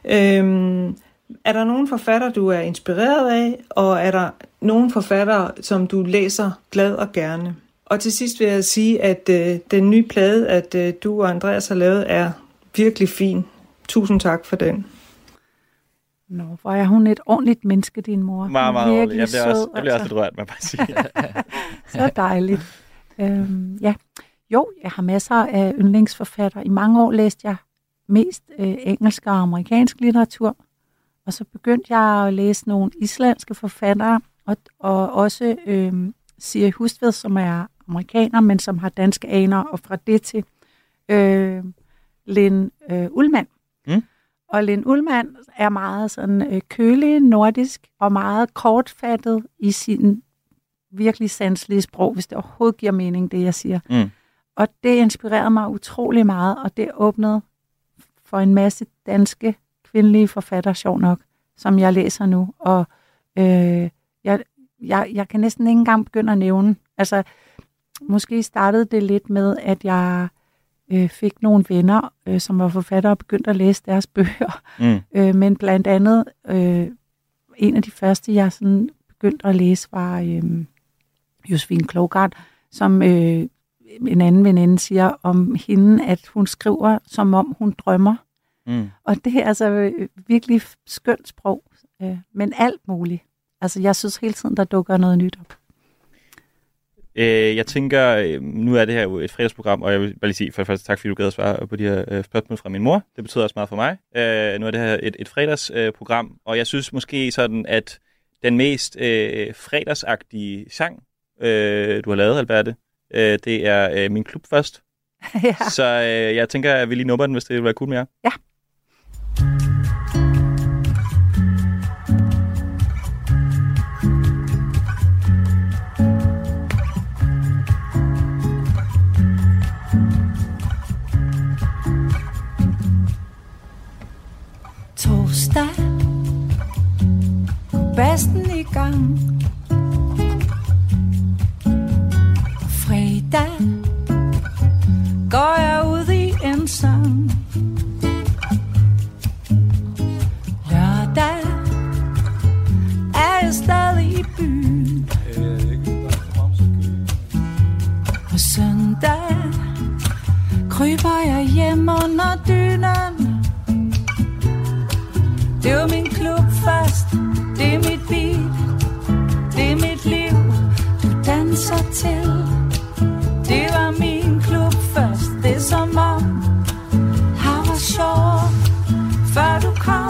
Øhm, er der nogen forfatter, du er inspireret af, og er der nogen forfattere, som du læser glad og gerne? Og til sidst vil jeg sige, at øh, den nye plade, at øh, du og Andreas har lavet, er virkelig fin. Tusind tak for den. Nå, hvor er hun et ordentligt menneske, din mor. Meget, meget ordentligt. Jeg bliver, også, jeg bliver også altså. lidt rørt, jeg bare sige. (laughs) Så dejligt. Øhm, ja. Jo, jeg har masser af yndlingsforfattere. I mange år læste jeg mest øh, engelsk og amerikansk litteratur. Og så begyndte jeg at læse nogle islandske forfattere, og, og også øh, Siri Hustved, som er amerikaner, men som har danske aner, og fra det til øh, Lin øh, Ullmann. Mm. Og Lin Ullmann er meget sådan øh, kølig, nordisk og meget kortfattet i sin virkelig sanselige sprog, hvis det overhovedet giver mening, det jeg siger. Mm. Og det inspirerede mig utrolig meget, og det åbnede for en masse danske kvindelige forfattere, sjov nok, som jeg læser nu. Og øh, jeg, jeg, jeg kan næsten ikke engang begynde at nævne. Altså, måske startede det lidt med, at jeg øh, fik nogle venner, øh, som var forfattere og begyndte at læse deres (laughs) bøger. Mm. Øh, men blandt andet, øh, en af de første, jeg sådan begyndte at læse, var øh, Josefine Klogart, som øh, en anden veninde siger om hende, at hun skriver, som om hun drømmer. Mm. Og det er altså øh, virkelig skønt sprog, øh, men alt muligt. Altså, jeg synes hele tiden, der dukker noget nyt op. Øh, jeg tænker, øh, nu er det her jo et fredagsprogram, og jeg vil bare lige sige for det første tak, fordi du gad at svare på de her øh, spørgsmål fra min mor. Det betyder også meget for mig. Øh, nu er det her et, et fredagsprogram, øh, og jeg synes måske sådan, at den mest øh, fredagsagtige sang, øh, du har lavet, Alberte, øh, det er øh, Min Klub først. (laughs) ja. Så øh, jeg tænker, at vi lige nummer den, hvis det vil være cool med jer. Ja. Torsdag Basten i gang. Fredag. Går jeg ud i en sang. Lørdag. Er jeg stadig i byen. På søndag. Kryber jeg hjem under dynen det var min klub først, det er mit beat, det er mit liv, du danser til. Det var min klub først, det er som om, har var sjov, før du kom.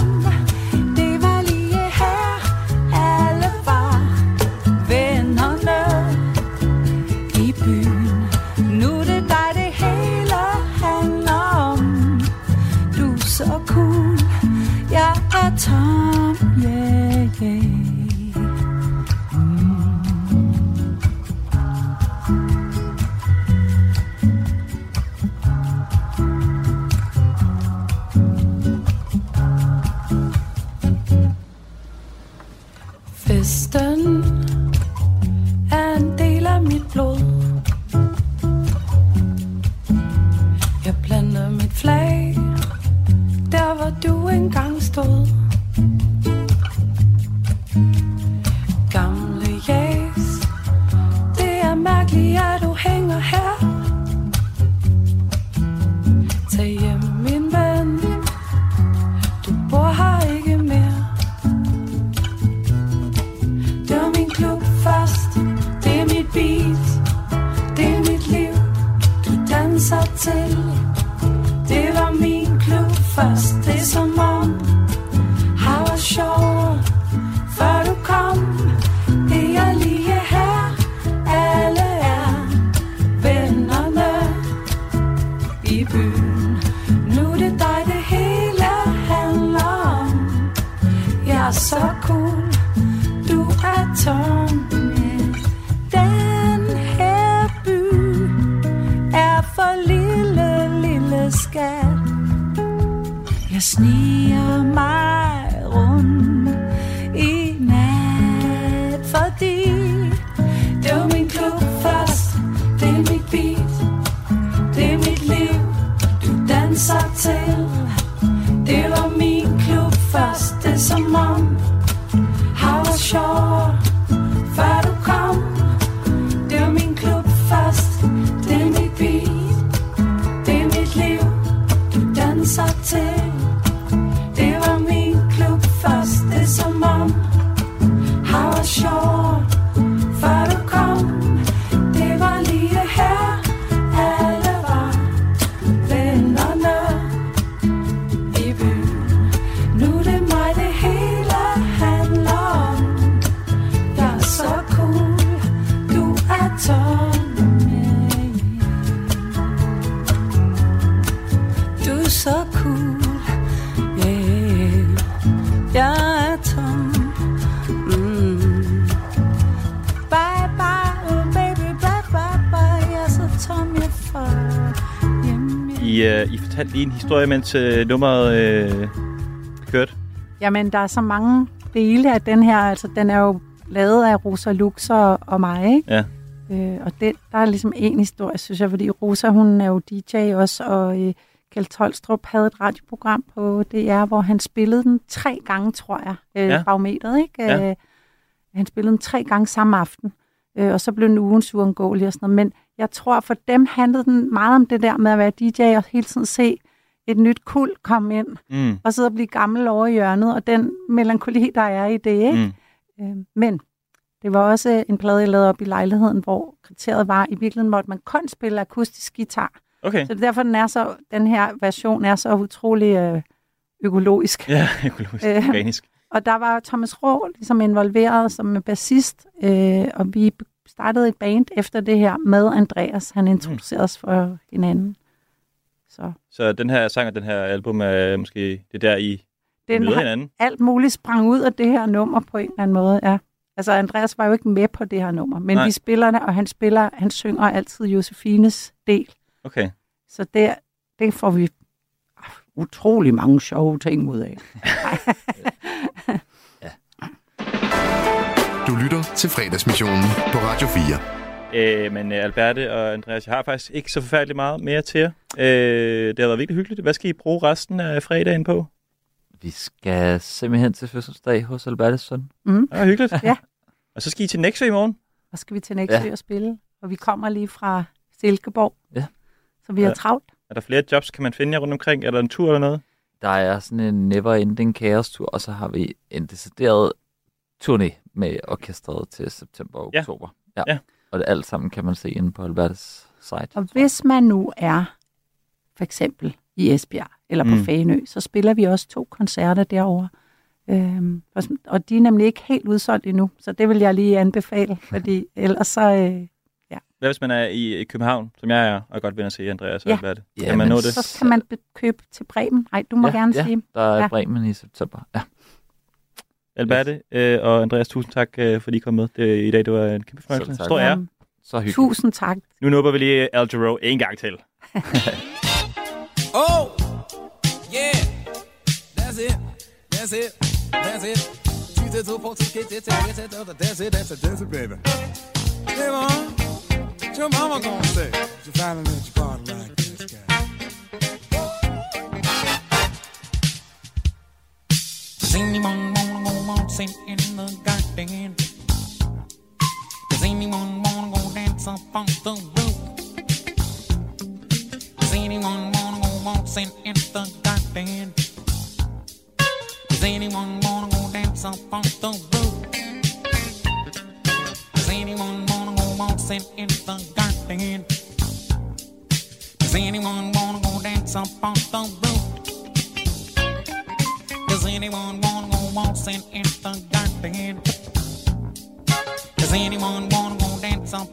Historie, mens uh, nummeret uh, kørte. Jamen, der er så mange dele af den her. Altså, den er jo lavet af Rosa Lux og, og mig, ikke? Ja. Øh, og det, der er ligesom en historie, synes jeg, fordi Rosa, hun er jo DJ også, og øh, Kjeld Tolstrup havde et radioprogram på DR, hvor han spillede den tre gange, tror jeg, øh, Ja. ja. barometeret, ikke? Ja. Øh, han spillede den tre gange samme aften, øh, og så blev den ugens uundgåelig og sådan noget. Men jeg tror, for dem handlede den meget om det der med at være DJ og hele tiden se et nyt kul komme ind, Mm. og sidde og blive gammel over i hjørnet, og den melankoli, der er i det, ikke? Mm. Øh, men det var også en plade, jeg lavede op i lejligheden, hvor kriteriet var, i virkeligheden måtte man kun spille akustisk guitar. Okay. Så det er derfor, den, er så, den her version er så utrolig øh, økologisk. Ja, (laughs) økologisk, organisk. Og der var Thomas Rå ligesom involveret som bassist, øh, og vi startede et band efter det her med Andreas. Han introducerede os for hinanden. Så Så den her sang og den her album er måske det der, I den møder har- hinanden. alt muligt sprang ud af det her nummer på en eller anden måde, ja. Altså, Andreas var jo ikke med på det her nummer, men Nej. vi spiller det, og han spiller, han synger altid Josefines del. Okay. Så det, det får vi ah, utrolig mange sjove ting ud af. (laughs) Du lytter til fredagsmissionen på Radio 4. Øh, men øh, Alberte og Andreas, jeg har faktisk ikke så forfærdeligt meget mere til jer. Øh, det har været virkelig hyggeligt. Hvad skal I bruge resten af fredagen på? Vi skal simpelthen til fødselsdag hos Albertes søn. Mm. Ja, hyggeligt. Ja. (laughs) Og så skal I til Nexø i morgen. Og skal vi til Nexø Ja. og spille, og vi kommer lige fra Silkeborg. Ja. Så vi har Ja. travlt. Er der flere jobs, kan man finde jer rundt omkring? Er der en tur eller noget? Der er sådan en never-ending chaos-tur, og så har vi en decideret turné med orkestret til september og Ja. oktober. Ja. Ja. Og det alt sammen kan man se inde på Albertes site. Og hvis man nu er for eksempel i Esbjerg eller på Mm. Fanø, så spiller vi også to koncerter derovre. Øhm, og de er nemlig ikke helt udsolgt endnu, så det vil jeg lige anbefale, (laughs) fordi ellers så... Øh, ja. Hvad hvis man er i, i København, som jeg er, og godt vil at se Andreas og Ja. Alberte? Ja, kan man nå det? Så kan man be- købe til Bremen. Nej, du må ja, gerne ja, sige. der er Ja. Bremen i september. Ja. Alberte øh, og Andreas, tusind tak, øh, fordi I kom med det, i dag. Det var en kæmpe fornøjelse. Stor ære. Så hyggeligt. Tusind tak. Nu nupper vi lige Al Jarreau en gang til. (laughs) Oh, yeah, that's it, that's it, that's it. Two to to get it, get it, that's it, that's it, that's it, baby. Hey, mom, what your mama gonna say? You finally let your body like this guy. Does anyone wanna go waltzing in the garden? Does anyone wanna go dance up on the roof? Does anyone wanna go waltzing in the garden? Does anyone wanna go dance up on the roof? Does anyone wanna go waltzing in the garden? Does anyone wanna go dance up on the roof? Does anyone wanna go waltzing in the garden? Does anyone wanna go dance up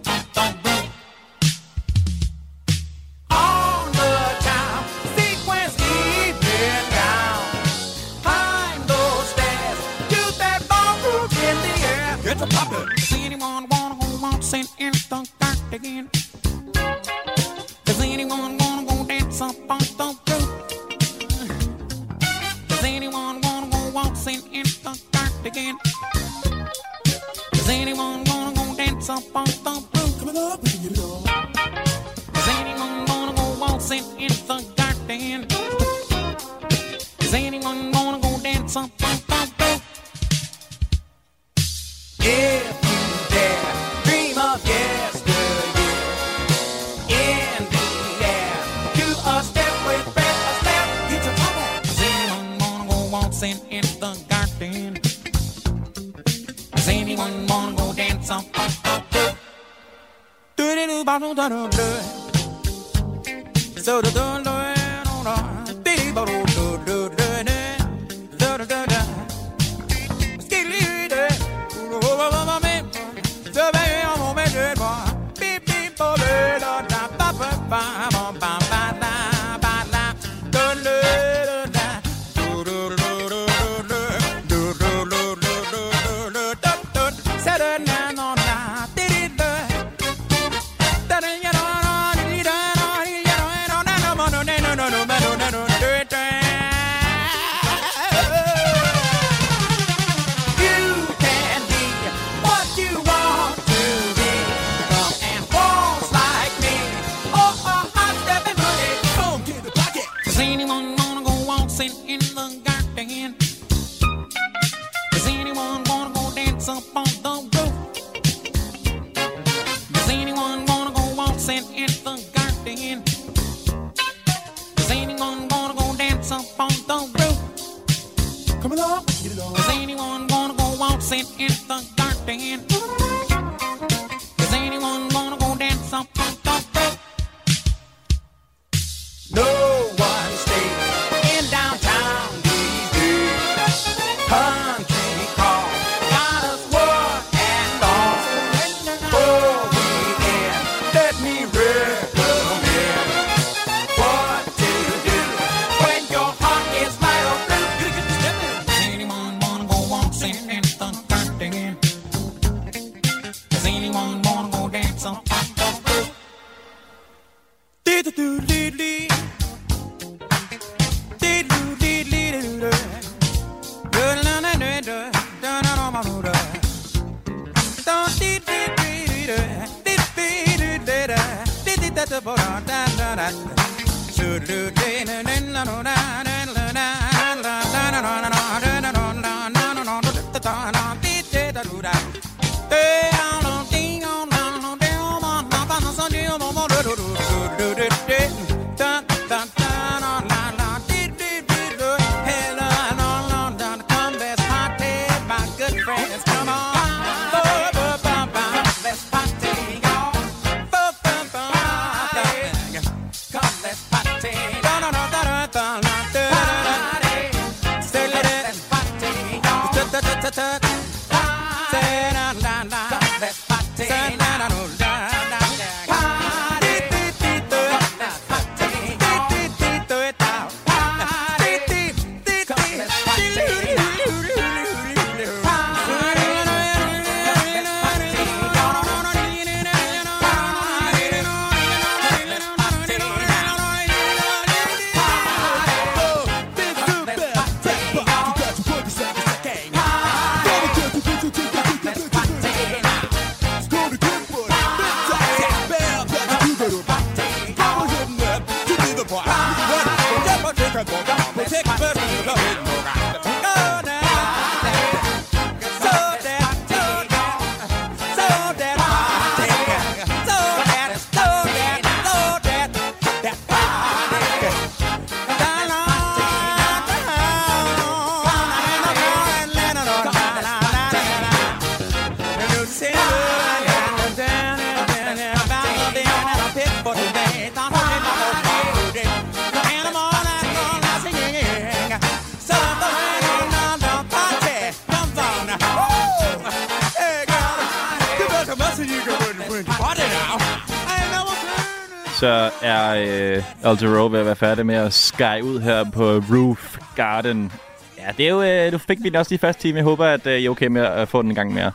Guy ud her på Roof Garden. Ja, det er jo, øh, du fik vi den også lige første time. Jeg håber, at øh, I er okay med at få den en gang mere.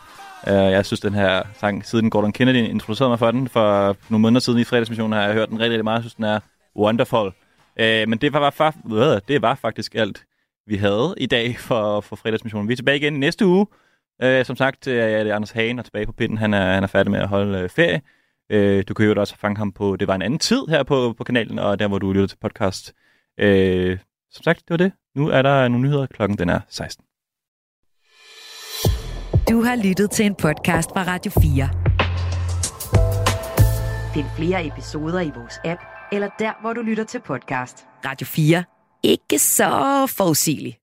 Uh, jeg synes, den her sang, siden Gordon Kennedy introducerede mig for den, for nogle måneder siden i fredagsmissionen, har jeg hørt den rigtig, rigtig meget. Jeg synes, den er wonderful. Uh, men det var, var, det var faktisk alt, vi havde i dag for, for fredagsmissionen. Vi er tilbage igen næste uge. Uh, som sagt uh, er det Anders Hagen, der er tilbage på pinden. Han er, han er færdig med at holde uh, ferie. Uh, du kan jo også fange ham på Det var en anden tid her på, på kanalen, og der, hvor du lytter til podcast. Øh, som sagt, det var det. Nu er der nogle nyheder. Klokken den er 16. Du har lyttet til en podcast fra Radio 4. Find flere episoder i vores app, eller der, hvor du lytter til podcast. Radio 4. Ikke så forudsigeligt.